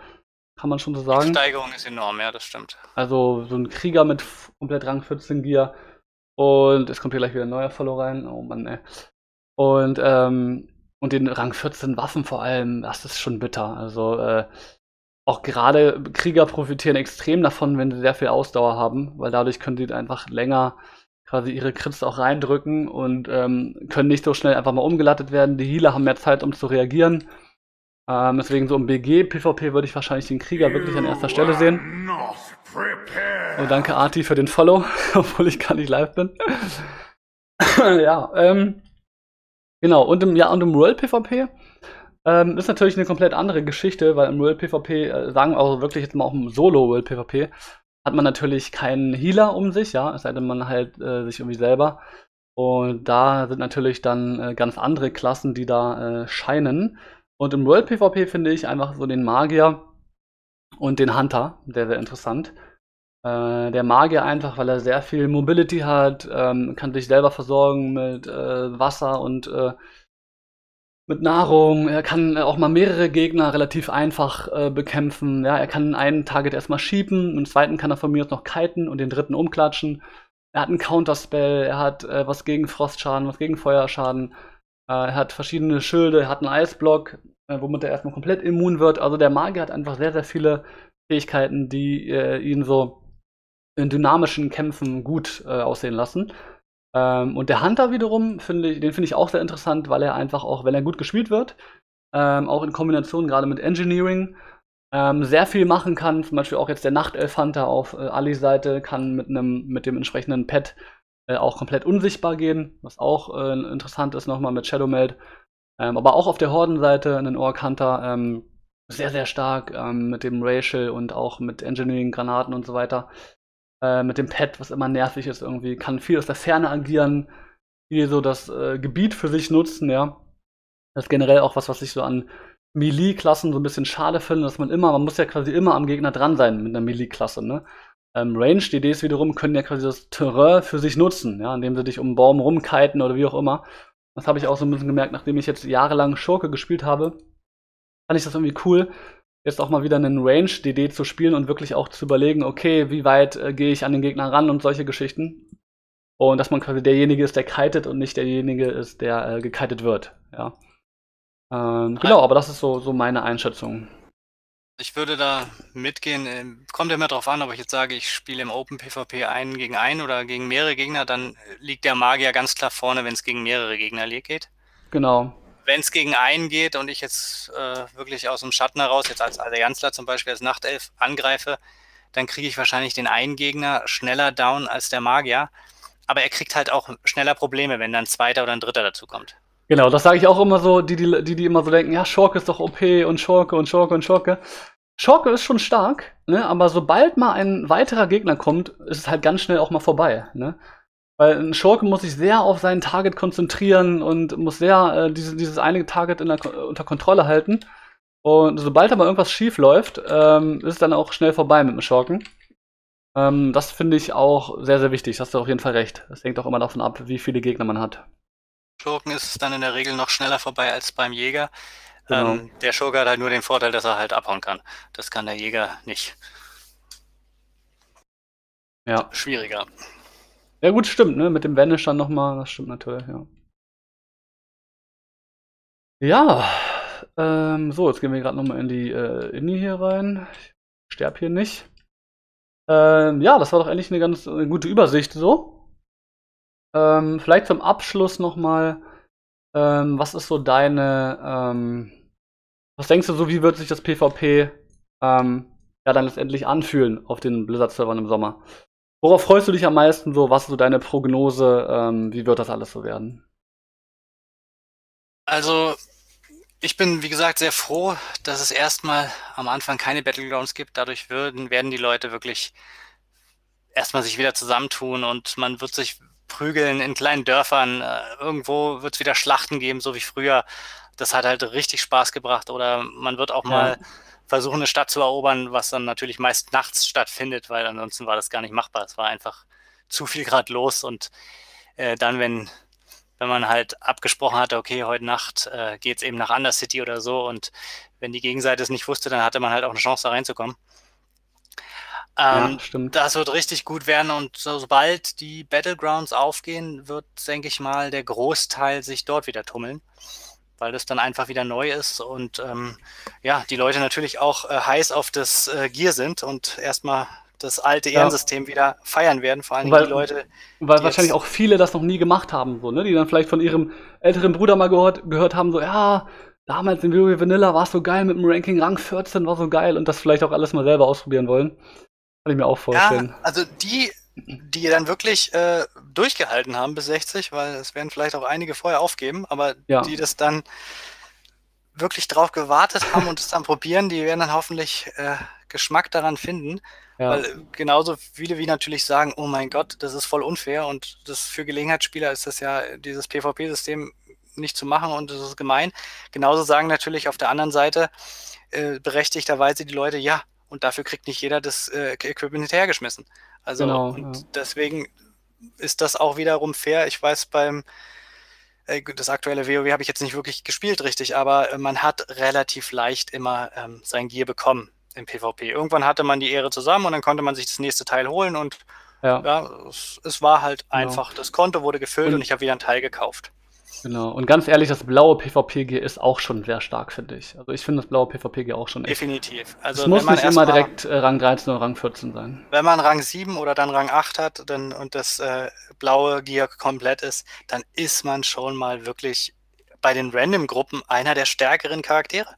Kann man schon so sagen. Die Steigerung ist enorm, ja, das stimmt. Also so ein Krieger mit komplett Rang 14 Gear. Und es kommt hier gleich wieder ein neuer Follow rein. Oh Mann, ey. Und, ähm, und den Rang 14 Waffen vor allem, das ist schon bitter. Also, äh, auch gerade Krieger profitieren extrem davon, wenn sie sehr viel Ausdauer haben, weil dadurch können sie einfach länger quasi ihre Crits auch reindrücken und ähm, können nicht so schnell einfach mal umgelattet werden. Die Healer haben mehr Zeit, um zu reagieren. Ähm, deswegen so im BG, PvP würde ich wahrscheinlich den Krieger wirklich an erster Stelle sehen. Oh, danke Arti für den Follow, obwohl ich gar nicht live bin. ja, ähm, genau. Und im, ja, und im World PvP ähm, ist natürlich eine komplett andere Geschichte, weil im World PvP, äh, sagen wir auch wirklich jetzt mal auch im Solo World PvP, hat man natürlich keinen Healer um sich, ja, es sei denn, man halt äh, sich irgendwie selber. Und da sind natürlich dann äh, ganz andere Klassen, die da äh, scheinen. Und im World PvP finde ich einfach so den Magier und den Hunter sehr, sehr interessant. Äh, der Magier einfach, weil er sehr viel Mobility hat, ähm, kann sich selber versorgen mit äh, Wasser und mit Nahrung. Er kann auch mal mehrere Gegner relativ einfach äh, bekämpfen. Ja, er kann einen Target erstmal schieben, den zweiten kann er von mir aus noch kiten und den dritten umklatschen. Er hat einen Counterspell, er hat äh, was gegen Frostschaden, was gegen Feuerschaden. Äh, er hat verschiedene Schilde, er hat einen Eisblock, äh, womit er erstmal komplett immun wird. Also der Magier hat einfach sehr, sehr viele Fähigkeiten, die äh, ihn so in dynamischen Kämpfen gut äh, aussehen lassen. Ähm, und der Hunter wiederum, finde ich, den finde ich auch sehr interessant, weil er einfach auch, wenn er gut gespielt wird, ähm, auch in Kombination gerade mit Engineering, ähm, sehr viel machen kann. Zum Beispiel auch jetzt der Nachtelf Hunter auf äh, Alis Seite kann mit, einem, mit dem entsprechenden Pet äh, auch komplett unsichtbar gehen, was auch äh, interessant ist nochmal mit Shadowmeld. Ähm, aber auch auf der Hordenseite einen Orc Hunter ähm, sehr, sehr stark ähm, mit dem Racial und auch mit Engineering-Granaten und so weiter. Äh, mit dem Pet, was immer nervig ist irgendwie, kann viel aus der Ferne agieren, viel so das äh, Gebiet für sich nutzen, ja. Das ist generell auch was, was ich so an Melee-Klassen so ein bisschen schade finde, dass man immer, man muss ja quasi immer am Gegner dran sein mit einer Melee-Klasse, ne? Ähm, Range-DDs wiederum können ja quasi das Terrain für sich nutzen, ja, indem sie dich um einen Baum rumkiten oder wie auch immer. Das habe ich auch so ein bisschen gemerkt, nachdem ich jetzt jahrelang Schurke gespielt habe. Fand ich das irgendwie cool, jetzt auch mal wieder einen Range-DD zu spielen und wirklich auch zu überlegen, okay, wie weit äh, gehe ich an den Gegner ran und solche Geschichten. Und dass man quasi derjenige ist, der kitet und nicht derjenige ist, der äh, gekitet wird. Ja. Ähm, genau, aber das ist so, so meine Einschätzung. Ich würde da mitgehen. Ähm, kommt ja immer darauf an, ob ich jetzt sage, ich spiele im Open PvP einen gegen einen oder gegen mehrere Gegner, dann liegt der Magier ganz klar vorne, wenn es gegen mehrere Gegner geht. Genau wenn es gegen einen geht und ich jetzt äh, wirklich aus dem Schatten heraus, jetzt als Allianzler zum Beispiel als Nachtelf angreife, dann kriege ich wahrscheinlich den einen Gegner schneller down als der Magier. Aber er kriegt halt auch schneller Probleme, wenn dann ein zweiter oder ein dritter dazu kommt. Genau, das sage ich auch immer so, die, die, die, immer so denken, ja, Schurke ist doch OP und Schurke und Schurke und Schurke. Schurke ist schon stark, ne? aber sobald mal ein weiterer Gegner kommt, ist es halt ganz schnell auch mal vorbei. Ne? Weil ein Schurke muss sich sehr auf seinen Target konzentrieren und muss sehr äh, diese, dieses eine Target der, unter Kontrolle halten. Und sobald aber irgendwas schief läuft, ähm, ist es dann auch schnell vorbei mit dem Schurken. Ähm, das finde ich auch sehr, sehr wichtig. Hast du auf jeden Fall recht. Das hängt auch immer davon ab, wie viele Gegner man hat. Schurken ist es dann in der Regel noch schneller vorbei als beim Jäger. Genau. Ähm, der Schurke hat halt nur den Vorteil, dass er halt abhauen kann. Das kann der Jäger nicht. Ja. Schwieriger. Ja, gut, stimmt, ne? Mit dem Vanish dann nochmal, das stimmt natürlich, ja. Ja, ähm, so, jetzt gehen wir gerade nochmal in die äh, Inni hier rein. Ich sterb hier nicht. Ähm, ja, das war doch eigentlich eine ganz eine gute Übersicht so. Ähm, vielleicht zum Abschluss nochmal, ähm, was ist so deine, ähm, was denkst du so, wie wird sich das PvP ähm, ja dann letztendlich anfühlen auf den Blizzard-Servern im Sommer? Worauf freust du dich am meisten so? Was ist so deine Prognose? Ähm, wie wird das alles so werden? Also, ich bin, wie gesagt, sehr froh, dass es erstmal am Anfang keine Battlegrounds gibt. Dadurch würden, werden die Leute wirklich erstmal sich wieder zusammentun und man wird sich prügeln in kleinen Dörfern. Äh, irgendwo wird es wieder Schlachten geben, so wie früher. Das hat halt richtig Spaß gebracht. Oder man wird auch ja. mal versuchen, eine Stadt zu erobern, was dann natürlich meist nachts stattfindet, weil ansonsten war das gar nicht machbar. Es war einfach zu viel gerade los und äh, dann, wenn, wenn man halt abgesprochen hatte, okay, heute Nacht äh, geht es eben nach Undercity oder so und wenn die Gegenseite es nicht wusste, dann hatte man halt auch eine Chance, da reinzukommen. Ähm, ja, stimmt. Das wird richtig gut werden und so, sobald die Battlegrounds aufgehen, wird, denke ich mal, der Großteil sich dort wieder tummeln weil das dann einfach wieder neu ist und ähm, ja, die Leute natürlich auch äh, heiß auf das äh, Gear sind und erstmal das alte Ehrensystem ja. wieder feiern werden, vor allem weil, die Leute. Weil wahrscheinlich auch viele das noch nie gemacht haben, so, ne? Die dann vielleicht von ihrem älteren Bruder mal gehört, gehört haben, so, ja, damals in WoW Vanilla war es so geil mit dem Ranking Rang 14, war so geil und das vielleicht auch alles mal selber ausprobieren wollen. Kann ich mir auch vorstellen. Ja, also die die dann wirklich äh, durchgehalten haben bis 60, weil es werden vielleicht auch einige vorher aufgeben, aber ja. die das dann wirklich drauf gewartet haben und es dann probieren, die werden dann hoffentlich äh, Geschmack daran finden. Ja. Weil genauso viele wie natürlich sagen, oh mein Gott, das ist voll unfair und das für Gelegenheitsspieler ist das ja dieses PvP-System nicht zu machen und das ist gemein. Genauso sagen natürlich auf der anderen Seite äh, berechtigterweise die Leute, ja, und dafür kriegt nicht jeder das äh, Equipment hinterhergeschmissen. Also genau, und ja. deswegen ist das auch wiederum fair. Ich weiß beim äh, das aktuelle WoW habe ich jetzt nicht wirklich gespielt, richtig, aber äh, man hat relativ leicht immer ähm, sein Gear bekommen im PvP. Irgendwann hatte man die Ehre zusammen und dann konnte man sich das nächste Teil holen und ja, ja es, es, war halt genau. einfach. Das Konto wurde gefüllt und, und ich habe wieder ein Teil gekauft. Genau. Und ganz ehrlich, das blaue PvP-Gear ist auch schon sehr stark, finde ich. Also ich finde das blaue PvP-Gear auch schon echt. Definitiv. Also es muss nicht immer direkt äh, Rang 13 oder Rang 14 sein. Wenn man Rang 7 oder dann Rang 8 hat dann, und das äh, blaue Gear komplett ist, dann ist man schon mal wirklich bei den Random-Gruppen einer der stärkeren Charaktere.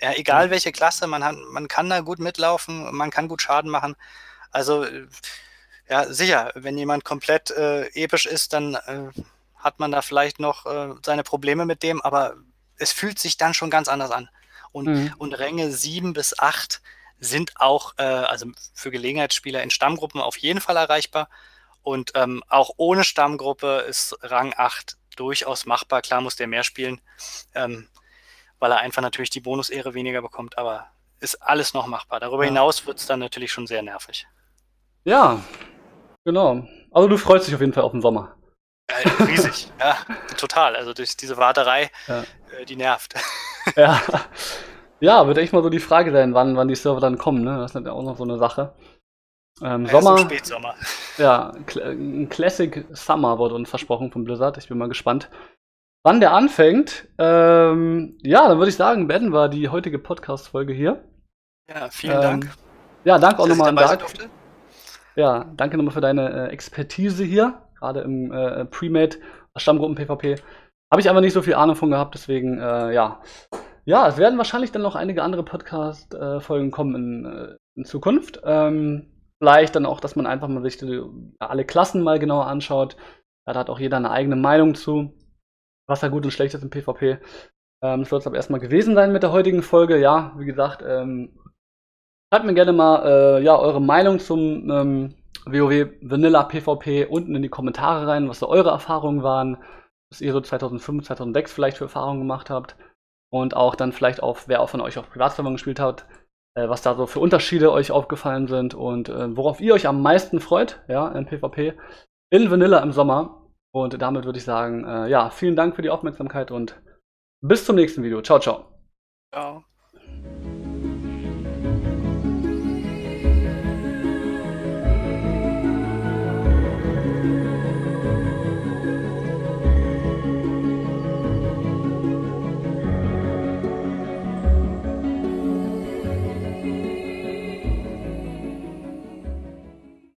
Ja, egal mhm. welche Klasse, man, hat, man kann da gut mitlaufen, man kann gut Schaden machen. Also, ja, sicher, wenn jemand komplett äh, episch ist, dann äh, hat man da vielleicht noch äh, seine Probleme mit dem, aber es fühlt sich dann schon ganz anders an. Und, mhm. und Ränge 7 bis 8 sind auch, äh, also für Gelegenheitsspieler in Stammgruppen auf jeden Fall erreichbar. Und ähm, auch ohne Stammgruppe ist Rang 8 durchaus machbar. Klar muss der mehr spielen, ähm, weil er einfach natürlich die Bonusehre weniger bekommt, aber ist alles noch machbar. Darüber hinaus wird es dann natürlich schon sehr nervig. Ja, genau. Also du freust dich auf jeden Fall auf den Sommer. Äh, riesig, ja, total. Also durch diese Warterei, ja. äh, die nervt. ja. ja, wird echt mal so die Frage sein, wann, wann die Server dann kommen. Ne? Das ist ja auch noch so eine Sache. Ähm, ja, Sommer. Spätsommer. Ja, ein Classic Summer wurde uns versprochen von Blizzard. Ich bin mal gespannt, wann der anfängt. Ähm, ja, dann würde ich sagen, beenden wir die heutige Podcast-Folge hier. Ja, vielen ähm, Dank. Ja, danke auch nochmal an Dark. Ja, danke nochmal für deine äh, Expertise hier gerade im äh, Pre-Made, Stammgruppen-PvP. Habe ich aber nicht so viel Ahnung von gehabt, deswegen, äh, ja. Ja, es werden wahrscheinlich dann noch einige andere Podcast-Folgen kommen in, äh, in Zukunft. Ähm, vielleicht dann auch, dass man einfach mal sich die, alle Klassen mal genauer anschaut. Da hat auch jeder eine eigene Meinung zu, was da gut und schlecht ist im PvP. Ähm, das soll es aber erstmal gewesen sein mit der heutigen Folge. Ja, wie gesagt, ähm, schreibt mir gerne mal äh, ja, eure Meinung zum ähm, WoW Vanilla PvP unten in die Kommentare rein, was so eure Erfahrungen waren, was ihr so 2005, 2006 vielleicht für Erfahrungen gemacht habt und auch dann vielleicht auf, wer auch von euch auf Privatservern gespielt hat, äh, was da so für Unterschiede euch aufgefallen sind und äh, worauf ihr euch am meisten freut, ja, im PvP in Vanilla im Sommer. Und damit würde ich sagen, äh, ja, vielen Dank für die Aufmerksamkeit und bis zum nächsten Video. Ciao, ciao. Ciao.